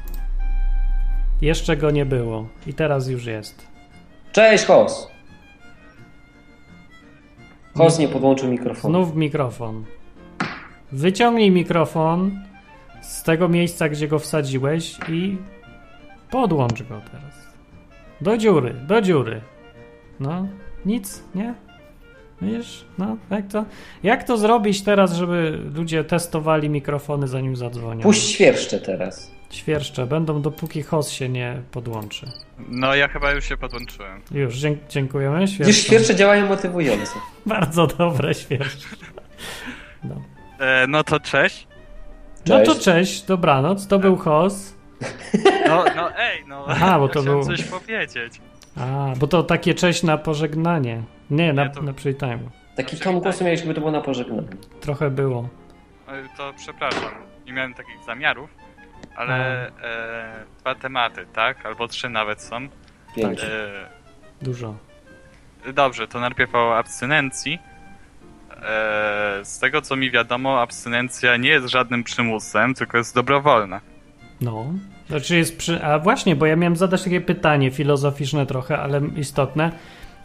Jeszcze go nie było. I teraz już jest. Cześć, Hos. Hos nie podłączył mikrofonu. Znów mikrofon. Wyciągnij mikrofon z tego miejsca, gdzie go wsadziłeś i podłącz go teraz. Do dziury, do dziury. No, nic, nie? Wiesz, no, jak to, jak to zrobić teraz, żeby ludzie testowali mikrofony zanim zadzwonią? Puść świerszcze teraz. Świerszcze będą, dopóki host się nie podłączy. No ja chyba już się podłączyłem. Już, dzięk dziękujemy. Świerszcze. świerszcze działają motywująco. Bardzo dobre świerszcze. No. E, no to cześć. no to cześć, dobranoc, to był host. No, no ej, no. Aha, bo to był- coś powiedzieć. A, bo to takie cześć na pożegnanie. Nie, na, na przywitaniu. Taki ton głosu miałeś, żeby to było na pożegnanie. Trochę było. To przepraszam, nie miałem takich zamiarów, ale e, dwa tematy, tak? Albo trzy nawet są. Pięć. E, Dużo. Dobrze, to najpierw o abstynencji. E, z tego co mi wiadomo, abstynencja nie jest żadnym przymusem, tylko jest dobrowolna. No. Znaczy jest przy... A właśnie, bo ja miałem zadać takie pytanie filozoficzne trochę, ale istotne.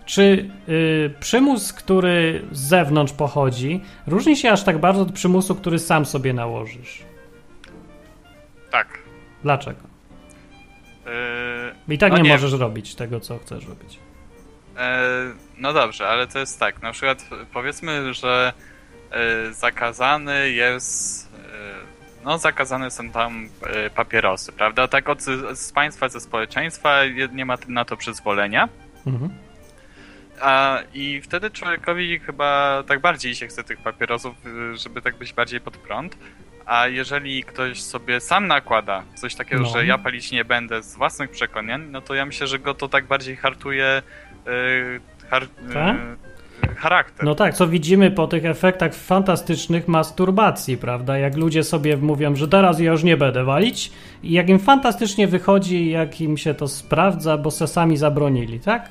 Czy y, przymus, który z zewnątrz pochodzi, różni się aż tak bardzo od przymusu, który sam sobie nałożysz? Tak. Dlaczego? E, I tak no nie, możesz robić tego, co chcesz robić. E, no dobrze, ale to jest tak. Na przykład powiedzmy, że e, zakazany jest. E, no, zakazane są tam e, papierosy, prawda? Tak od z państwa, ze społeczeństwa nie ma na to przyzwolenia. Mhm. A, I wtedy człowiekowi chyba tak bardziej się chce tych papierosów, y, żeby tak być bardziej pod prąd. A jeżeli ktoś sobie sam nakłada coś takiego, No. że ja palić nie będę z własnych przekonań, no to ja myślę, że go to tak bardziej hartuje y, har, Tak? Charakter. No tak, co widzimy po tych efektach fantastycznych masturbacji, prawda? Jak ludzie sobie mówią, że teraz ja już nie będę walić i jak im fantastycznie wychodzi, jak im się to sprawdza, bo se sami zabronili, tak?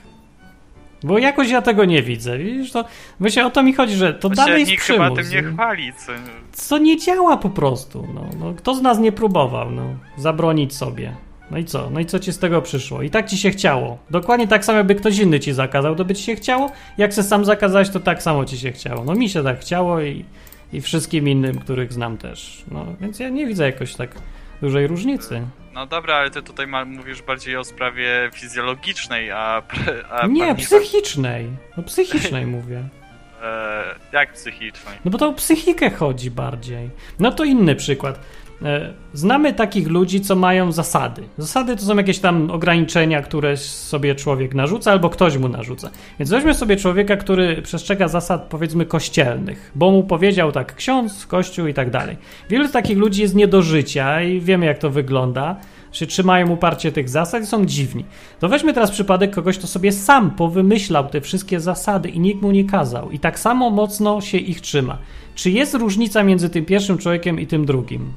Bo jakoś ja tego nie widzę, widzisz? To, właśnie o to mi chodzi, że to Bo dalej jest nikt chyba tym nie chwali. Co, Co nie działa po prostu. No, no, kto z nas nie próbował no, zabronić sobie? No i co? No i co ci z tego przyszło? I tak ci się chciało. Dokładnie tak samo, jakby ktoś inny ci zakazał, to by ci się chciało. Jak se sam zakazałeś, to tak samo ci się chciało. No mi się tak chciało i, i wszystkim innym, których znam też. No więc ja nie widzę jakoś tak dużej różnicy. no dobra, ale ty tutaj ma, mówisz bardziej o sprawie fizjologicznej, a... a Nie, pan- psychicznej. No psychicznej mówię. E, jak psychicznej? No bo to o psychikę chodzi bardziej. No to inny przykład. E, Znamy takich ludzi, co mają zasady. Zasady to są jakieś tam ograniczenia, które sobie człowiek narzuca albo ktoś mu narzuca. Więc weźmy sobie człowieka, który przestrzega zasad powiedzmy kościelnych, bo mu powiedział tak ksiądz, kościół i tak dalej. Wielu z takich ludzi jest nie do życia i wiemy jak to wygląda. Się trzymają uparcie tych zasad i są dziwni. To weźmy teraz przypadek kogoś, kto sobie sam powymyślał te wszystkie zasady i nikt mu nie kazał i tak samo mocno się ich trzyma. Czy jest różnica między tym pierwszym człowiekiem i tym drugim?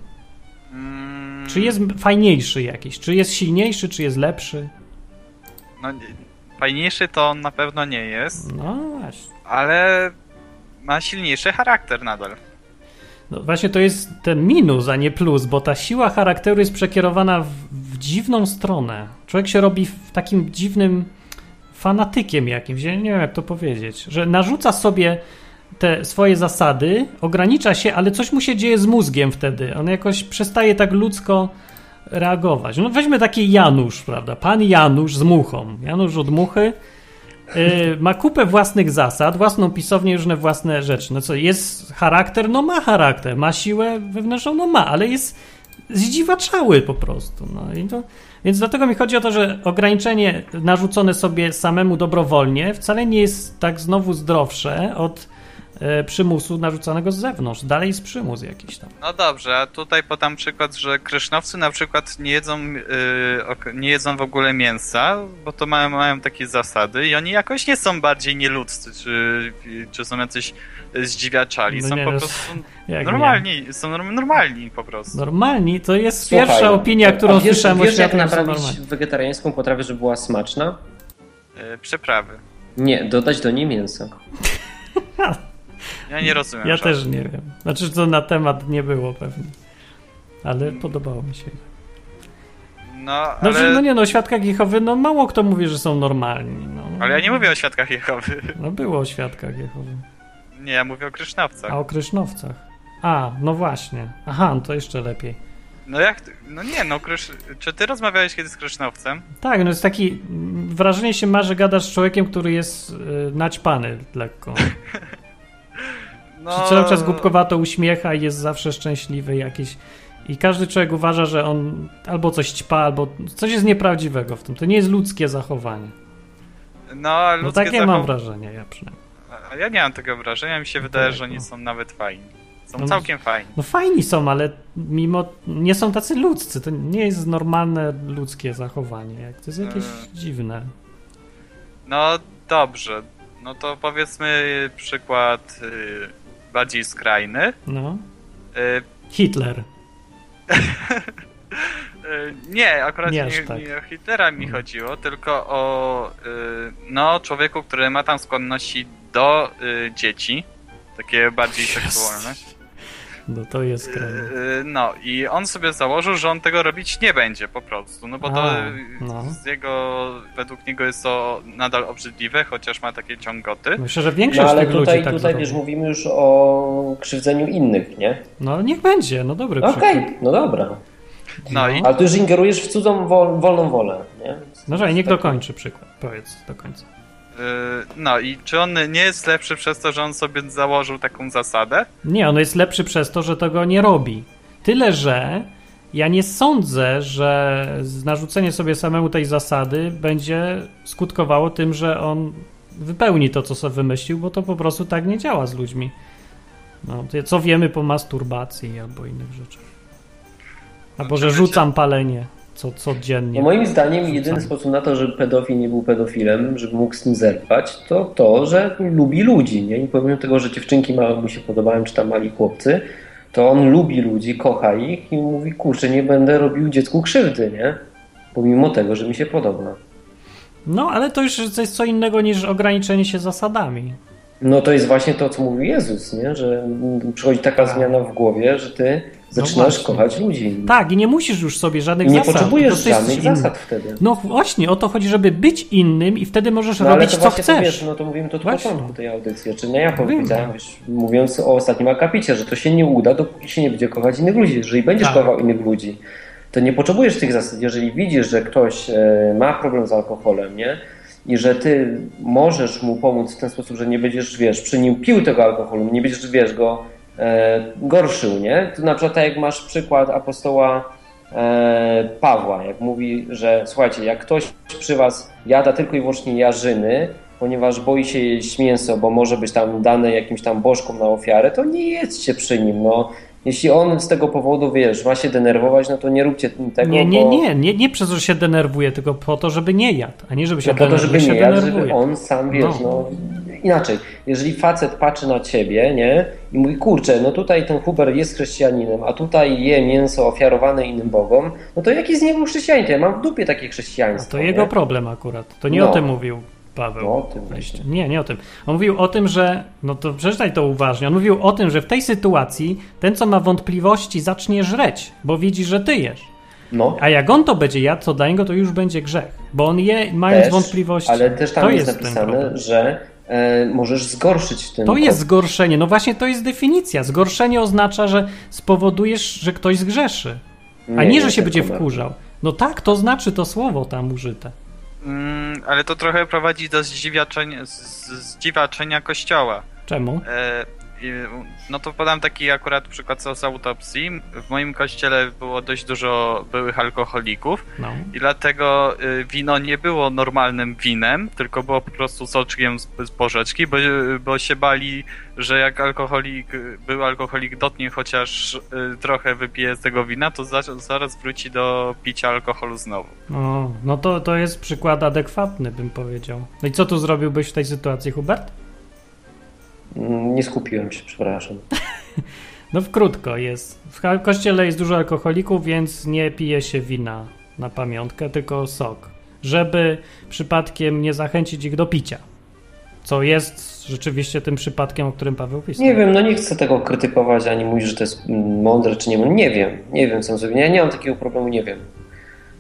Czy jest fajniejszy jakiś? Czy jest silniejszy, czy jest lepszy? No, nie- fajniejszy to on na pewno nie jest. No właśnie. Ale ma silniejszy charakter nadal. No właśnie to jest ten minus, a nie plus, bo ta siła charakteru jest przekierowana w, w dziwną stronę. Człowiek się robi w takim dziwnym fanatykiem jakimś, ja nie wiem jak to powiedzieć, że narzuca sobie te swoje zasady, ogranicza się, ale coś mu się dzieje z mózgiem wtedy. On jakoś przestaje tak ludzko reagować. No weźmy taki Janusz, prawda? Pan Janusz z muchą. Janusz od muchy yy, ma kupę własnych zasad, własną pisownię, różne własne rzeczy. No co, jest charakter? No ma charakter. Ma siłę wewnętrzną? No ma, ale jest zdziwaczały po prostu. No i to, więc dlatego mi chodzi o to, że ograniczenie narzucone sobie samemu dobrowolnie wcale nie jest tak znowu zdrowsze od przymusu narzucanego z zewnątrz. Dalej jest przymus jakiś tam. No dobrze, a tutaj podam przykład, że krysznowcy na przykład nie jedzą, yy, nie jedzą w ogóle mięsa, bo to mają, mają takie zasady i oni jakoś nie są bardziej nieludzcy, czy, czy są jacyś zdziwiaczali. No są nie, po no, prostu jak normalni, są norm- normalni po prostu. Normalni to jest Słuchaj, pierwsza opinia, którą wiesz, słyszałem wiesz, jak są naprawić wegetariańską potrawę, żeby była smaczna? Yy, przyprawy. Nie, dodać do niej mięsa. Ja nie rozumiem. Ja też nie wiem. Znaczy, to na temat nie było pewnie. Ale podobało mi się. No, No, ale, że, no nie no, świadkach Jehowy, no mało kto mówi, że są normalni. No, ale ja nie mówię o świadkach Jehowy. no było o świadkach Jehowy. Nie, ja mówię o krysznowcach. A o krysznowcach. A, no właśnie. Aha, no to jeszcze lepiej. No jak, no nie, no krysz... czy ty rozmawiałeś kiedyś z krysznowcem? Tak, no jest taki. mm, Wrażenie się ma, że gadasz z człowiekiem, który jest y, naćpany lekko. No, Się cały czas głupkowato uśmiecha i jest zawsze szczęśliwy jakiś. I każdy człowiek uważa, że on albo coś ćpa, albo coś jest nieprawdziwego w tym. To nie jest ludzkie zachowanie. no, a No ludzkie takie mam zachow- wrażenie, ja przynajmniej. A Ja nie mam tego wrażenia, mi się wydaje, że oni są nawet fajni. Są No, całkiem fajni. No fajni są, ale mimo nie są tacy ludzcy. To nie jest normalne ludzkie zachowanie. To jest jakieś E. dziwne. No dobrze, no to powiedzmy przykład y, bardziej skrajny. No. Y, Hitler. y, nie, akurat Nie nie, aż nie, tak. o Hitlera mi chodziło, tylko o y, no, człowieku, który ma tam skłonności do dzieci. Takie bardziej seksualne. No to jest skrajne. Y, No i on sobie założył, że on tego robić nie będzie po prostu, no bo to A, y, no. z jego, według niego jest to nadal obrzydliwe, chociaż ma takie ciągoty. Myślę, że No większość ale tych tutaj, ludzi tak tutaj wiesz, mówimy już o krzywdzeniu innych, nie? No niech będzie, no dobry Okej, przykład. no dobra. No i Ale tu już ingerujesz w cudzą wol, wolną wolę, nie? No że niech dokończy przykład. Powiedz do końca. Y, no i czy on nie jest lepszy przez to, że on sobie założył taką zasadę? Nie, on jest lepszy przez to, że tego nie robi. Tyle, że ja nie sądzę, że narzucenie sobie samemu tej zasady będzie skutkowało tym, że on wypełni to, co sobie wymyślił, bo to po prostu tak nie działa z ludźmi. No, co wiemy po masturbacji albo innych rzeczach. Albo, że rzucam palenie co, codziennie. No moim zdaniem jedyny sposób na to, żeby pedofil nie był pedofilem, żeby mógł z nim zerwać, to to, że lubi ludzi, nie? I pomimo tego, że dziewczynki małe mu się podobają, czy tam mali chłopcy, to on lubi ludzi, kocha ich i mówi, kurczę, nie będę robił dziecku krzywdy, nie? Pomimo tego, że mi się podoba. No, ale to już jest co innego niż ograniczenie się zasadami. No to jest właśnie to, co mówił Jezus, nie? Że przychodzi taka zmiana w głowie, że ty zaczynasz właśnie. kochać ludzi. Tak, i nie musisz już sobie żadnych nie zasad. potrzebujesz po prostu jesteś żadnych zasad wtedy. No właśnie, o to chodzi, żeby być innym i wtedy możesz No robić co to chcesz. wiesz, no to mówimy to od Właśnie. początku tej audycji. Czy nie ja Wiem. powiedziałem, wiesz, mówiąc o ostatnim akapicie, że to się nie uda, dopóki się nie będzie kochać innych ludzi. Jeżeli będziesz Tak. kochał innych ludzi, to nie potrzebujesz tych zasad. Jeżeli widzisz, że ktoś e, ma problem z alkoholem, nie? I że ty możesz mu pomóc w ten sposób, że nie będziesz, wiesz, przy nim pił tego alkoholu, nie będziesz, wiesz, go gorszył, nie? Tu na przykład tak jak masz przykład apostoła e, Pawła, jak mówi, że słuchajcie, jak ktoś przy was jada tylko i wyłącznie jarzyny, ponieważ boi się jeść mięso, bo może być tam dane jakimś tam bożkom na ofiarę, to nie jedzcie przy nim, no. Jeśli on z tego powodu, wiesz, ma się denerwować, no to nie róbcie tego, Nie, nie, bo... nie, nie, nie przez to, że się denerwuje, tylko po to, żeby nie jadł, a nie żeby się No po to, denerwuje, żeby nie jadł, denerwuje. żeby on sam, wiesz, no. Inaczej, jeżeli facet patrzy na ciebie, nie, i mówi, kurczę, no tutaj ten Huber jest chrześcijaninem, a tutaj je mięso ofiarowane innym bogom, no to jaki z niego chrześcijanin? To ja mam w dupie takie chrześcijaństwo, To jego nie? problem akurat. To nie No. o tym mówił Paweł. No, o tym. Nie, nie o tym. On mówił o tym, że. No to przeczytaj to uważnie. On mówił o tym, że w tej sytuacji ten, co ma wątpliwości, zacznie żreć, bo widzi, że ty jesz. No. A jak on to będzie jadł, co dla niego, to już będzie grzech. Bo on je, mając Też, wątpliwości. Ale też tam to jest, jest napisane, że możesz zgorszyć w tym. To jest zgorszenie. No właśnie to jest definicja. Zgorszenie oznacza, że spowodujesz, że ktoś zgrzeszy. A Nie, nie, nie że się będzie wkurzał. No tak, to znaczy to słowo tam użyte. Mm, ale to trochę prowadzi do zdziwiaczenia, z- z- zdziwaczenia kościoła. Czemu? E, no to podam taki akurat przykład z autopsji. W moim kościele było dość dużo byłych alkoholików No. i dlatego y, wino nie było normalnym winem, tylko było po prostu soczkiem z, z porzeczki, bo, bo się bali, że jak alkoholik, był alkoholik dotknie chociaż y, trochę wypije z tego wina, to za, zaraz wróci do picia alkoholu znowu. O, no to, to jest przykład adekwatny, bym powiedział. No i co tu zrobiłbyś w tej sytuacji, Hubert? Mm, Nie skupiłem się, przepraszam. No w krótko jest. W kościele jest dużo alkoholików, więc nie pije się wina na pamiątkę, tylko sok. Żeby przypadkiem nie zachęcić ich do picia. Co jest rzeczywiście tym przypadkiem, o którym Paweł pisał. Nie wiem, no nie chcę tego krytykować, ani mówić, że to jest mądre, czy nie. Nie wiem, nie wiem, co zrobić. Ja nie mam takiego problemu, nie wiem.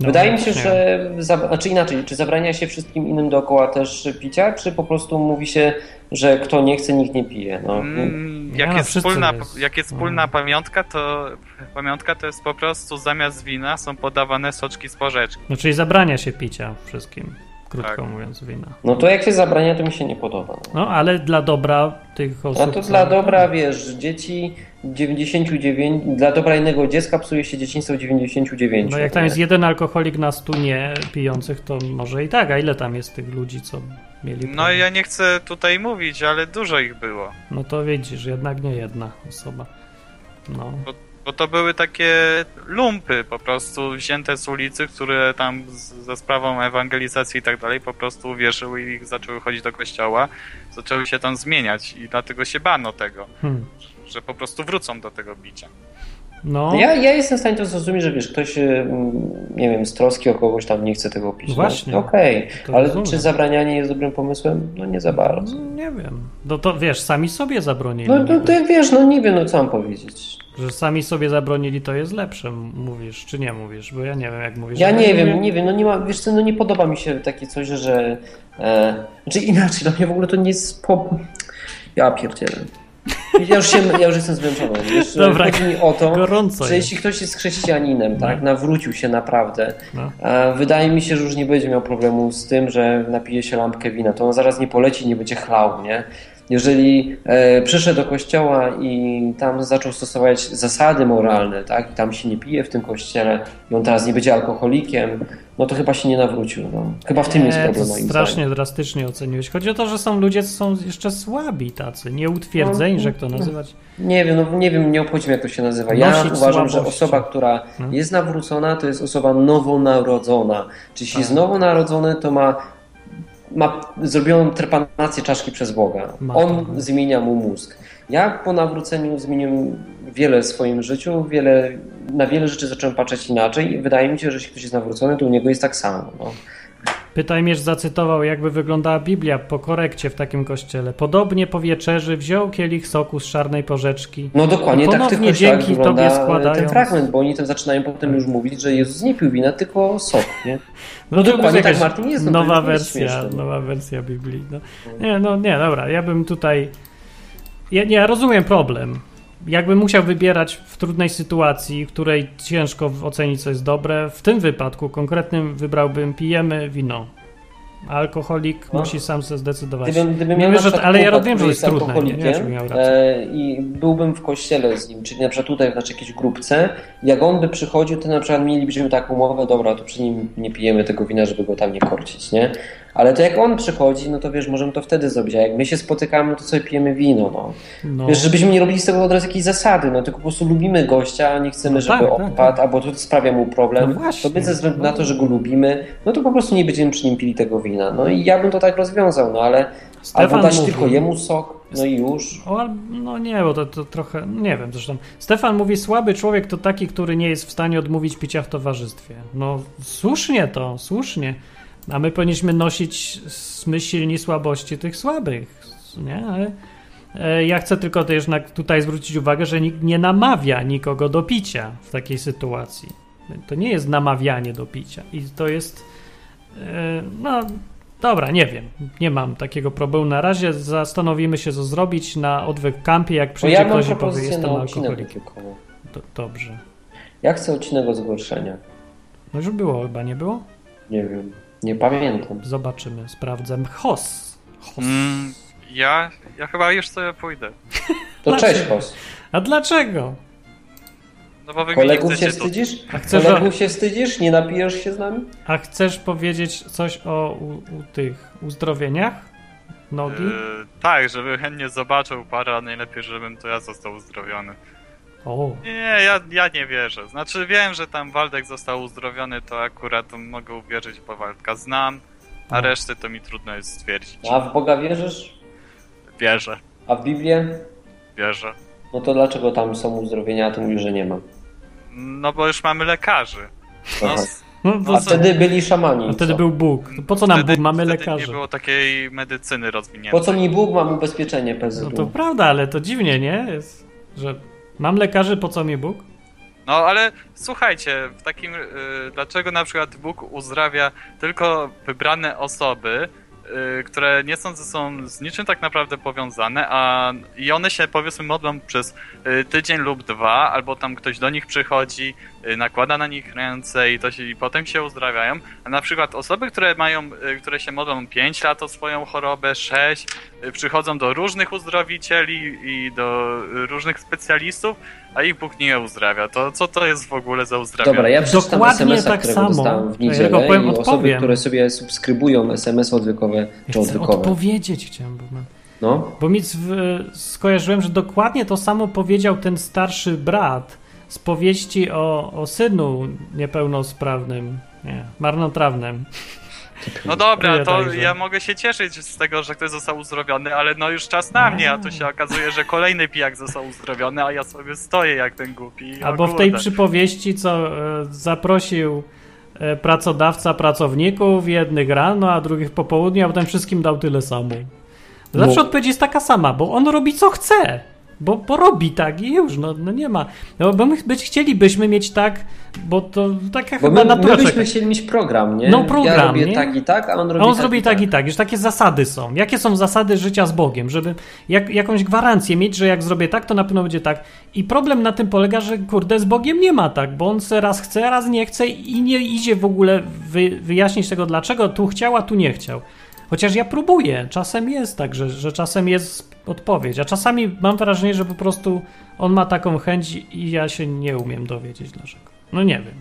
No, Wydaje mi się, nie. że. Za, znaczy inaczej, czy zabrania się wszystkim innym dookoła też picia, czy po prostu mówi się, że kto nie chce, nikt nie pije. No. Mm, Nie, jak, no, jest wszyscy wspólna, jest. jak jest wspólna pamiątka, to pamiątka to jest po prostu zamiast wina są podawane soczki z porzeczki. No czyli zabrania się picia wszystkim, krótko Tak. mówiąc, wina. no to jak się zabrania, to mi się nie podoba. No ale dla dobra tych osób. A to dla dobra, wiesz, dzieci 99, dla dobra innego dziecka psuje się dzieciństwo 99. No jak tam nie? jest jeden alkoholik na stu nie pijących, to może i tak. A ile tam jest tych ludzi, co mieli. No ja nie chcę tutaj mówić, ale dużo ich było. No to widzisz, jednak nie jedna osoba. No. Bo, bo to były takie lumpy po prostu wzięte z ulicy, które tam z, ze sprawą ewangelizacji i tak dalej po prostu uwierzyły i zaczęły chodzić do kościoła, zaczęły się tam zmieniać i dlatego się bano tego, Hmm. że po prostu wrócą do tego bicia. No. Ja, ja jestem w stanie to zrozumieć, że wiesz, ktoś, mm, nie wiem, z troski o kogoś tam nie chce tego pić. No właśnie. No, Okej, To ale rozumiem. czy zabranianie jest dobrym pomysłem? No nie za bardzo. Nie wiem. No to wiesz, sami sobie zabronili. No to, to wiesz, no nie wiem, no co mam powiedzieć. Że sami sobie zabronili to jest lepsze, mówisz, czy nie mówisz, bo ja nie wiem jak mówisz. Ja nie wiem, nie wiem, no nie ma, wiesz co, no nie podoba mi się takie coś, że, e, znaczy inaczej, dla mnie w ogóle to nie jest po... Ja pierdzielę. Ja już, się, ja już jestem zmęczony. Wiesz, Dobra, chodzi mi o to, gorąco że jeśli ktoś jest chrześcijaninem, tak, nawrócił się naprawdę, No. wydaje mi się, że już nie będzie miał problemu z tym, że napije się lampkę wina, to on zaraz nie poleci, nie będzie chlał, nie? Jeżeli e, przyszedł do kościoła i tam zaczął stosować zasady moralne, tak, i tam się nie pije w tym kościele, i on teraz nie będzie alkoholikiem, no to chyba się nie nawrócił. No. Chyba w tym jest Nie, problem to strasznie zdaniem. drastycznie oceniłeś. Chodzi o to, że są ludzie, co są jeszcze słabi tacy, nieutwierdzeni, No, że jak to no. nazywać. Nie wiem, no nie wiem, nie obchodzi mnie jak to się nazywa. Ja Nosić uważam, że słabości. osoba, która No. jest nawrócona, to jest osoba nowonarodzona. Czyli jeśli Tak. jest nowonarodzony, to ma, ma zrobioną trepanację czaszki przez Boga. On to. zmienia mu mózg. Ja po nawróceniu zmieniłem wiele w swoim życiu, wiele, na wiele rzeczy zacząłem patrzeć inaczej i wydaje mi się, że jeśli ktoś jest nawrócony, to u niego jest tak samo. No. Pytajmierz zacytował, jakby wyglądała Biblia po korekcie w takim kościele. Podobnie po wieczerzy wziął kielich soku z czarnej porzeczki. No dokładnie tak ponownie kościołach dzięki Tobie składając. ten fragment, bo oni tam zaczynają potem już mówić, że Jezus nie pił wina, tylko sok, nie? No to dokładnie tak, Martin, jest, no nowa wersja, śmieszne, no. nowa wersja Biblii. No. Nie, no nie, dobra, ja bym tutaj... Ja, nie, ja rozumiem problem. Jakbym musiał wybierać w trudnej sytuacji, w której ciężko ocenić, co jest dobre, w tym wypadku konkretnym wybrałbym pijemy wino. Alkoholik No. musi sam sobie zdecydować. Gdybym, gdybym Nie wiem, że, ale ja wiem, że jest trudne. Nie, nie, wiem, miał rację. e, i byłbym w kościele z nim, czyli na przykład tutaj w naszej jakiejś grupce, jak on by przychodził, to na przykład mielibyśmy taką umowę, dobra, to przy nim nie pijemy tego wina, żeby go tam nie korcić, nie? Ale to jak on przychodzi, no to wiesz, możemy to wtedy zrobić, a jak my się spotykamy, to sobie pijemy wino, no. No. Wiesz, żebyśmy nie robili z tego od razu jakiejś zasady, no tylko po prostu lubimy gościa, a nie chcemy, No żeby tak, tak, odpadł, albo to sprawia mu problem, No to my ze względu na to, że go lubimy, no to po prostu nie będziemy przy nim pili tego wina. No i ja bym to tak rozwiązał, no ale Stefan albo dać mówi- tylko jemu sok, no i już. O, no nie, bo to, to trochę, nie wiem zresztą. Stefan mówi, słaby człowiek to taki, który nie jest w stanie odmówić picia w towarzystwie. No słusznie to, słusznie. A my powinniśmy nosić my silni słabości tych słabych, nie? Ale e, ja chcę tylko też tutaj zwrócić uwagę, że nikt nie namawia nikogo do picia w takiej sytuacji. To nie jest namawianie do picia i to jest e, no Dobra, nie wiem. Nie mam takiego problemu na razie. Zastanowimy się, co zrobić na odwyk kampie, jak przyjdzie ja ktoś i powie, jestem alkoholikiem. Do, dobrze. Ja chcę odcinek o zgorszeniach. No już było chyba, nie było? Nie wiem, nie pamiętam. Zobaczymy, sprawdzę. Hos. Hos. Mm, Ja, ja chyba już sobie pójdę. To cześć, Hos. A dlaczego? No bo wy Kolegów się wstydzisz? A chcesz, Kolegów się wstydzisz? Nie napijesz się z nami? a chcesz powiedzieć coś o u, u tych uzdrowieniach nogi? Yy, tak, żeby chętnie zobaczył parę, a najlepiej, żebym to ja został uzdrowiony. O, Nie, ja, ja nie wierzę. Znaczy wiem, że tam Waldek został uzdrowiony, to akurat mogę uwierzyć, bo Waldka znam, a No. reszty to mi trudno jest stwierdzić. A w Boga wierzysz? Wierzę, A w Biblię? wierzę. No to dlaczego tam są uzdrowienia, a ty mówisz, że nie ma? No bo już mamy lekarzy. No, Aha. no, A to, wtedy byli szamani. a wtedy co? był Bóg. Po co nam wtedy, Bóg? Mamy wtedy lekarzy. nie było takiej medycyny rozwiniętej. Po co mi Bóg mam ubezpieczenie PZU? No to prawda, ale to dziwnie, nie? Jest, że mam lekarzy, po co mi Bóg? No ale słuchajcie, w takim. Y, dlaczego na przykład Bóg uzdrawia tylko wybrane osoby, które nie są ze sobą z niczym tak naprawdę powiązane, a i one się powiedzmy modlą przez y, tydzień lub dwa, albo tam ktoś do nich przychodzi, y, nakłada na nich ręce i, to się, i potem się uzdrawiają. A na przykład osoby, które mają, y, które się modlą 5 lat o swoją chorobę, 6, y, przychodzą do różnych uzdrowicieli i do y, różnych specjalistów, a ich Bóg nie uzdrawia. To co to jest w ogóle za uzdrawianie? Dobra, ja przeczytam Dokładnie SMS-a, tak którego samo. dostałem w Ja niedzielę go powiem, i osoby, odpowiem. które sobie subskrybują SMS odwykowe Ja czy chcę odwykowe. odpowiedzieć chciałem, bo mam... No, Bo mi skojarzyłem, że dokładnie to samo powiedział ten starszy brat z powieści o, o synu niepełnosprawnym, nie, marnotrawnym. No dobra, to ja mogę się cieszyć z tego, że ktoś został uzdrowiony, ale no już czas na mnie, a tu się okazuje, że kolejny pijak został uzdrowiony, a ja sobie stoję jak ten głupi. Albo w tej przypowieści, co e, zaprosił e, pracodawca pracowników, jednych rano, a drugich po południu, a potem wszystkim dał tyle samo. Zawsze No. odpowiedź jest taka sama, bo on robi co chce. Bo, bo robi tak i już, no, no nie ma. No, bo my być chcielibyśmy mieć tak, bo to taka bo chyba my, natura my byśmy chcieli mieć program, nie? No, program, Ja robię nie? tak i tak, a on robi A on tak zrobi i tak i tak, już takie zasady są. Jakie są zasady życia z Bogiem, żeby jak, jakąś gwarancję mieć, że jak zrobię tak, to na pewno będzie tak. I problem na tym polega, że kurde z Bogiem nie ma tak, bo on se raz chce, raz nie chce i nie idzie w ogóle wy, wyjaśnić tego, dlaczego tu chciał, a tu nie chciał. Chociaż ja próbuję, czasem jest tak, że, że czasem jest odpowiedź, a czasami mam wrażenie, że po prostu on ma taką chęć i ja się nie umiem dowiedzieć dlaczego. No nie wiem.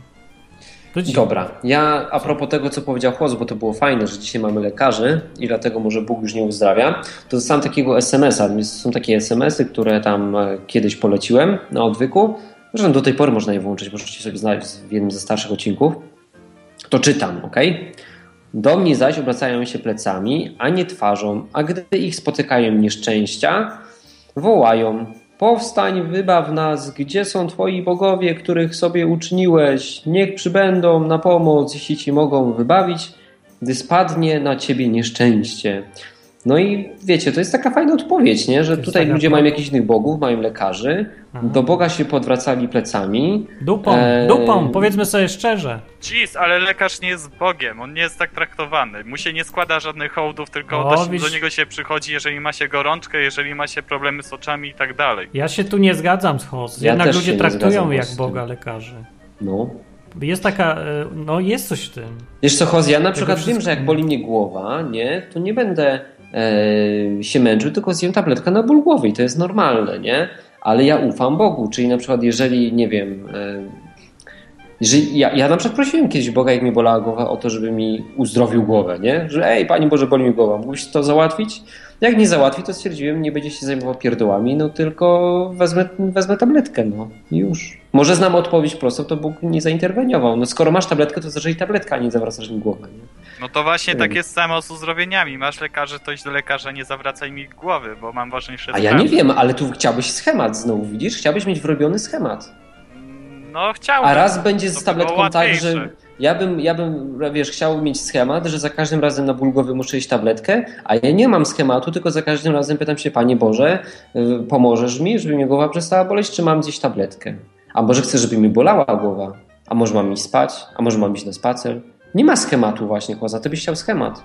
Dobra, ja a propos tego, co powiedział Chłos, bo to było fajne, że dzisiaj mamy lekarzy i dlatego może Bóg już nie uzdrawia, to dostałem takiego SMS-a. Są takie SMS-y, które tam e, kiedyś poleciłem na odwyku. Zresztą do tej pory można je włączyć, możecie sobie znaleźć w jednym ze starszych odcinków. To czytam, ok? Do mnie zaś obracają się plecami, a nie twarzą, a gdy ich spotykają nieszczęścia, wołają: Powstań, wybaw nas, gdzie są twoi bogowie, których sobie uczyniłeś? Niech przybędą na pomoc, jeśli ci mogą wybawić, gdy spadnie na ciebie nieszczęście. No i wiecie, to jest taka fajna odpowiedź, nie? że tutaj ludzie pro- mają jakichś innych bogów, mają lekarzy, do Boga się podwracali plecami. Dupą, Eee, dupą, powiedzmy sobie szczerze. Jeez, ale lekarz nie jest Bogiem, on nie jest tak traktowany. Mu się nie składa żadnych hołdów, tylko O, do, do niego się przychodzi, jeżeli ma się gorączkę, jeżeli ma się problemy z oczami i tak dalej. Ja się tu nie zgadzam z Hoss. Ja Jednak ludzie traktują jak. Boga lekarzy. No. Jest taka, e, no jest coś w tym. Wiesz co, Hoz, ja na przykład wszystko- wiem, że jak boli mnie głowa, nie, to nie będę e, się męczył, tylko zjem tabletkę na ból głowy i to jest normalne, nie? Ale ja ufam Bogu, czyli na przykład jeżeli, nie wiem, e, jeżeli ja, ja na przykład prosiłem kiedyś Boga, jak mi bolała głowa, o to, żeby mi uzdrowił głowę, nie? Że ej, Panie Boże, boli mi głowa, mógłbyś to załatwić? Jak nie załatwi, to stwierdziłem, nie będzie się zajmował pierdołami, no tylko wezmę, wezmę tabletkę, no już. Może znam odpowiedź prostą, to Bóg nie zainterweniował. No skoro masz tabletkę, to zaczęli tabletka, a nie zawracasz mi głowę, nie? No to właśnie Nie tak jest samo z uzdrowieniami. Masz lekarzy, to idź do lekarza, nie zawracaj mi głowy, bo mam ważniejsze A ja nie wiem, ale tu chciałbyś schemat znowu, widzisz? Chciałbyś mieć wyrobiony schemat. No chciałbym. A raz będzie z tabletką tak, że ja bym, ja bym, wiesz, chciał mieć schemat, że za każdym razem na ból głowy muszę iść tabletkę, a ja nie mam schematu, tylko za każdym razem pytam się, Panie Boże, y, pomożesz mi, żeby mi głowa przestała boleć, czy mam zjeść tabletkę? A może chcę, żeby mi bolała głowa? A może mam iść spać? A może mam iść na spacer? Nie ma schematu właśnie, Chłoza, ty byś chciał schemat.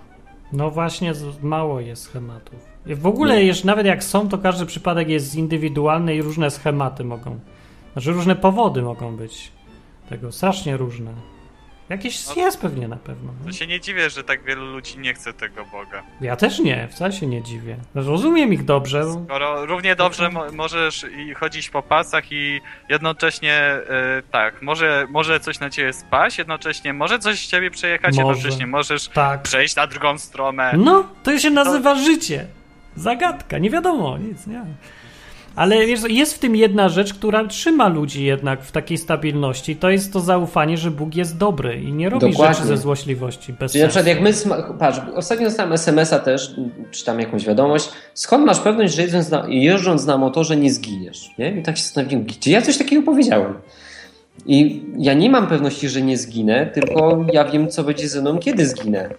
No właśnie, mało jest schematów. W ogóle, nawet jak są, to każdy przypadek jest indywidualny i różne schematy mogą. Znaczy różne powody mogą być tego, strasznie różne. Jakieś jest pewnie na pewno. To się nie dziwię, że tak wielu ludzi nie chce tego Boga. Ja też nie, wcale się nie dziwię. Rozumiem ich dobrze. Skoro równie dobrze mo możesz chodzić po pasach i jednocześnie e, tak, może, może coś na ciebie spaść, jednocześnie może coś z ciebie przejechać, Może. jednocześnie możesz Tak. przejść na drugą stronę. No, to się nazywa życie. Zagadka, nie wiadomo, nic, nie. Ale wiesz, jest w tym jedna rzecz, która trzyma ludzi jednak w takiej stabilności. To jest to zaufanie, że Bóg jest dobry i nie robi Dokładnie. rzeczy ze złośliwości. Bez Czyli na sensu. przykład jak my, patrz, ostatnio dostałem SMS-a też, czy tam jakąś wiadomość, skąd masz pewność, że jeżdżąc na, jeżdżąc na motorze nie zginiesz, nie? I tak się zastanawiam, gdzie ja coś takiego powiedziałem? I ja nie mam pewności, że nie zginę, tylko ja wiem, co będzie ze mną, kiedy zginę,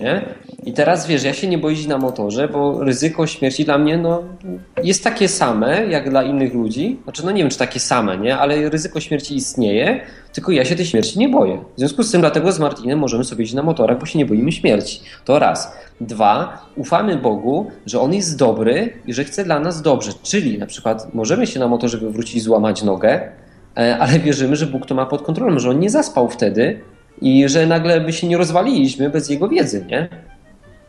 nie? I teraz wiesz, ja się nie boję jeździć na motorze, bo ryzyko śmierci dla mnie, no, jest takie same, jak dla innych ludzi. Znaczy, no nie wiem, czy takie same, nie? Ale ryzyko śmierci istnieje, tylko ja się tej śmierci nie boję. W związku z tym, dlatego z Martinem możemy sobie jeździć na motorach, bo się nie boimy śmierci. To raz. Dwa, ufamy Bogu, że On jest dobry i że chce dla nas dobrze. Czyli na przykład możemy się na motorze wywrócić i złamać nogę, e, ale wierzymy, że Bóg to ma pod kontrolą, że On nie zaspał wtedy i że nagle by się nie rozwaliliśmy bez Jego wiedzy, nie?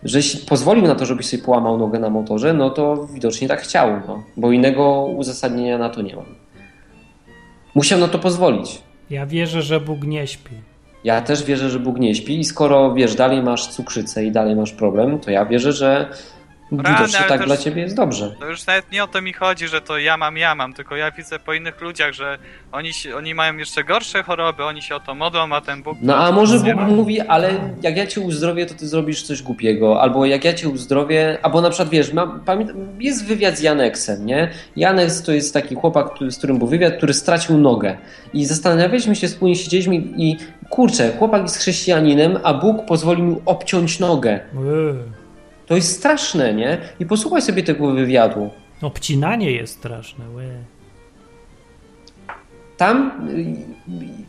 Że pozwolił na to, żebyś sobie połamał nogę na motorze, no to widocznie tak chciał, no, bo innego uzasadnienia na to nie mam. Musiał na to pozwolić. Ja wierzę, że Bóg nie śpi. Ja też wierzę, że Bóg nie śpi i skoro, wiesz, dalej masz cukrzycę i dalej masz problem, to ja wierzę, że widocznie ale tak dla ciebie jest dobrze. To już nawet nie o to mi chodzi, że to ja mam, ja mam, tylko ja widzę po innych ludziach, że oni, oni mają jeszcze gorsze choroby, oni się o to modlą, a ten Bóg... No a może Bóg mówi, ale jak ja cię uzdrowię, to ty zrobisz coś głupiego, albo jak ja cię uzdrowię, albo na przykład wiesz, mam, pamiętam, jest wywiad z Janeksem, nie? Janeks to jest taki chłopak, który, z którym był wywiad, który stracił nogę i zastanawialiśmy się, wspólnie siedzieliśmy i kurczę, chłopak jest chrześcijaninem, a Bóg pozwolił mu obciąć nogę. Eee. To jest straszne, nie? I posłuchaj sobie tego wywiadu. Obcinanie jest straszne. Łe. Tam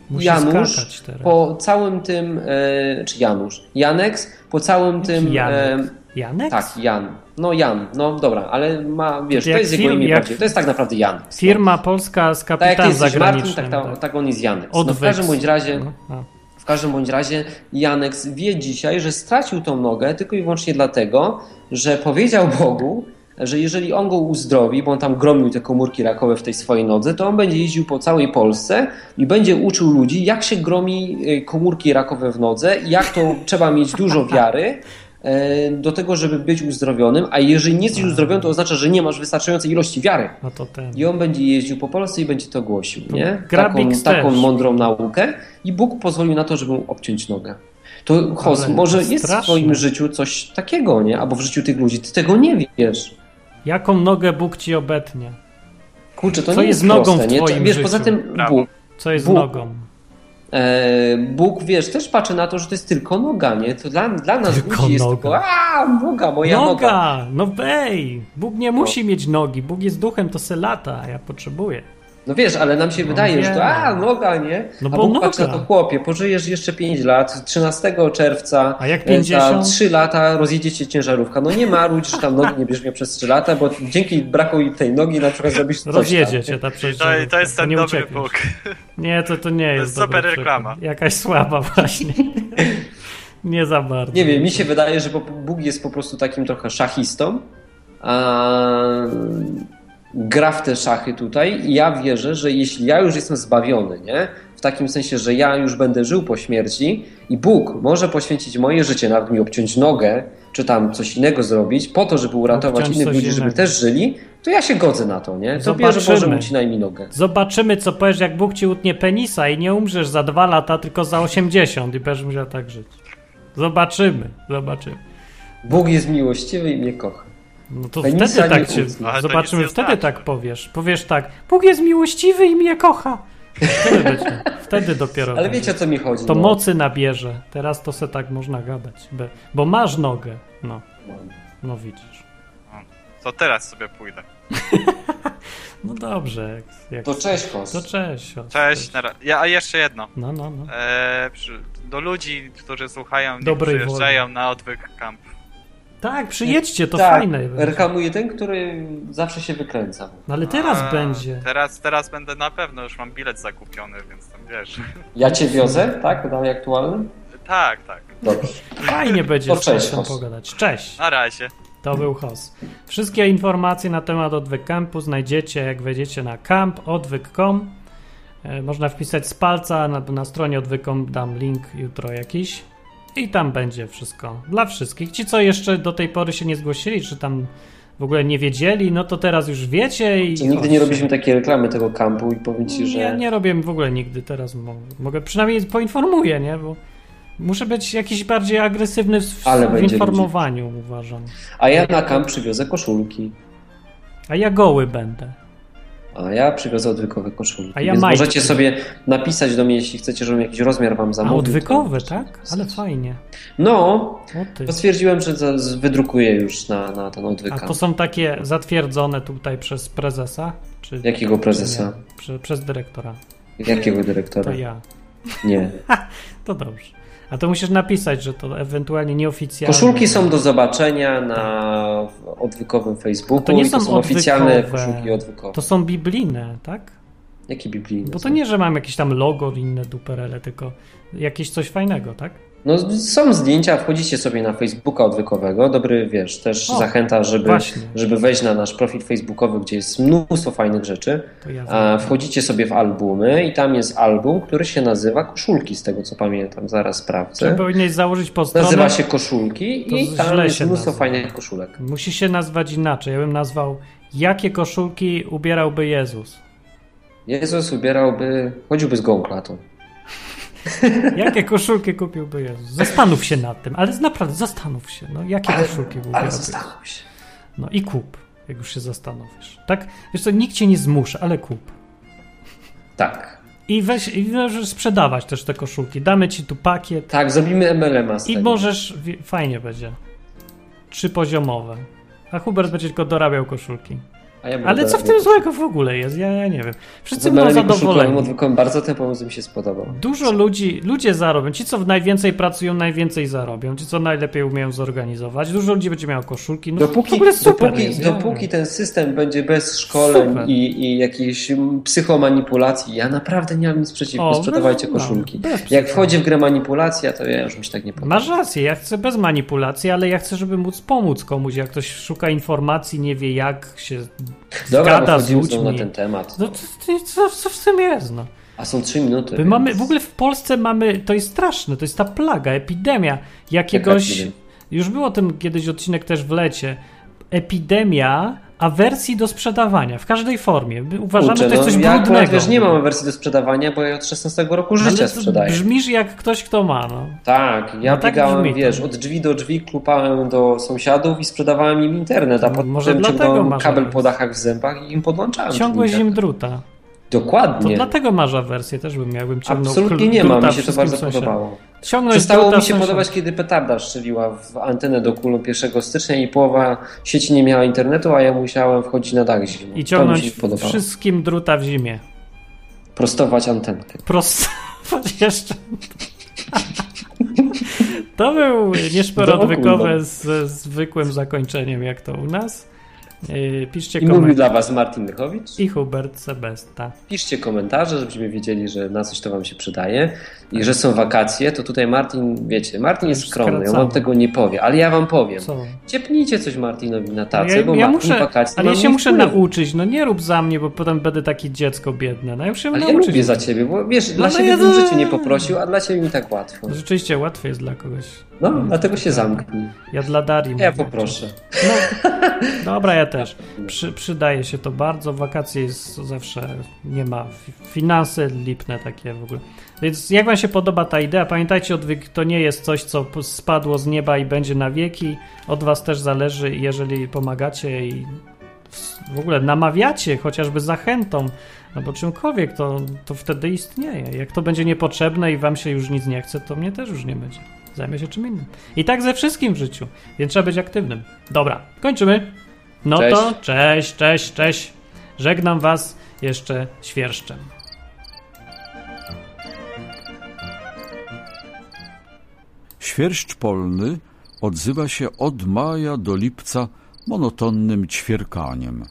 Musi Janusz po całym tym, e, czy Janusz, Janeks po całym tym... Janek? E, Janek? tak, Jan. No Jan, no dobra, ale ma, wiesz, To to jest jego imię. To jest tak naprawdę Jan. Firma polska z Tak jak jesteś Martin, zagranicznym. tak, tak, tak on jest Janek. No w każdym bądź razie... No, no. Każdym bądź razie Janek wie dzisiaj, że stracił tą nogę tylko i wyłącznie dlatego, że powiedział Bogu, że jeżeli on go uzdrowi, bo on tam gromił te komórki rakowe w tej swojej nodze, to on będzie jeździł po całej Polsce i będzie uczył ludzi, jak się gromi y, komórki rakowe w nodze jak to trzeba mieć dużo wiary do tego, żeby być uzdrowionym, a jeżeli nie jesteś uzdrowiony, to oznacza, że nie masz wystarczającej ilości wiary. No to ten. I on będzie jeździł po Polsce i będzie to głosił, nie? Taką, taką mądrą naukę i Bóg pozwolił na to, żeby mu obciąć nogę. To Hos, Ale może to jest w straszne. twoim życiu coś takiego, nie? Albo w życiu tych ludzi, ty tego nie wiesz. Jaką nogę Bóg ci obetnie? Kurczę, to Co nie jest jest nogą proste, w nie? twoim Wiesz, życiu? poza tym. Bóg, Co jest Bóg. nogą? E, Bóg, wiesz, też patrzy na to, że to jest tylko noga, nie? To dla, dla nas Tylko ludzi jest noga. tylko, a noga, moja noga. Noga! No wej! Bóg nie musi mieć nogi. Bóg jest duchem, to se lata, a ja potrzebuję. No wiesz, ale nam się wydaje, że to a, noga, nie? No a bo Bóg patrzy na noga. to, chłopie, pożyjesz jeszcze 5 lat, 13 czerwca, A jak e, 50? za 3 lata rozjedzie cię ciężarówka. No nie marudź, że tam nogi nie bierzesz mnie przez 3 lata, bo dzięki braku tej nogi na przykład zrobisz coś Rozjedzie tam. cię ta przecież. To, to jest ten nie dobry uciekniesz. Bóg. Nie, to, to nie jest, jest dobry super przykład. reklama. Jakaś słaba właśnie. nie za bardzo. Nie wiem, mi się wydaje, że Bóg jest po prostu takim trochę szachistą, a gra w te szachy tutaj i ja wierzę, że jeśli ja już jestem zbawiony, nie? W takim sensie, że ja już będę żył po śmierci i Bóg może poświęcić moje życie, nawet mi obciąć nogę, czy tam coś innego zrobić, po to, żeby uratować Obciąć innych ludzi, żeby innego. też żyli, to ja się godzę na to, nie? To bierze Zobaczymy. Boże, ucinaj mi nogę. Zobaczymy, co powiesz, jak Bóg ci utnie penisa i nie umrzesz za dwa lata, tylko za 80 i będziesz musiał tak żyć. Zobaczymy, zobaczymy. Bóg jest miłościwy i mnie kocha. No to Penisa wtedy tak to Zobaczymy, wtedy znaczy. tak powiesz. Powiesz tak, Bóg jest miłościwy i mnie kocha. Wtedy, będzie, wtedy dopiero. Ale wiecie o co mi chodzi. To no. mocy nabierze. Teraz to se tak można gadać. Bo masz nogę. No, no widzisz. To teraz sobie pójdę. No dobrze. Jak, jak... To cześć, Kos. To cześć. o, Cześć. Na ra- ja, a jeszcze jedno. No, no, no. E, przy, do ludzi, którzy słuchają, nie Dobrej przyjeżdżają na odwyk. Tak, przyjedźcie, to tak, fajne. będzie. Reklamuję ten, który zawsze się wykręca. No ale teraz A, będzie. Teraz, teraz będę na pewno, już mam bilet zakupiony, więc tam wiesz. Ja cię wiozę, tak? Dalej aktualny? Tak, tak. Dobrze. Fajnie będzie To z cześć, Hos. pogadać. Cześć. Na razie. To był Hos. Wszystkie informacje na temat Odwyk Campu znajdziecie, jak wejdziecie na camp.odwyk.com. E, Można wpisać z palca, na, na stronie odwyk.com dam link jutro jakiś i tam będzie wszystko. Dla wszystkich. Ci, co jeszcze do tej pory się nie zgłosili, czy tam w ogóle nie wiedzieli, no to teraz już wiecie i... Czy nigdy nie chodźcie. robiliśmy takiej reklamy tego kampu i powiem ci, Nie, że... nie robię w ogóle nigdy, teraz mo- mogę, przynajmniej poinformuję, nie? Bo muszę być jakiś bardziej agresywny w, w informowaniu, uważam. A ja na kamp przywiozę koszulki. A ja goły będę. A ja przywiozę odwykowe koszulki. A ja Więc majtki. możecie sobie napisać do mnie, jeśli chcecie, żebym jakiś rozmiar wam A zamówił. odwykowe, to- tak? Ale fajnie. No, stwierdziłem, że wydrukuję już na, na ten odwyka. A to są takie zatwierdzone tutaj przez prezesa? Czy, Jakiego prezesa? czy? Prze, przez dyrektora. Jakiego dyrektora? To ja. Nie. To dobrze. A to musisz napisać, że to ewentualnie nieoficjalnie. Koszulki są do zobaczenia na odwykowym Facebooku. To nie i to są są oficjalne koszulki odwykowe. To są biblijne, tak? Jakie biblijne? Bo są? to nie, że mam jakieś tam logo, inne duperele, tylko jakieś coś fajnego, tak? No, są zdjęcia, wchodzicie sobie na Facebooka odwykowego. Dobry, wiesz, też O, zachęta, żeby, właśnie. żeby wejść na nasz profil facebookowy, gdzie jest mnóstwo fajnych rzeczy. Ja wchodzicie sobie w albumy i tam jest album, który się nazywa Koszulki, z tego co pamiętam. Zaraz sprawdzę. Trzeba powinieneś założyć pod stronę. Nazywa się Koszulki i tam jest mnóstwo nazywa. fajnych koszulek. Musi się nazwać inaczej. Ja bym nazwał Jakie koszulki ubierałby Jezus? Jezus ubierałby, chodziłby z gołą klatą. Jakie koszulki kupiłby Jezus? Zastanów się nad tym, ale naprawdę zastanów się. No, jakie Ale- koszulki ale ubierałby zastanów się. No i kup, jak już się zastanowisz. Tak? Wiesz co, nikt cię nie zmusza, ale kup. Tak. I weź, i możesz sprzedawać też te koszulki. Damy ci tu pakiet. Tak, zrobimy MLM-a z I tego. możesz, fajnie będzie. Trzypoziomowe. A Hubert będzie tylko dorabiał koszulki. Ja Ale co w tym złego w ogóle jest? Ja, ja nie wiem. Wszyscy koszulkowym zadowoleni. bardzo ten pomysł mi się spodobał. Dużo ludzi, ludzie zarobią. Ci, co najwięcej pracują, najwięcej zarobią. Ci, co najlepiej umieją zorganizować. Dużo ludzi będzie miało koszulki. No, Dopóki, dopóki, jest, dopóki ten system będzie bez szkoleń Super. i, i jakiejś psychomanipulacji, ja naprawdę nie mam nic przeciwko. O, Sprzedawajcie bez- no, koszulki. bez Jak wchodzi w grę manipulacja, to ja już mi się tak nie podoba. Masz rację, ja chcę bez manipulacji, ale ja chcę, żeby móc pomóc komuś. Jak ktoś szuka informacji, nie wie jak się Dobra, gada z ludźmi. na ten temat. No to, to, co, w tym jest, no? A są trzy minuty. My mamy, w ogóle w Polsce mamy, to jest straszne, to jest ta plaga, epidemia jakiegoś, już było o tym kiedyś odcinek też w lecie, epidemia awersji do sprzedawania w każdej formie. My Uważamy, że to jest no, coś ja brudnego. akurat, wiesz, nie mam wersji do sprzedawania, bo ja od 16 roku życia Ale to sprzedaję. Brzmisz jak ktoś, kto ma, no. Tak, ja No tak biegałem, to. wiesz, od drzwi do drzwi, klupałem do sąsiadów i sprzedawałem im internet, a potem może ciągnąłem kabel po dachach w zębach i im podłączałem. Ciągłeś im internet. druta. To Dokładnie. dlatego masz awersję, też bym miał, bym ciągnął Absolutnie nie mam, mi się to bardzo sąsiadom. podobało. Ciągnąć Przestało mi się podobać, kiedy petarda strzeliła w antenę do kulą 1 stycznia i połowa sieci nie miała internetu, a ja musiałem wchodzić na dach zimą. I ciągnąć wszystkim druta w zimie. Prostować antenkę. Prostować jeszcze. To był oku, z zwykłym zakończeniem, jak to u nas. Yy, Piszcie I mówił komentarze. dla Was Martin Rychowicz. I Hubert Sebesta. Piszcie komentarze, żebyśmy wiedzieli, że na coś to Wam się przydaje i że są wakacje, to tutaj Martin, wiecie, Martin jest skromny, on Wam skracamy. tego nie powie, ale ja Wam powiem. Co? Ciepnijcie coś Martinowi na tacę, Ja, bo ja Martin muszę, wakacje ale ja się muszę wpływu. nauczyć. No nie rób za mnie, bo potem będę takie dziecko biedne. No ja muszę Ale ja nauczyć. lubię za Ciebie, bo wiesz, dla no siebie ja bym życiu nie poprosił, a dla Ciebie mi tak łatwo. Rzeczywiście łatwiej jest dla kogoś. No, dlatego się zamknij. Ja dla Darii Ja poproszę. No, dobra, ja też. Przy, przydaje się to bardzo. Wakacje jest zawsze nie ma. Fi- Finanse lipne takie w ogóle. Więc jak Wam się podoba ta idea, pamiętajcie, odwyk to nie jest coś, co spadło z nieba i będzie na wieki. Od Was też zależy, jeżeli pomagacie i w- ogóle namawiacie chociażby zachętą albo czymkolwiek, to, to wtedy istnieje. Jak to będzie niepotrzebne i Wam się już nic nie chce, to mnie też już nie będzie. Zajmę się czym innym. I tak ze wszystkim w życiu, więc trzeba być aktywnym. Dobra, kończymy. No Cześć. to cześć, cześć, cześć. Żegnam Was jeszcze świerszczem. Świerszcz polny odzywa się od maja do lipca monotonnym ćwierkaniem.